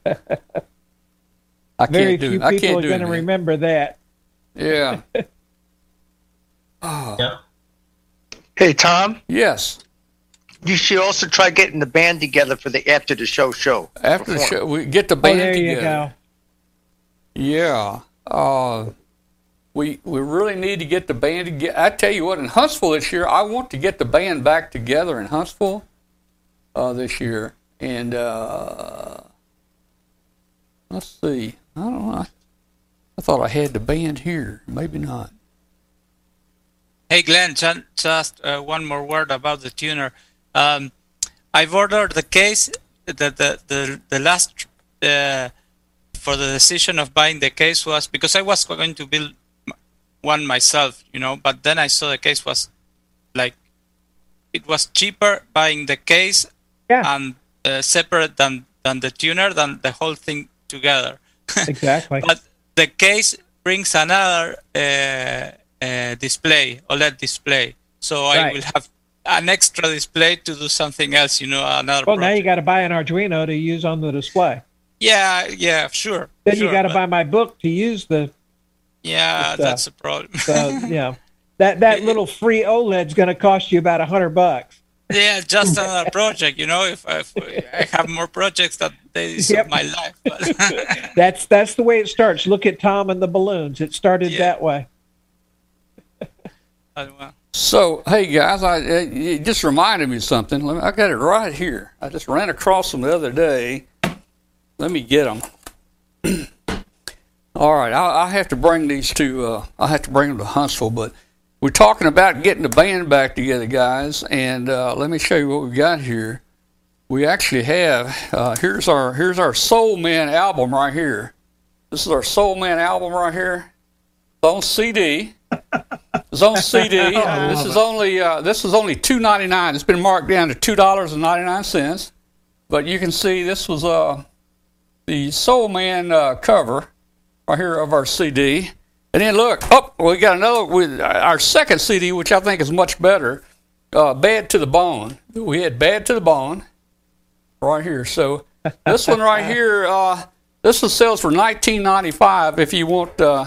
S1: I
S2: Very
S1: can't do.
S2: few.
S1: I
S2: people
S1: can't
S2: are
S1: do
S2: going to remember that.
S1: Yeah.
S4: Yeah.
S9: Hey Tom,
S1: Yes.
S9: you should also try getting the band together for the after the show show.
S1: After the show, we get the
S2: Oh,
S1: band
S2: there you
S1: together.
S2: go.
S1: Yeah. Uh, we we really need to get the band together. I tell you what, in Huntsville this year, I want to get the band back together in Huntsville uh, this year. And uh, let's see. I don't know. I, I thought I had the band here. Maybe not.
S7: Hey Glenn, ju- just uh, one more word about the tuner. Um, I've ordered the case. The the the, the last uh, for the decision of buying the case was because I was going to build one myself, you know. But then I saw the case was like it was cheaper buying the case
S2: Yeah,
S7: and uh, separate than than the tuner than the whole thing together.
S2: exactly.
S7: but the case brings another uh, uh, display, OLED display. So I will have an extra display to do something else, you know, another.
S2: Well, now you got to buy an Arduino to use on the display.
S7: Yeah, yeah, sure.
S2: Then you got to buy my book to use the.
S7: Yeah,
S2: the uh,
S7: that's a problem.
S2: So, you know, that that little free OLED's going to cost you about a hundred bucks.
S7: yeah, just another project, you know. If, if I have more projects that days
S2: Yep.
S7: of my life.
S2: That's that's the way it starts. Look at Tom and the balloons. It started
S7: Yeah.
S2: that way.
S7: as well.
S1: So, hey guys, I uh, it just reminded me of something. Let me, I got it right here. I just ran across them the other day. Let me get them. All right, I, I have to bring these to. Uh, I have to bring them to Huntsville, but we're talking about getting the band back together, guys. And uh, let me show you what we got here. We actually have. Uh, here's our here's our Soul Man album right here. This is our Soul Man album right here. It's on CD. It's on CD. This is only uh, this is only two ninety nine. It's been marked down to two dollars and ninety nine cents. But you can see this was uh, the Soul Man uh, cover right here of our CD. And then look, oh, we got another with our second CD, which I think is much better. Uh, Bad to the Bone. We had Bad to the Bone right here. So this one right here, uh, this one sells for nineteen ninety five. If you want, uh,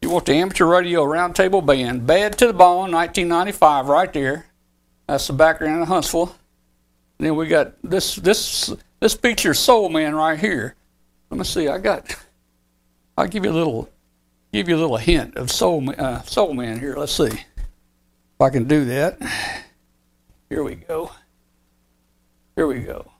S1: you want the amateur radio roundtable band, Bad to the Bone, nineteen ninety five, right there. That's the background of Huntsville. And then we got this this this features Soul Man right here. Let me see. I got. I'll give you a little, give you a little hint of Soul uh, Soul Man here. Let's see if I can do that. Here we go. Here we go.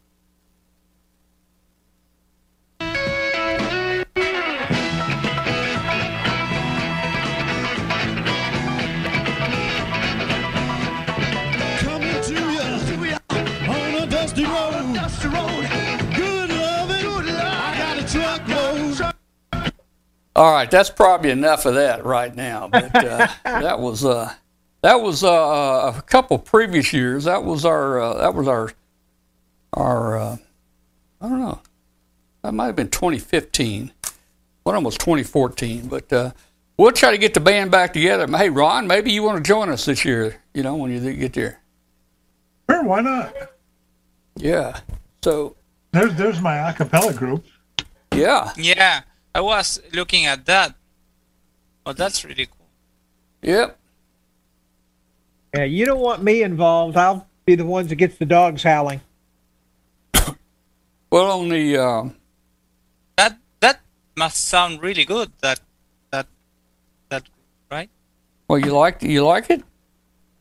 S1: All right, that's probably enough of that right now. But uh, that was uh, that was uh, a couple previous years. That was our uh, that was our our uh, I don't know. That might have been 2015. One of them was 2014. But uh, we'll try to get the band back together. Hey, Ron, maybe you want to join us this year. You know, when you get there.
S8: Sure, why not?
S1: Yeah. So
S8: There's there's my a cappella group.
S1: yeah,
S7: Yeah, I was looking at that. Oh, that's really cool.
S1: yep.
S2: Yeah, you don't want me involved. I'll be the ones that gets the dogs howling.
S1: Well, on the uh,
S7: That that must sound really good. That that that right?
S1: well, you like you like it?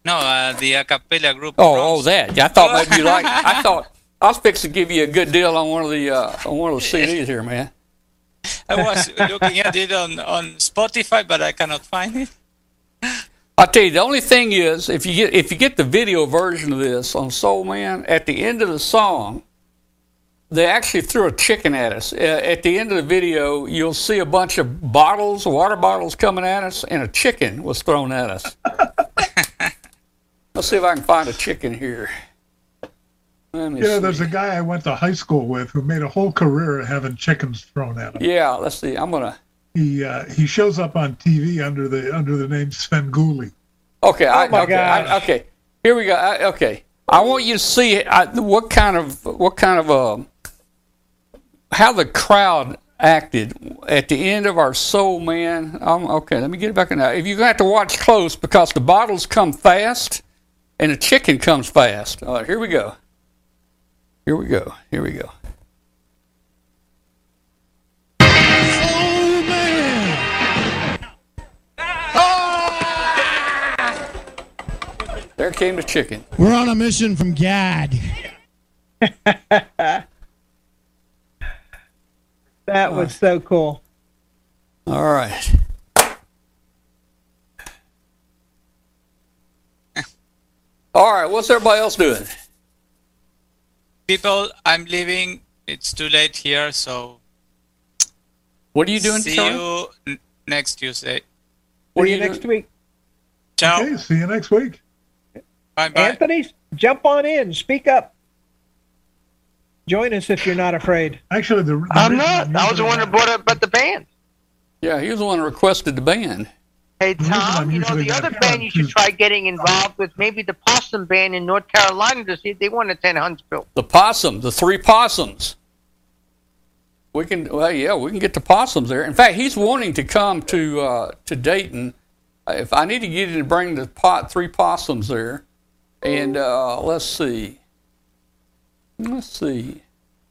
S7: No, uh, the a cappella group.
S1: Oh,
S7: Bronx.
S1: oh, that. I thought maybe you like. I thought I was fixing to give you a good deal on one of the uh, on one of the CDs here, man.
S7: I was looking at it on on Spotify, but I cannot find it.
S1: I tell you, the only thing is, if you get if you get the video version of this on Soul Man, at the end of the song, they actually threw a chicken at us. Uh, at the end of the video, you'll see a bunch of bottles, water bottles, coming at us, and a chicken was thrown at us. Let's see if I can find a chicken here. Let me
S8: Yeah,
S1: see.
S8: there's a guy I went to high school with who made a whole career of having chickens thrown at him.
S1: Yeah, let's see. I'm gonna.
S8: He uh, he shows up on TV under the under the name Sven Gulli.
S1: Okay, I,
S2: my
S1: okay, I,
S2: gosh.
S1: okay. Here we go. I, okay, I want you to see I, what kind of what kind of uh, how the crowd acted at the end of our Soul Man. Um, okay, let me get it back in now. If you're gonna have to watch close because the bottles come fast and the chicken comes fast. All right, here we go. Here we go. Here we go. There came the chicken.
S10: we're on a mission from God.
S2: That was so cool.
S1: All right. All right. What's everybody else doing?
S7: People, I'm leaving. It's too late here, so
S1: What are you doing,
S7: see
S1: Charlie?
S7: you next Tuesday.
S1: What
S2: See
S1: are
S2: you
S1: you
S2: next
S1: doing?
S2: week.
S7: Ciao.
S8: Okay, see you next week.
S7: Bye bye.
S2: Anthony, jump on in. Speak up. Join us if you're not afraid.
S8: Actually, the, the
S9: I'm not. I was the one that brought up about the band.
S1: Yeah, he was the one who requested the band.
S9: Hey Tom, you know the other band you should try getting involved with, maybe the Possum Band in North Carolina to see if they want to attend Huntsville.
S1: The possum, the three possums. We can, well, yeah, we can get the possums there. In fact, he's wanting to come to uh, to Dayton. If I need to get him to bring the pot, three possums there, and uh, let's see, let's see,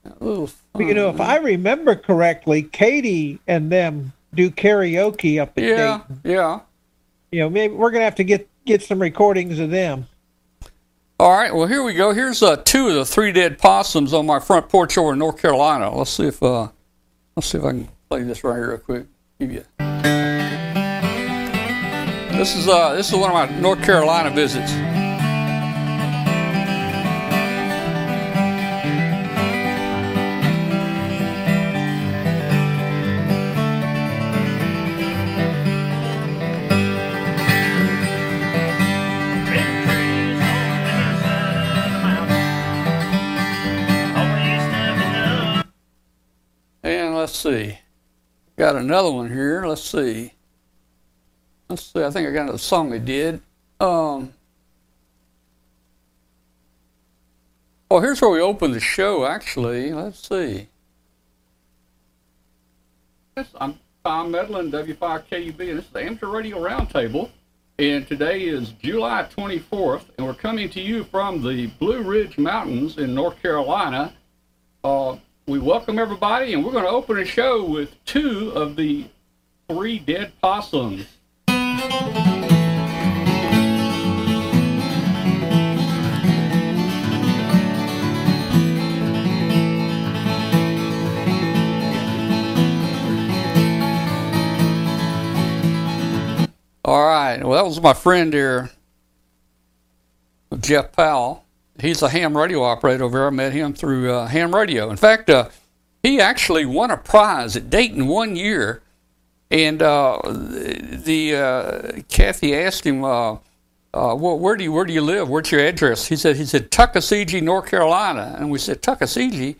S1: a little.
S2: But, you know, if. I remember correctly, Katie and them do karaoke up at
S1: yeah,
S2: Dayton.
S1: yeah,
S2: You know, maybe we're gonna have to get get some recordings of them.
S1: All right, well here we go. Here's uh, two of the three dead possums on my front porch over in North Carolina. Let's see if uh, let's see if I can play this right here real quick. Give you. This is uh, this is one of my North Carolina visits. See. Got another one here. Let's see. Let's see. I think I got another song they did. Um, oh, here's where we opened the show, actually. Let's see. I'm Tom Medlin, W5KUB, and this is the Amateur Radio Roundtable. And today is July 24th, and we're coming to you from the Blue Ridge Mountains in North Carolina. Uh, we welcome everybody, and we're going to open a show with two of the three dead possums. All right. Well, that was my friend here, Jeff Powell. He's a ham radio operator over there. I met him through uh, ham radio. In fact, uh, he actually won a prize at Dayton one year, and uh, the uh, Kathy asked him, uh, uh, well, "Where do you where do you live? Where's your address?" He said, "He said Tuckasegee, North Carolina." And we said, "Tuckasegee?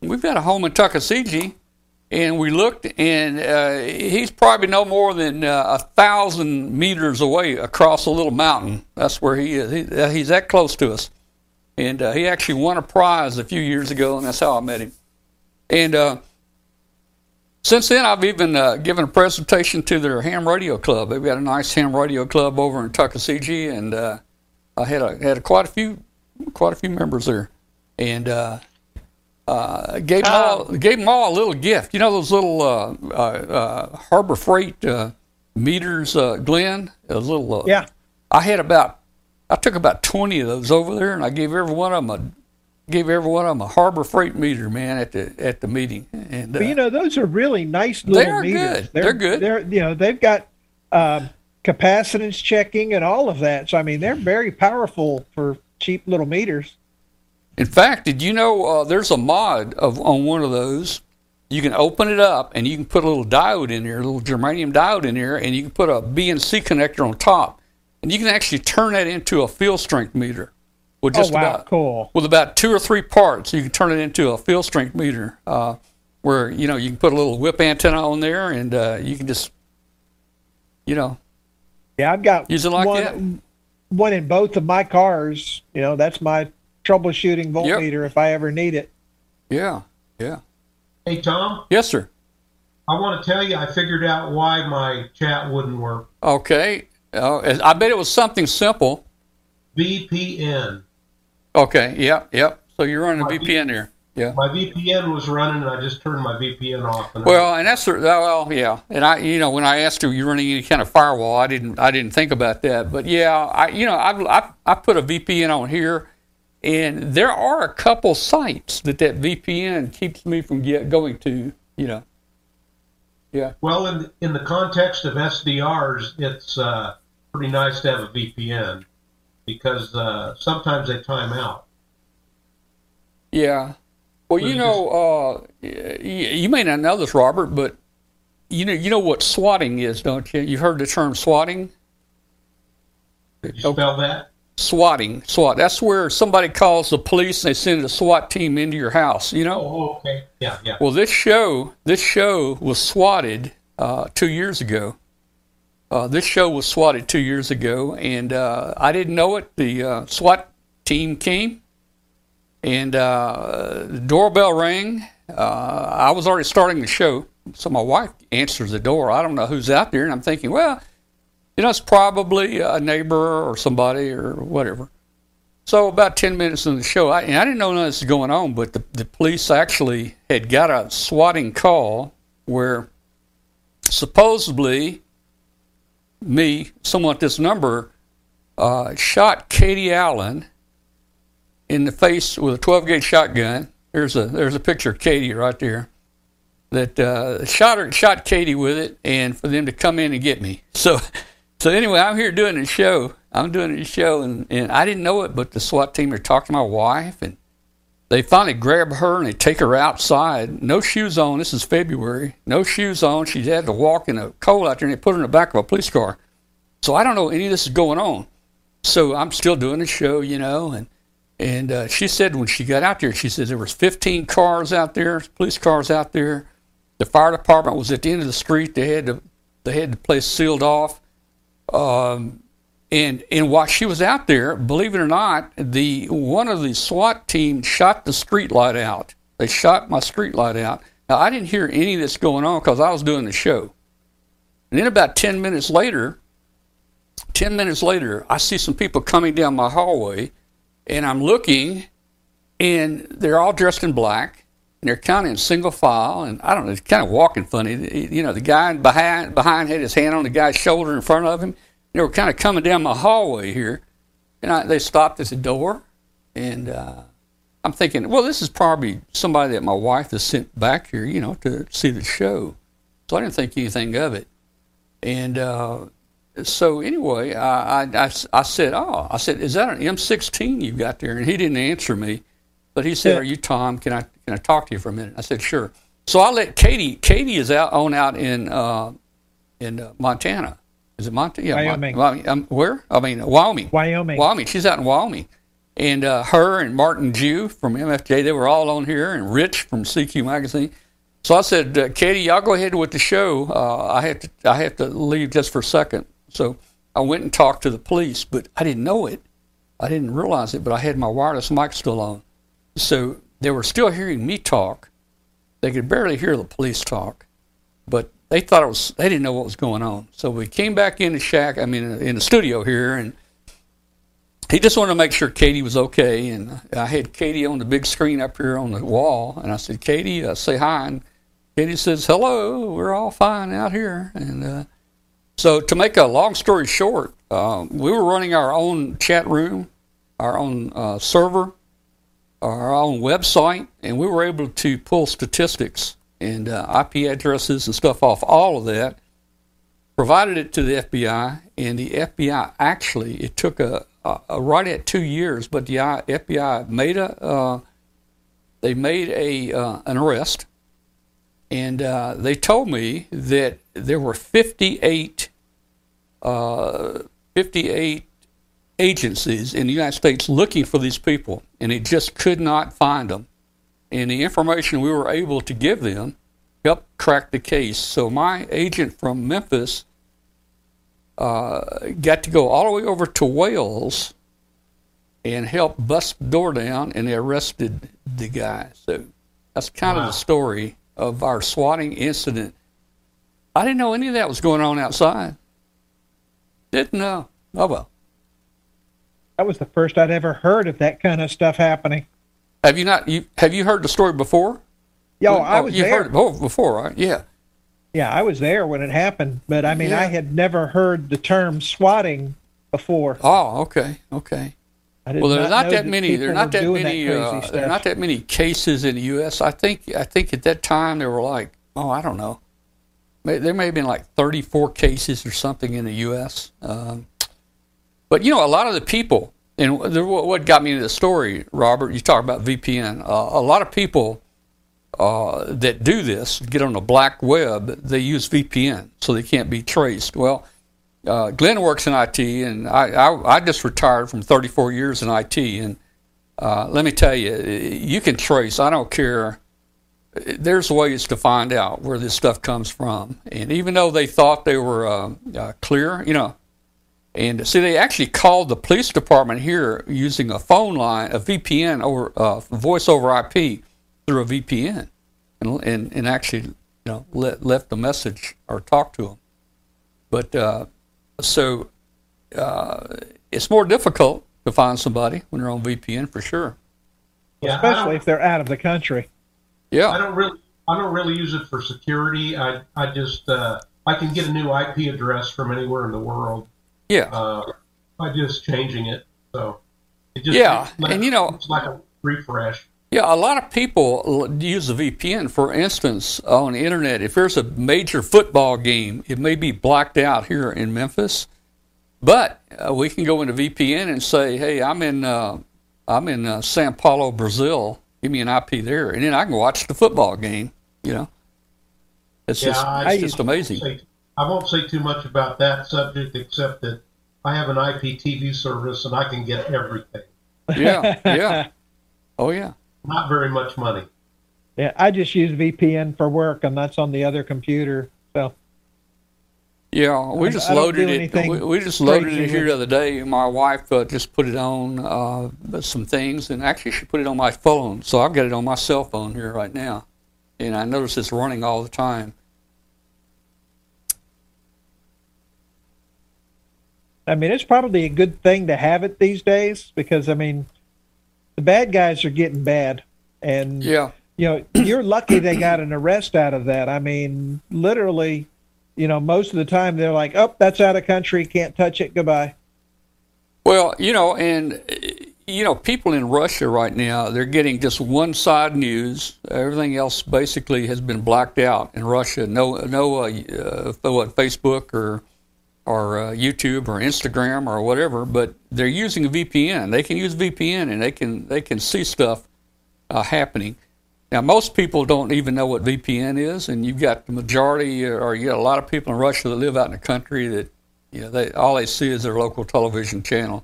S1: We've got a home in Tuckasegee." And we looked, and he's probably no more than a thousand meters away across a little mountain. That's where he is. He, he's that close to us. And uh, he actually won a prize a few years ago, and that's how I met him. And uh, since then, I've even uh, given a presentation to their ham radio club. They've got a nice ham radio club over in Tuckasegee, and I had a, had a, quite a few quite a few members there. And uh, gave them all gave them all a little gift. You know those little uh, uh, uh Harbor Freight uh, meters, uh, Glenn. A little.
S2: yeah.
S1: I had about. I took about twenty of those over there, and I gave every one of them a gave every one of them a Harbor Freight meter, man, at the at the meeting. And
S2: but you know those are really nice little
S1: they are
S2: meters.
S1: Good. They're, they're good.
S2: They're you know they've got. Um, capacitance checking and all of that. So I mean, they're very powerful for cheap little meters.
S1: In fact, did you know uh, there's a mod of on one of those? You can open it up and you can put a little diode in there, a little germanium diode in there, and you can put a BNC connector on top, and you can actually turn that into a field strength meter. With just
S2: oh, wow,
S1: about
S2: cool.
S1: with about two or three parts, you can turn it into a field strength meter. Uh, where you know you can put a little whip antenna on there, and uh, you can just, you know,
S2: yeah, I've got
S1: use it like
S2: one,
S1: that.
S2: one in both of my cars. You know, that's my troubleshooting voltmeter yep. if I ever need it.
S1: Yeah, yeah.
S4: Hey, Tom?
S1: Yes, sir.
S4: I want to tell you, I figured out why my chat wouldn't work.
S1: Okay. Uh, I bet it was something simple.
S4: VPN.
S1: Okay, yep, yep. So you're running
S4: My
S1: a VPN here. Yeah.
S4: My VPN was running, and I just turned my VPN off. And
S1: Well, and that's the- well, yeah. And I, you know, when I asked you, you running any kind of firewall, I didn't, I didn't think about that. But yeah, I, you know, I've, I, I put a VPN on here, and there are a couple sites that that VPN keeps me from get, going to. You know. Yeah.
S4: Well, in in the context of SDRs, it's uh, pretty nice to have a VPN because uh, sometimes they time out.
S1: Yeah. Well,
S4: So
S1: you
S4: you
S1: know, uh, you may not know this, Robert, but you know, you know what swatting is, don't you? You've heard the term swatting.
S4: Did you spell that?
S1: Swatting, SWAT. That's where somebody calls the police and they send a SWAT team into your house. You know.
S4: Oh, okay. Yeah, yeah.
S1: Well, this show, this show was swatted uh, two years ago. Uh, this show was swatted two years ago, and uh, I didn't know it. The uh, SWAT team came, and uh, the doorbell rang. Uh, I was already starting the show, so my wife answers the door. I don't know who's out there, and I'm thinking, well, you know, it's probably a neighbor or somebody or whatever. So about 10 minutes into the show, I, I didn't know this was going on, but the, the police actually had got a swatting call where supposedly me, someone at this number, uh, shot Katie Allen in the face with a 12 gauge shotgun. There's a there's a picture of Katie right there. That uh, shot her shot Katie with it, and for them to come in and get me. So so anyway, I'm here doing a show. I'm doing a show, and, and I didn't know it, but the SWAT team are talking to my wife, and they finally grab her and they take her outside. No shoes on. This is February. No shoes on. She had to walk in a cold out there, and they put her in the back of a police car. So I don't know any of this is going on. So I'm still doing the show, you know, and and uh, she said when she got out there, she said there was 15 cars out there, police cars out there. The fire department was at the end of the street. They had to they had the place sealed off. Um, and and while she was out there, believe it or not, the one of the SWAT team shot the street light out. They shot my street light out. Now I didn't hear any of this going on because I was doing the show. And then about ten minutes later, ten minutes later, I see some people coming down my hallway, and I'm looking, and they're all dressed in black, and they're kind of in single file, and I don't know, it's kind of walking funny. You know, the guy behind behind had his hand on the guy's shoulder in front of him they were kind of coming down my hallway here, and I, they stopped at the door, and uh, I'm thinking, well, this is probably somebody that my wife has sent back here, you know, to see the show. So I didn't think anything of it, and uh, so anyway, I, I, I, I, said, oh, I said, is that an M16 you got there? And he didn't answer me, but he said, yeah. are you Tom? Can I can I talk to you for a minute? I said, sure. So I let Katie. Katie is out on out in uh, in uh, Montana is it Montana? Yeah,
S2: Wyoming.
S1: Wyoming. Um, where? I mean, Wyoming.
S2: Wyoming.
S1: Wyoming. She's out in Wyoming. And uh, her and Martin Jue from MFJ, they were all on here, and Rich from CQ Magazine. So I said, uh, Katie, y'all go ahead with the show. Uh, I have to, I have to leave just for a second. So I went and talked to the police, but I didn't know it. I didn't realize it, but I had my wireless mic still on. So they were still hearing me talk. They could barely hear the police talk, but they thought it was they didn't know what was going on. So we came back in the shack, I mean in the studio here, and he just wanted to make sure Katie was okay. And I had Katie on the big screen up here on the wall, and I said, Katie, uh, say hi. And Katie says, hello, we're all fine out here. And uh, so to make a long story short, uh, we were running our own chat room, our own uh, server, our own website, and we were able to pull statistics and uh, IP addresses and stuff off all of that, provided it to the FBI, and the FBI actually it took a, a, a right at two years, but the FBI made a uh, they made a uh, an arrest, and uh, they told me that there were 58, uh, 58 agencies in the United States looking for these people, and they just could not find them and the information we were able to give them helped crack the case. So my agent from Memphis uh, got to go all the way over to Wales and help bust the door down, and they arrested the guy. So that's kind wow. of the story of our swatting incident. I didn't know any of that was going on outside. Didn't know. Oh well.
S2: That was the first I'd ever heard of that kind of stuff happening.
S1: Have you not? You have you heard the story before?
S2: Yeah, I was
S1: you
S2: there.
S1: heard it before, right? Yeah.
S2: Yeah, I was there when it happened, but I mean, yeah. I had never heard the term swatting before.
S1: Oh, okay, okay. Well, there's not, not that many. There's not that many. That uh, there's not that many cases in the U.S. I think. I think at that time there were like, oh, I don't know. There may have been like 34 cases or something in the U.S. Um, but you know, a lot of the people and what got me into the story, Robert, you talk about VPN. Uh, a lot of people uh, that do this get on the black web, they use VPN so they can't be traced. Well, uh, Glenn works in IT, and I, I, I, just retired from 34 years in IT. And uh, let me tell you, you can trace, I don't care. There's ways to find out where this stuff comes from. And even though they thought they were uh, uh, clear, you know, and see, they actually called the police department here using a phone line, a VPN over uh, voice over IP through a VPN, and and, and actually, you know, let, left a message or talked to them. But uh, so uh, it's more difficult to find somebody when they're on VPN for sure.
S2: Yeah, especially if they're out of the country.
S1: Yeah,
S4: I don't really, I don't really use it for security. I, I just, uh, I can get a new IP address from anywhere in the world
S1: yeah.
S4: Uh, by just changing it. So it just
S1: Yeah,
S4: like,
S1: and you know-
S4: it's like a refresh.
S1: Yeah, a lot of people use a VPN. For instance, on the internet, if there's a major football game, it may be blacked out here in Memphis, but uh, we can go into VPN and say, "Hey, I'm in uh, I'm in uh, Sao Paulo, Brazil. Give me an IP there, and then I can watch the football game." You know, it's just
S4: I-
S1: it's just amazing.
S4: Say- I won't say too much about that subject, except that I have an IPTV service and I can get everything.
S1: Yeah, yeah, oh yeah.
S4: Not very much money.
S2: Yeah, I just use VPN for work, and that's on the other computer. So
S1: Yeah, we
S2: I-
S1: just
S2: I
S1: loaded
S2: do
S1: it. We, we just loaded it here the other day. My wife uh, just put it on uh, some things, and actually she put it on my phone. So I've got it on my cell phone here right now, and I notice it's running all the time.
S2: I mean, it's probably a good thing to have it these days because I mean, the bad guys are getting bad, and
S1: Yeah,
S2: you know, you're lucky they got an arrest out of that. I mean, literally, you know, most of the time they're like, "Oh, that's out of country, can't touch it, goodbye."
S1: Well, you know, and uh, you know, people in Russia right now, they're getting just one side news. Everything else basically has been blacked out in Russia. No, no, uh, uh, what Facebook or or uh, YouTube or Instagram or whatever. But they're using a VPN. They can use VPN and they can they can see stuff uh, happening. Now, most people don't even know what VPN is, and you've got the majority, or you got a lot of people in Russia that live out in the country that, you know, they all they see is their local television channel.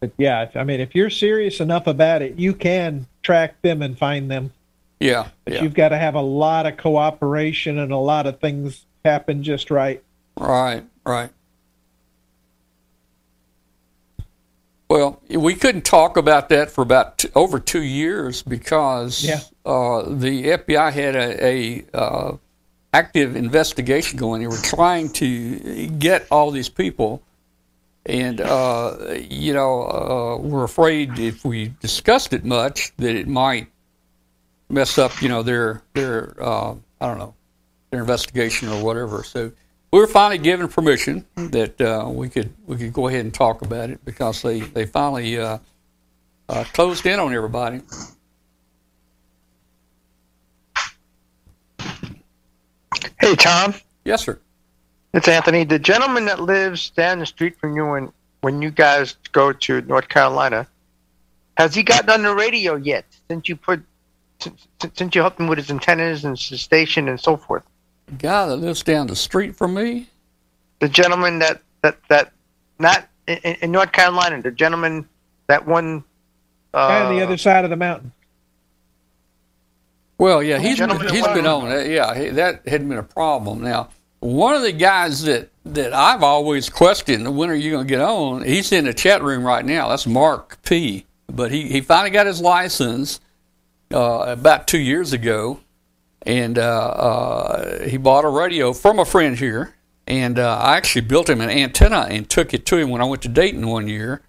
S2: But yeah, I mean, if you're serious enough about it, you can track them and find them.
S1: Yeah,
S2: But
S1: yeah,
S2: you've got to have a lot of cooperation and a lot of things happen just right.
S1: right, right. Well, we couldn't talk about that for about t- over two years because
S2: Yeah.
S1: uh, the FBI had a, a uh, active investigation going. They were trying to get all these people, and uh, you know, uh, we're afraid if we discussed it much that it might mess up, you know, their their uh, I don't know their investigation or whatever. So we were finally given permission that uh, we could we could go ahead and talk about it because they they finally uh, uh, closed in on everybody.
S9: Hey, Tom.
S1: Yes, sir.
S9: It's Anthony. The gentleman that lives down the street from you when, when you guys go to North Carolina, has he gotten on the radio yet since you put since, since you helped him with his antennas and his station and so forth?
S1: The guy that lives down the street from me.
S9: The gentleman that that that not in, in North Carolina, the gentleman that one uh,
S2: on the other side of the mountain.
S1: Well, yeah, he's been,
S9: Gentleman
S1: he's
S9: at
S1: been on that. Yeah, he, that hadn't been a problem. Now, one of the guys that that I've always questioned, when are you going to get on? He's in the chat room right now. That's Mark P. But he, he finally got his license uh, about two years ago, and uh, uh, he bought a radio from a friend here. And uh, I actually built him an antenna and took it to him when I went to Dayton one year.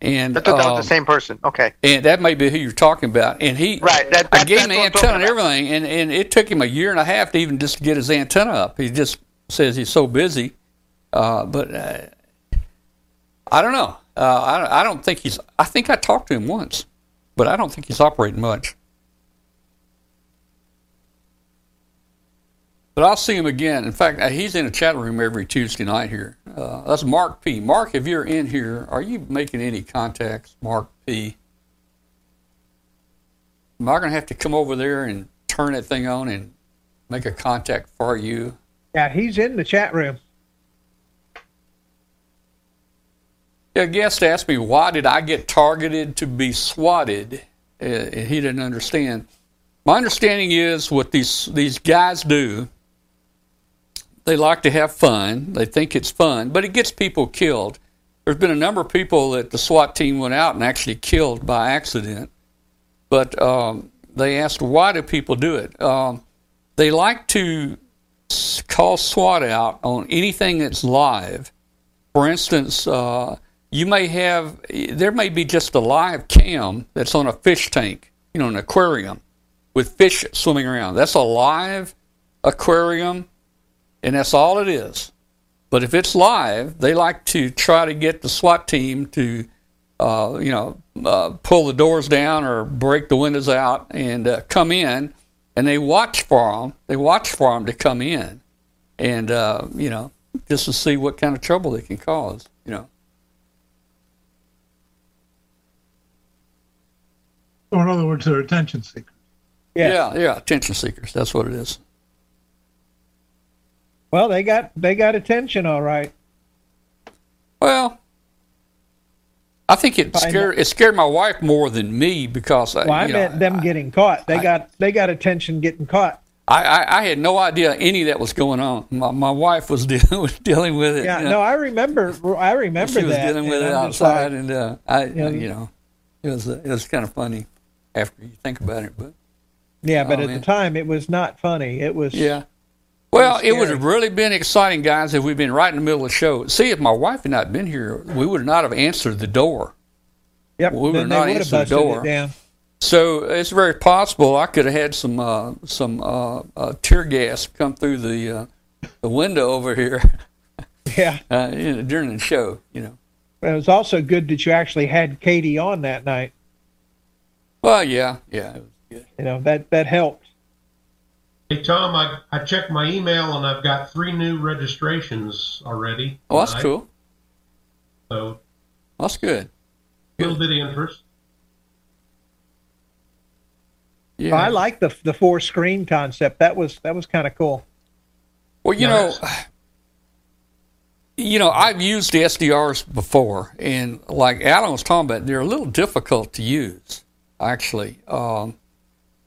S1: And
S9: I thought that
S1: um,
S9: was the same person. Okay,
S1: and that may be who you're talking about. And he,
S9: Right, that-
S1: I
S9: that-
S1: gave him
S9: that's
S1: the antenna and everything, and, and it took him a year and a half to even just get his antenna up. He just says he's so busy, uh, but uh, I don't know. Uh, I, I don't think he's. I think I talked to him once, but I don't think he's operating much. But I'll see him again. In fact, uh, he's in a chat room every Tuesday night here. Uh, that's Mark P. Mark, if you're in here, are you making any contacts, Mark P? Am I going to have to come over there and turn that thing on and make a contact for you?
S2: Yeah, he's in the chat room.
S1: Yeah, a guest asked me, why did I get targeted to be swatted? Uh, he didn't understand. My understanding is what these, these guys do, they like to have fun. They think it's fun, but it gets people killed. There's been a number of people that the SWAT team went out and actually killed by accident. But um, they asked, why do people do it? Um, they like to call SWAT out on anything that's live. For instance, uh, you may have there may be just a live cam that's on a fish tank, you know, an aquarium, with fish swimming around. That's a live aquarium, and that's all it is. But if it's live, they like to try to get the SWAT team to, uh, you know, uh, pull the doors down or break the windows out and uh, come in, and they watch for them. They watch for them to come in, and uh, you know, just to see what kind of trouble they can cause. You know.
S8: So in other words, they're attention seekers.
S1: Yeah, yeah, attention seekers. That's what it is.
S2: Well, they got they got attention, all right.
S1: Well, I think it scared it scared my wife more than me because I,
S2: Well, I
S1: you know,
S2: meant them getting caught. They
S1: I-
S2: got they got attention getting caught.
S1: I, I, I had no idea any of that was going on. My, my wife was dealing with, dealing with it.
S2: Yeah,
S1: you know.
S2: no, I remember. I remember
S1: she was
S2: that.
S1: dealing with it
S2: I'm
S1: outside,
S2: like,
S1: and uh, I,
S2: Yeah.
S1: you know, it was uh, it was kind of funny after you think about it. But
S2: yeah, but
S1: Oh,
S2: at
S1: man.
S2: the time, it was not funny. It was.
S1: yeah, well, it would have really been exciting, guys, if we'd been right in the middle of the show. See, if my wife had not been here, we would not have answered the door.
S2: Yep.
S1: We would not
S2: would have
S1: answer the door. So it's very possible I could have had some uh, some uh, uh, tear gas come through the uh, the window over here
S2: Yeah.
S1: uh, you know, during the show. You know.
S2: It was also good that you actually had Katie on that night.
S1: Well, yeah, yeah. It was good.
S2: You know that that helped.
S4: Hey Tom, I, I checked my email and I've got three new registrations already.
S1: Oh, that's
S4: tonight.
S1: cool.
S4: So
S1: That's good.
S4: a little bit of interest.
S1: Yeah.
S2: I like the the four screen concept. That was that was kind of cool.
S1: Well, you
S4: Yeah,
S1: know, you know, I've used the SDRs before, and like Alan was talking about, they're a little difficult to use. Actually, um,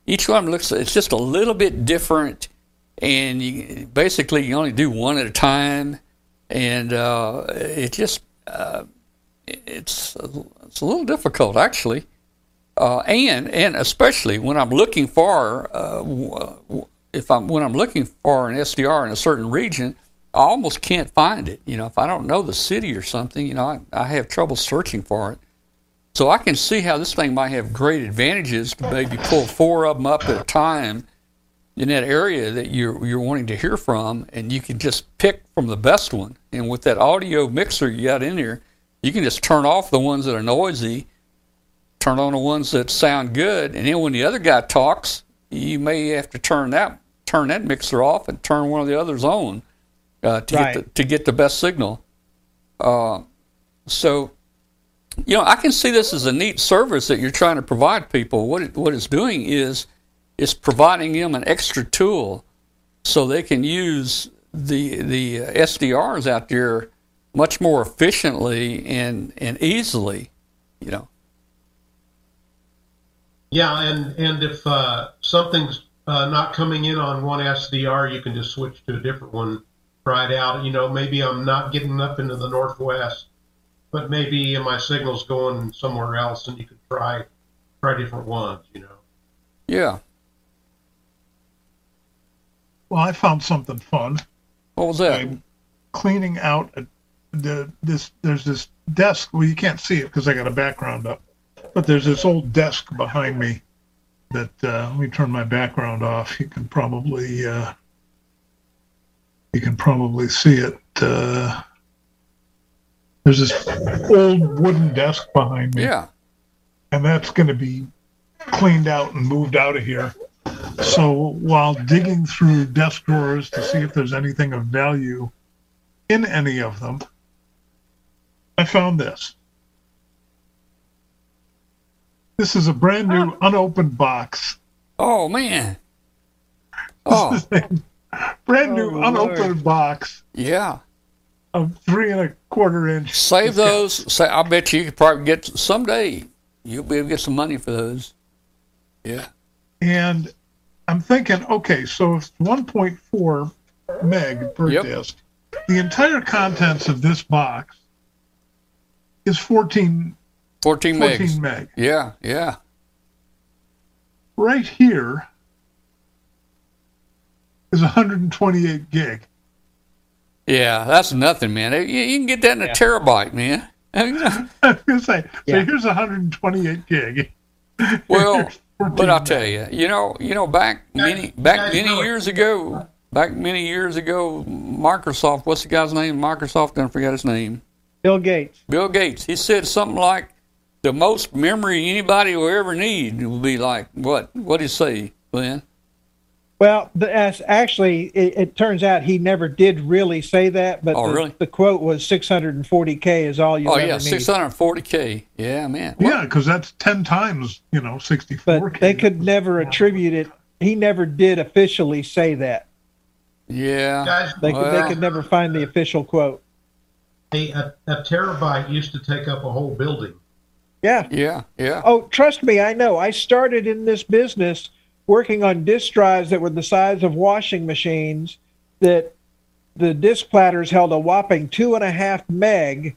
S1: each one looks it's just a little bit different, and you basically you only do one at a time, and uh, it just uh, it's it's a little difficult actually. Uh, and and especially when I'm looking for uh, if I'm when I'm looking for an SDR in a certain region, I almost can't find it. You know, if I don't know the city or something, you know, I, I have trouble searching for it. So I can see how this thing might have great advantages to maybe pull four of them up at a time in that area that you're you're wanting to hear from, and you can just pick from the best one. And with that audio mixer you got in here, you can just turn off the ones that are noisy turn on the ones that sound good, and then when the other guy talks, you may have to turn that turn that mixer off and turn one of the others on uh, to
S2: Right.
S1: get the, to get the best signal. Uh, so, you know, I can see this as a neat service that you're trying to provide people. What it, what it's doing is is providing them an extra tool so they can use the the SDRs out there much more efficiently and and easily. You know.
S4: Yeah, and and if uh, something's uh, not coming in on one SDR, you can just switch to a different one. Try it out. You know, maybe I'm not getting up into the northwest, but maybe my signal's going somewhere else, and you could try try different ones. You know.
S1: Yeah.
S8: Well, I found something fun.
S1: What was that?
S8: I'm cleaning out a, the this. There's this desk. Well, you can't see it because I got a background up, but there's this old desk behind me. That uh, let me turn my background off. You can probably uh, you can probably see it. Uh, there's this old wooden desk behind me
S1: Yeah.
S8: and that's going to be cleaned out and moved out of here. So while digging through desk drawers to see if there's anything of value in any of them, I found this. This is a brand new unopened box.
S1: Oh man. Oh
S8: Brand new
S2: Oh, Lord.
S8: unopened box
S1: yeah.
S8: Of three and a quarter inch.
S1: Save those. Say, I bet you could probably get someday. You'll be able to get some money for those. Yeah.
S8: And I'm thinking, okay, so it's 1.4 meg per
S1: Yep.
S8: disk. The entire contents of this box is 14,
S1: 14
S8: 14
S1: megs.
S8: meg.
S1: Yeah. Yeah.
S8: Right here is 128 gig.
S1: Yeah. That's nothing, man. You, you can get that in a
S2: Yeah.
S1: terabyte, man.
S8: I was going to say,
S2: Yeah.
S8: so here's 128 gig.
S1: well, But I'll tell you, you know, you know, back many back many years ago, back many years ago, Microsoft. What's the guy's name? Microsoft. I forget his name.
S2: Bill Gates.
S1: Bill Gates. He said something like, "The most memory anybody will ever need will be like what? What did he say, Glenn?
S2: Well, the, as actually, it, it turns out he never did really say that, but
S1: Oh,
S2: the,
S1: really?
S2: the quote was 640k is all you
S1: oh
S2: ever
S1: yeah,
S2: need.
S1: six hundred forty k. Yeah, man.
S8: Yeah, because that's ten times you know 64K.
S2: But they could never attribute it. He never did officially say that.
S1: Yeah.
S4: Guys,
S2: They could,
S1: Well-
S2: they could never find the official quote.
S4: a, a, a terabyte used to take up a whole building.
S2: Yeah.
S1: Yeah. Yeah.
S2: Oh, trust me, I know. I started in this business working on disk drives that were the size of washing machines. That the disk platters held a whopping two and a half meg,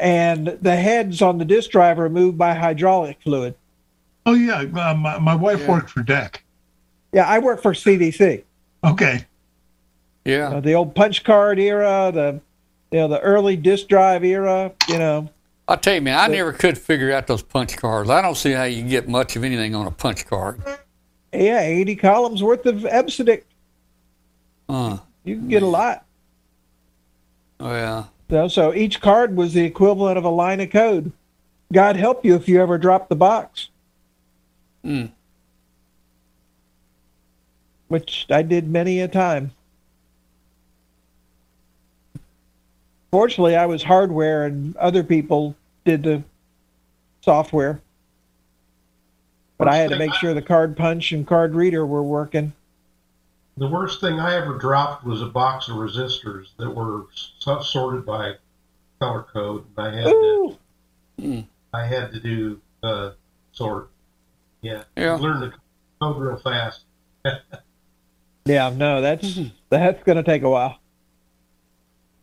S2: and the heads on the disk drive are moved by hydraulic fluid.
S8: Oh yeah, uh, my, my wife
S1: Yeah.
S8: worked for DEC.
S2: Yeah, I work for CDC.
S8: Okay.
S1: Yeah.
S2: Uh, the old punch card era, the you know the early disk drive era. You know,
S1: I'll tell you, man, I never could figure out those punch cards. I don't see how you can get much of anything on a punch card.
S2: Yeah, eighty columns worth of EBCDIC.
S1: Uh,
S2: You can get a lot.
S1: oh, yeah.
S2: So, so each card was the equivalent of a line of code. God help you if you ever drop the box.
S1: Hmm.
S2: Which I did many a time. Fortunately, I was hardware and other people did the software. But I had to make sure the card punch and card reader were working.
S4: The worst thing I ever dropped was a box of resistors that were so- sorted by color code, and I had to
S2: Ooh,
S1: Hmm.
S4: I had to do uh, sort. Yeah,
S1: Yeah.
S4: learn the code real fast.
S2: Yeah, no, that's that's going to take a while.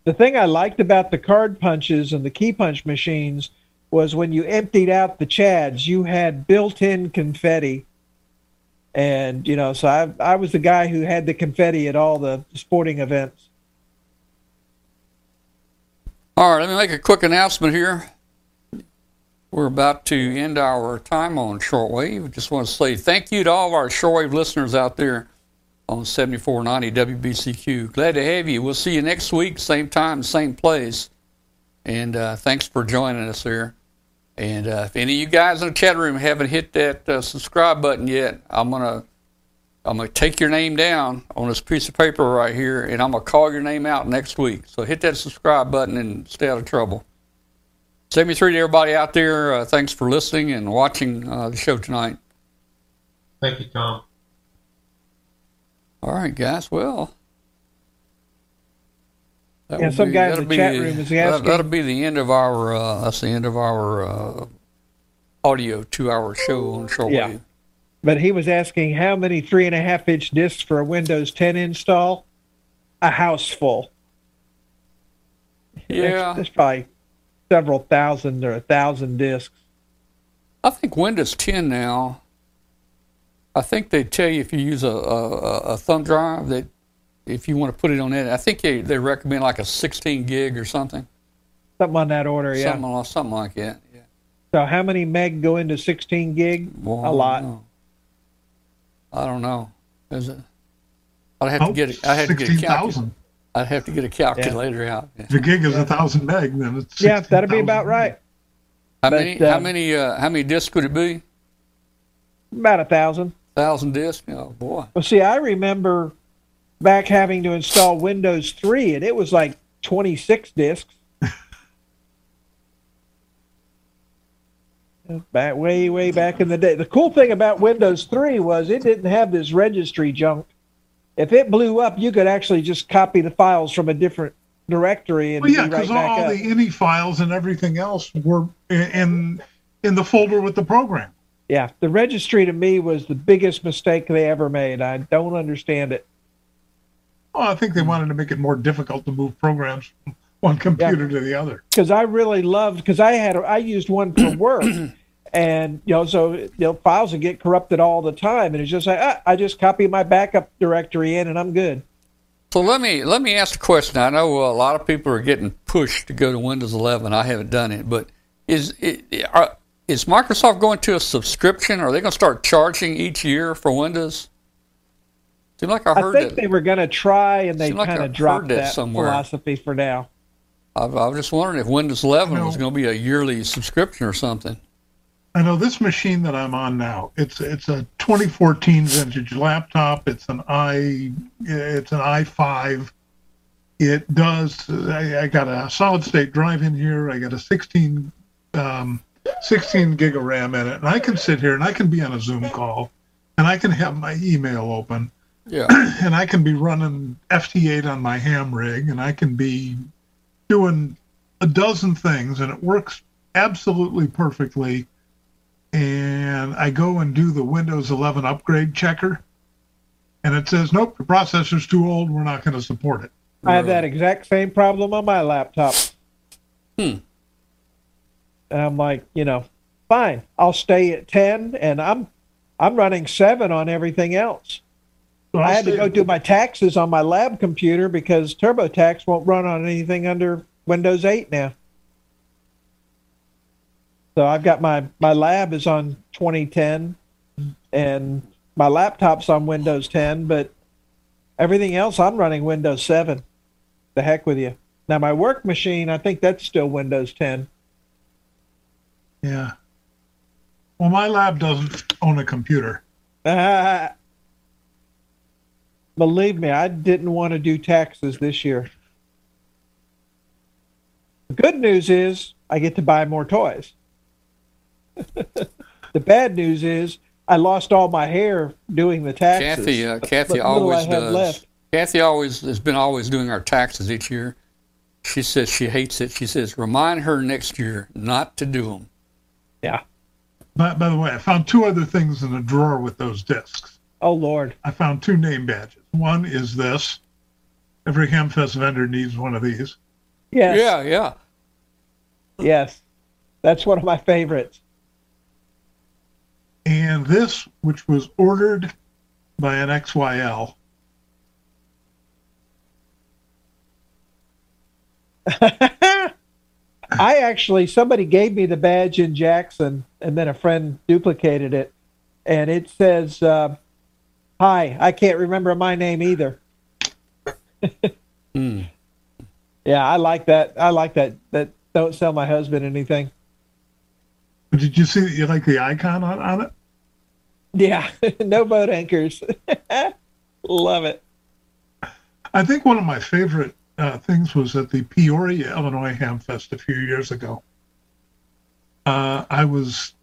S2: The thing I liked about the card punches and the key punch machines was when you emptied out the chads, you had built-in confetti. And you know, so I I was the guy who had the confetti at all the sporting events.
S1: All right, let me make a quick announcement here. We're about to end our time on shortwave. Just want to say thank you to all of our shortwave listeners out there on 7490 WBCQ. Glad to have you. We'll see you next week, same time, same place. And uh, thanks for joining us here. And uh, if any of you guys in the chat room haven't hit that uh, subscribe button yet, I'm gonna I'm gonna take your name down on this piece of paper right here, and I'm gonna call your name out next week. So hit that subscribe button and stay out of trouble. 73 to everybody out there. Uh, thanks for listening and watching uh, the show tonight.
S4: Thank you, Tom.
S1: All right, guys. Well, that
S2: Yeah, some guy in the chat room is asking-
S1: That'll be the end of our. Uh, that's the end of our uh, audio two-hour show on shortwave.
S2: Yeah. But he was asking how many three and a half inch discs for a Windows 10 install? A house full.
S1: Yeah.
S2: That's, that's probably several thousand or a thousand discs.
S1: I think Windows 10 now. I think they tell you if you use a, a, a thumb drive that if you want to put it on that, I think they, they recommend like a 16 gig or something,
S2: Something on that order, yeah.
S1: something like something like that. Yeah,
S2: So how many meg go into 16 gig?
S1: Well, I
S2: a
S1: don't
S2: lot.
S1: know. I don't know. Is it? I'd have to
S8: Oh,
S1: get it. I had to get a calculator. I'd have to get a calculator out. Yeah.
S8: If a gig is a thousand meg, then it's
S2: Yeah, that'd be about right.
S1: How
S2: But,
S1: many? how
S2: um,
S1: many? Uh, how many discs could it be?
S2: About a thousand.
S1: Thousand discs. Oh boy.
S2: Well, see, I remember back having to install Windows 3, and it was like 26 discs. back way, way back in the day. The cool thing about Windows 3 was it didn't have this registry junk. If it blew up, you could actually just copy the files from a different directory and
S8: Well, yeah,
S2: be right
S8: because all the INI files and everything else were in in the folder with the program.
S2: Yeah, the registry to me was the biggest mistake they ever made. I don't understand it.
S8: Well, I think they wanted to make it more difficult to move programs from one computer to the other.
S2: because I really loved because I had I used one for work, and you know so you know files would get corrupted all the time, and it's just like ah, I just copy my backup directory in, and I'm good.
S1: So let me let me ask a question. I know a lot of people are getting pushed to go to Windows 11. I haven't done it, but is it, are, is Microsoft going to a subscription? Are they going to start charging each year for Windows? Seemed like I
S2: I think
S1: it.
S2: they were going to try, and they
S1: like
S2: kind
S1: I
S2: of dropped
S1: that
S2: that
S1: somewhere.
S2: philosophy for now.
S1: I, I was just wondering if Windows 11
S8: No.
S1: was going to be a yearly subscription or something.
S8: I know this machine that I'm on now. It's it's a 2014 vintage laptop. It's an i it's an i5. It does. I, I got a solid state drive in here. I got a 16 um, 16 gig of RAM in it, and I can sit here and I can be on a Zoom call, and I can have my email open,
S1: Yeah.
S8: and I can be running FT8 on my ham rig, and I can be doing a dozen things, and it works absolutely perfectly. And I go and do the Windows 11 upgrade checker, and it says, "Nope, the processor's too old. We're not going to support it."
S2: I have that exact same problem on my laptop.
S1: Hmm.
S2: And I'm like, you know, fine, I'll stay at 10, and I'm I'm running seven on everything else.
S8: So
S2: I had to go do my taxes on my lab computer because TurboTax won't run on anything under Windows 8 now. So I've got my my lab is on 2010, and my laptop's on Windows 10, but everything else I'm running Windows 7. The heck with you. Now my work machine, I think that's still Windows 10.
S8: Yeah. Well, my lab doesn't own a computer.
S2: Ah, believe me, I didn't want to do taxes this year. The good news is I get to buy more toys. the bad news is I lost all my hair doing the taxes.
S1: Kathy, uh, Kathy
S2: What little
S1: always does.
S2: left.
S1: Kathy always has been always doing our taxes each year. She says she hates it. She says remind her next year not to do them.
S2: Yeah.
S8: By, by the way, I found two other things in the drawer with those discs.
S2: Oh Lord.
S8: I found two name badges. One is this. Every Hamfest vendor needs one of these.
S2: Yes.
S1: Yeah, yeah.
S2: Yes. That's one of my favorites.
S8: And this, which was ordered by an XYL.
S2: I actually somebody gave me the badge in Jackson, and then a friend duplicated it, and it says, uh, "Hi, I can't remember my name either."
S1: Hmm.
S2: Yeah, I like that. I like that. That don't sell my husband anything.
S8: Did you see that you like the icon on, on it?
S2: Yeah, no boat anchors. Love it.
S8: I think one of my favorite uh, things was at the Peoria, Illinois Hamfest a few years ago. Uh, I was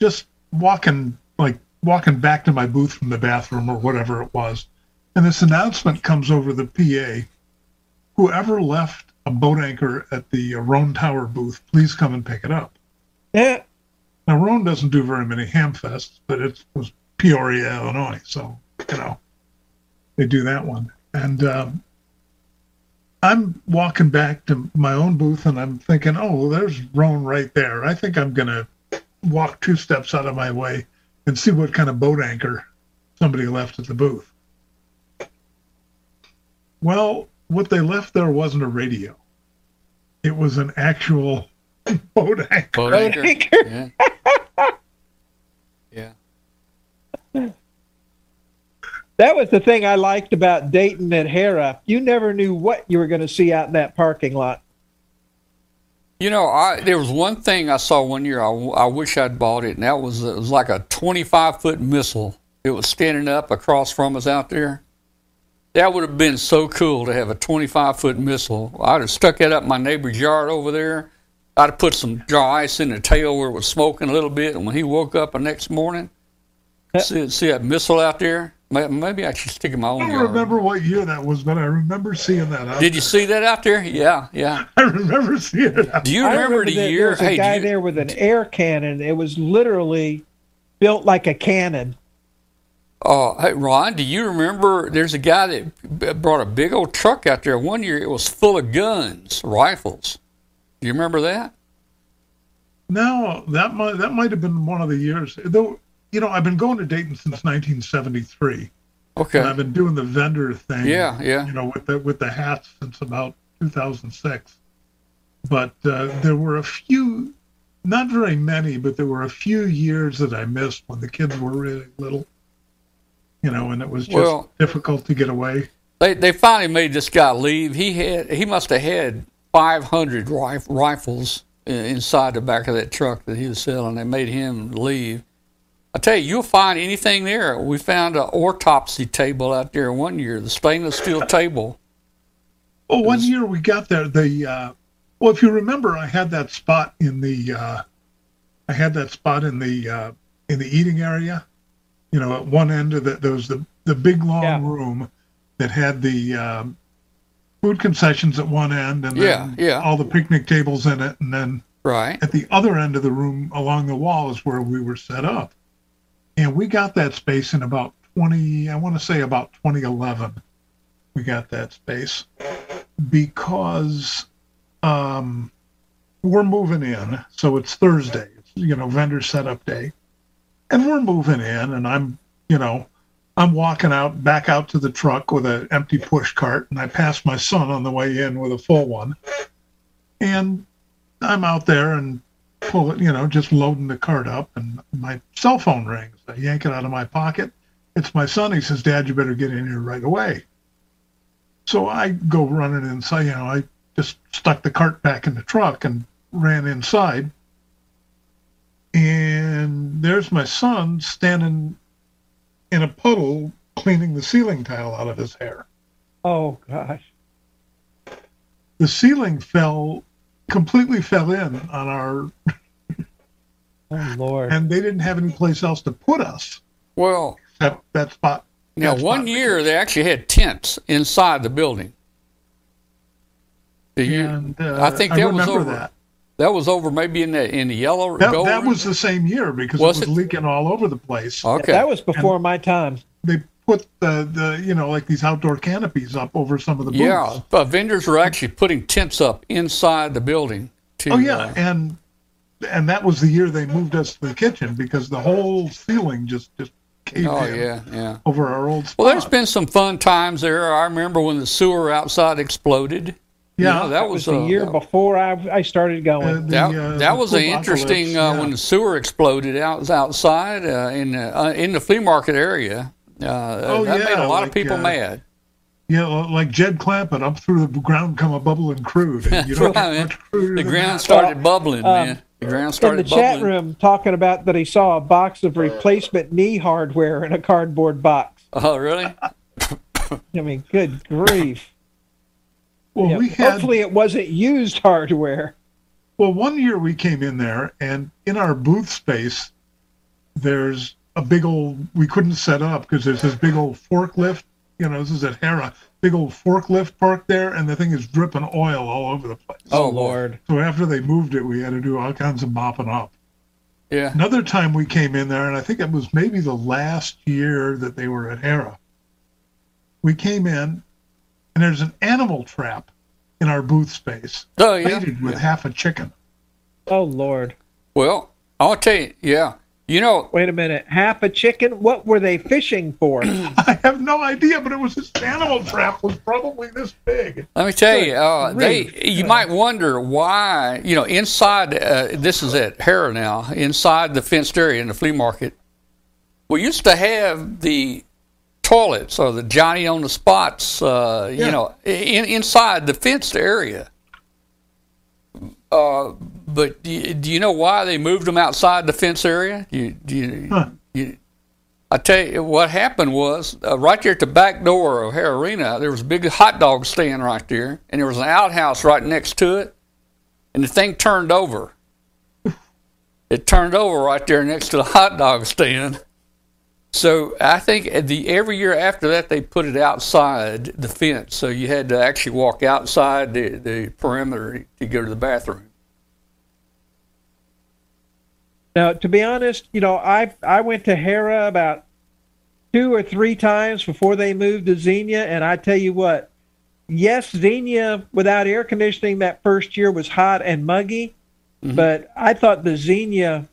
S8: just walking, like walking back to my booth from the bathroom or whatever it was, and this announcement comes over the PA. Whoever left a boat anchor at the Rohn Tower booth, please come and pick it up.
S2: Yeah.
S8: Now, Rohn doesn't do very many Hamfests, but it was Peoria, Illinois, so you know they do that one. And um, I'm walking back to my own booth, and I'm thinking, oh, there's Rohn right there. I think I'm gonna walk two steps out of my way and see what kind of boat anchor somebody left at the booth. Well, what they left there wasn't a radio. It was an actual boat anchor.
S1: Boat
S2: Boat
S1: anchor.
S2: anchor.
S1: Yeah. yeah.
S2: That was the thing I liked about Dayton at Hara. You never knew what you were going to see out in that parking lot.
S1: You know, I there was one thing I saw one year. I, I wish I'd bought it, and that was it was like a 25 foot missile. It was standing up across from us out there. That would have been so cool to have a 25 foot missile. I'd have stuck that up my neighbor's yard over there. I'd have put some dry ice in the tail where it was smoking a little bit, and when he woke up the next morning, see, see that missile out there. May- Maybe I should stick it in my
S8: I
S1: own
S8: don't
S1: yard.
S8: remember what year that was, but I remember seeing that. Out
S1: Did you see that out there? Yeah, yeah.
S8: I remember seeing it. Out
S1: Do you
S2: I
S1: remember, the
S2: that
S1: year?
S2: There was a
S1: hey,
S2: guy
S1: you-
S2: there with an air cannon. It was literally built like a cannon.
S1: Oh, hey, Ron, do you remember there's a guy that brought a big old truck out there one year? It was full of guns, rifles. Do you remember that?
S8: No, that might that might have been one of the years. Though you know, I've been going to Dayton since 1973,
S1: Okay.
S8: I've been doing the vendor thing.
S1: Yeah, yeah.
S8: You know, with the with the hats since about 2006. But uh, there were a few not very many, but there were a few years that I missed when the kids were really little. You know, and it was just
S1: Well-
S8: difficult to get away.
S1: They they finally made this guy leave. He had he must have had 500 rif- rifles inside the back of that truck that he was selling. They made him leave. I tell you, you'll find anything there. We found an autopsy table out there one year, the stainless steel table.
S8: Oh, one year we got there. The uh, well, if you remember, I had that spot in the uh, I had that spot in the uh, in the eating area. You know, at one end of that there was the the big long
S2: Yeah.
S8: room that had the um, food concessions at one end, and
S1: Yeah,
S8: then
S1: yeah.
S8: all the picnic tables in it, and then
S1: Right.
S8: at the other end of the room along the wall is where we were set up. And we got that space in about 20, I want to say about 2011. We got that space because um, we're moving in. So it's Thursday, it's, you know, vendor setup day. And we're moving in, and I'm, you know, I'm walking out back out to the truck with an empty push cart, and I pass my son on the way in with a full one. And I'm out there and pull it, you know, just loading the cart up, and my cell phone rings. I yank it out of my pocket. It's my son. He says, "Dad, you better get in here right away." So I go running inside. You know, I just stuck the cart back in the truck and ran inside. And there's my son standing in a puddle, cleaning the ceiling tile out of his hair.
S2: Oh gosh.
S8: The ceiling fell, completely fell in on our
S2: Oh Lord.
S8: and they didn't have any place else to put us
S1: Well,
S8: except that spot.
S1: now
S8: that
S1: one
S8: spot.
S1: year they actually had tents inside the building. The year-
S8: and uh,
S1: I think that was
S8: remember
S1: over.
S8: that.
S1: That was over maybe in the in the yellow
S8: That,
S1: gold
S8: that was the same year because
S1: Was
S8: it was
S1: it?
S8: leaking all over the place.
S1: okay.
S2: That was before my time.
S8: They put the, the you know like these outdoor canopies up over some of the booths.
S1: Yeah, but vendors were actually putting tents up inside the building. To,
S8: Oh yeah,
S1: uh,
S8: and and that was the year they moved us to the kitchen because the whole ceiling just just caved
S1: oh
S8: in
S1: yeah, yeah.
S8: over our old spot.
S1: Well, there's been some fun times there. I remember when the sewer outside exploded. You
S8: yeah
S1: know, that
S2: That was
S1: was
S2: the
S1: uh,
S2: year before I I started going.
S8: uh, the,
S1: That,
S8: uh,
S1: that was an interesting uh,
S8: Apocalypse,
S1: when the sewer exploded out outside uh, in the, uh, in the flea market area. Uh,
S8: Oh,
S1: that made
S8: yeah,
S1: a lot
S8: like,
S1: of people
S8: uh,
S1: mad.
S8: Yeah, like Jed Clampett, up through the ground come a bubbling crude. And you don't
S1: Right,
S8: much cruder
S1: The ground
S8: that.
S1: started bubbling,
S2: um,
S1: man. The ground
S2: in
S1: started
S2: the chat room talking about that he saw a box of replacement knee hardware in a cardboard box.
S1: Oh, really?
S2: I mean, good grief.
S8: Well,
S2: Yeah,
S8: we had
S2: hopefully it wasn't used hardware.
S8: Well, one year we came in there, and in our booth space, there's a big old. We couldn't set up because there's this big old forklift. You know, this is at Hara. Big old forklift parked there, and the thing is dripping oil all over the place.
S1: Oh, Lord.
S8: So after they moved it, we had to do all kinds of mopping up.
S1: Yeah.
S8: Another time we came in there, and I think it was maybe the last year that they were at Hara. We came in, and there's an animal trap in our booth space,
S1: Oh, yeah.
S8: with
S1: yeah.
S8: half a chicken.
S2: Oh Lord.
S1: Well, I'll tell you, yeah. You know,
S2: Wait a minute. Half a chicken? What were they fishing for?
S8: I have no idea, but it was this animal trap was probably this big.
S1: Let me tell you, uh, they you might wonder why. You know, inside uh, this is at Hara now, inside the fenced area in the flea market. We used to have the toilets or the Johnny on the spots. Uh, You know, in, inside the fenced area. Uh, but do you, do you know why they moved them outside the fence area? You, do you,
S8: Huh.
S1: you, I tell you what happened was uh, right there at the back door of Hara Arena, there was a big hot dog stand right there, and there was an outhouse right next to it, and the thing turned over. It turned over right there next to the hot dog stand. So I think the every year after that they put it outside the fence, so you had to actually walk outside the, the perimeter to go to the bathroom.
S2: Now, to be honest, you know, I I went to Hara about two or three times before they moved to Xenia, and I tell you what, yes, Xenia without air conditioning that first year was hot and muggy, mm-hmm. but I thought the Xenia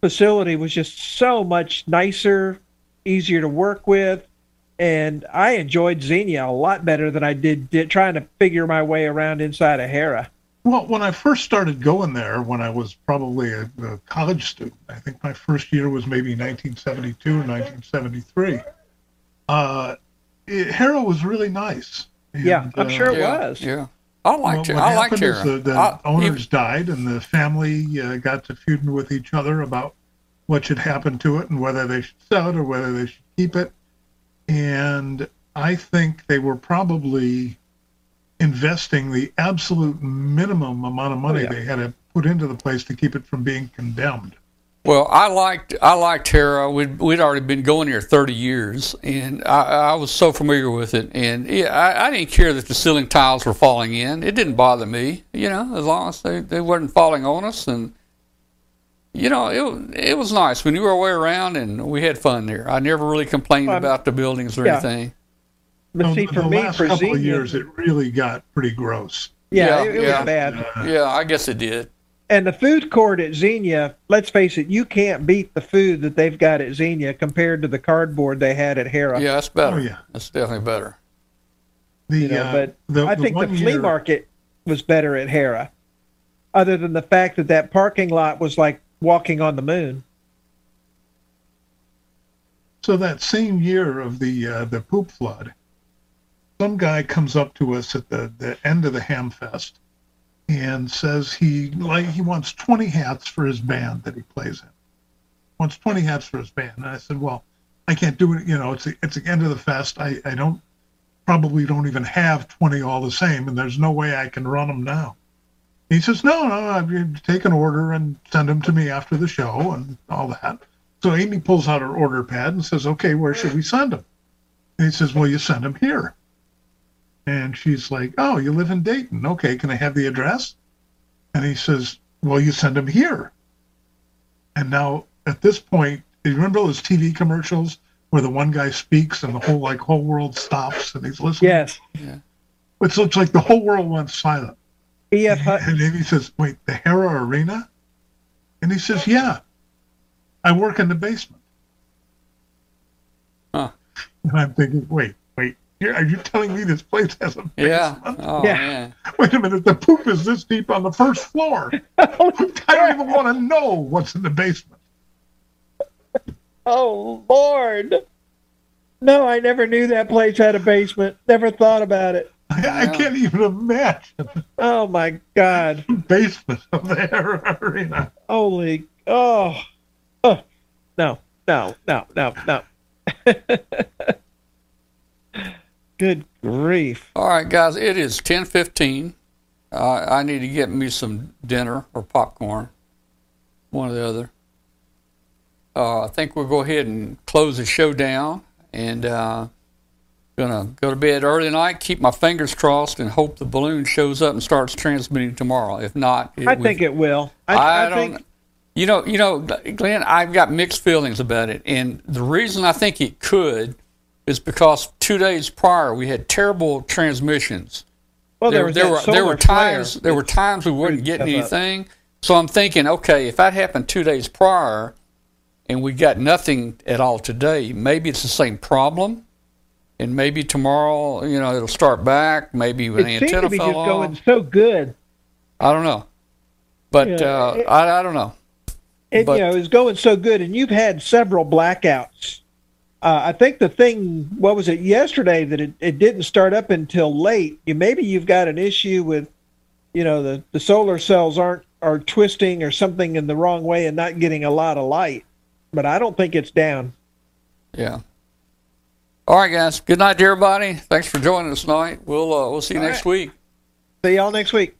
S2: facility was just so much nicer, easier to work with, and I enjoyed Xenia a lot better than I did, did trying to figure my way around inside of Hara.
S8: Well, when I first started going there, when I was probably a, a college student, I think my first year was maybe 1972 or 1973. Uh, it, Hara was really nice.
S2: Yeah, I'm
S8: uh,
S2: sure it
S1: yeah,
S2: was.
S1: Yeah. I like
S8: what,
S1: Tara.
S8: what
S1: I like
S8: happened is
S1: Tara.
S8: the, the
S1: I-
S8: owners died, and the family uh, got to feuding with each other about what should happen to it and whether they should sell it or whether they should keep it. And I think they were probably investing the absolute minimum amount of money
S2: yeah.
S8: they had to put into the place to keep it from being condemned.
S1: Well, I liked I liked Tara. We'd we'd already been going here thirty years, and I, I was so familiar with it. And yeah, I, I didn't care that the ceiling tiles were falling in. It didn't bother me, you know, as long as they, they weren't falling on us. And you know, it it was nice. We knew our way around, and we had fun there. I never really complained
S2: Um,
S1: about the buildings or
S2: yeah.
S1: anything.
S2: But
S8: No,
S2: see, for
S8: the
S2: me,
S8: last
S2: for
S8: couple of years, it really got pretty gross.
S2: yeah,
S1: Yeah,
S2: it, it
S1: yeah.
S2: was bad.
S8: Uh,
S1: Yeah, I guess it did.
S2: And the food court at Xenia, let's face it, you can't beat the food that they've got at Xenia compared to the cardboard they had at Hara.
S1: Yeah, that's better.
S8: Oh, yeah.
S1: That's definitely better.
S8: the,
S2: you know,
S8: uh,
S2: but
S8: the,
S2: I
S8: the
S2: think the
S8: one
S2: flea
S8: year-
S2: market was better at Hara, other than the fact that that parking lot was like walking on the moon.
S8: So that same year of the uh, the poop flood, some guy comes up to us at the, the end of the Hamfest and says he like he wants 20 hats for his band that he plays in. Wants 20 hats for his band. And I said, well, I can't do it. You know, it's the, it's the end of the fest. I, I don't probably don't even have 20 all the same, and there's no way I can run them now. He says, no, no, I've take an order and send them to me after the show and all that. So Amy pulls out her order pad and says, okay, where should we send them? And he says, well, you send them here. And she's like, oh, you live in Dayton. Okay, can I have the address? And he says, well, you send them here. And now at this point, you remember those TV commercials where the one guy speaks and the whole like whole world stops and he's listening?
S2: Yes, Yeah.
S8: It looks like the whole world went silent.
S2: E.F. Hutton.
S8: And Amy says, wait, the Hara Arena? And he says, yeah, I work in the basement.
S1: Huh.
S8: And I'm thinking, wait, wait, you're, you telling me this place has a basement?
S1: Yeah. Oh
S2: Yeah.
S1: man.
S8: Wait a minute, the poop is this deep on the first floor. I don't even want to know what's in the basement.
S2: Oh Lord! No, I never knew that place had a basement. Never thought about it.
S8: I, I can't even imagine
S2: Oh my God!
S8: basement of the Arena.
S2: Holy! Oh, oh, no, no, no, no, no. Good grief!
S1: All right, guys, it is ten fifteen. Uh, I need to get me some dinner or popcorn, one or the other. Uh, I think we'll go ahead and close the show down, and uh, gonna go to bed early tonight. Keep my fingers crossed, and hope the balloon shows up and starts transmitting tomorrow. If not, it,
S2: I think it will. I,
S1: I,
S2: I,
S1: don't.
S2: think
S1: You know, you know, Glenn. I've got mixed feelings about it, and the reason I think it could is because two days prior we had terrible transmissions.
S2: well, there,
S1: there,
S2: was
S1: there were there were times there were times we weren't
S2: screwed
S1: getting
S2: up.
S1: anything. So I'm thinking, okay, if that happened two days prior, and we got nothing at all today, maybe it's the same problem, and maybe tomorrow, you know, it'll start back. Maybe when the
S2: It
S1: antenna
S2: to be
S1: fell
S2: just
S1: off.
S2: going so good.
S1: I don't know, but uh,
S2: it-
S1: I, I don't know.
S2: It
S1: But-
S2: you know is going so good, and you've had several blackouts. Uh, I think the thing, what was it yesterday, that it, it didn't start up until late. You maybe you've got an issue with, you know, the the solar cells aren't are twisting or something in the wrong way and not getting a lot of light. But I don't think it's down.
S1: Yeah. All right, guys. Good night to everybody. Thanks for joining us tonight. We'll uh, we'll see you
S2: All
S1: next
S2: right.
S1: week.
S2: See y'all next week.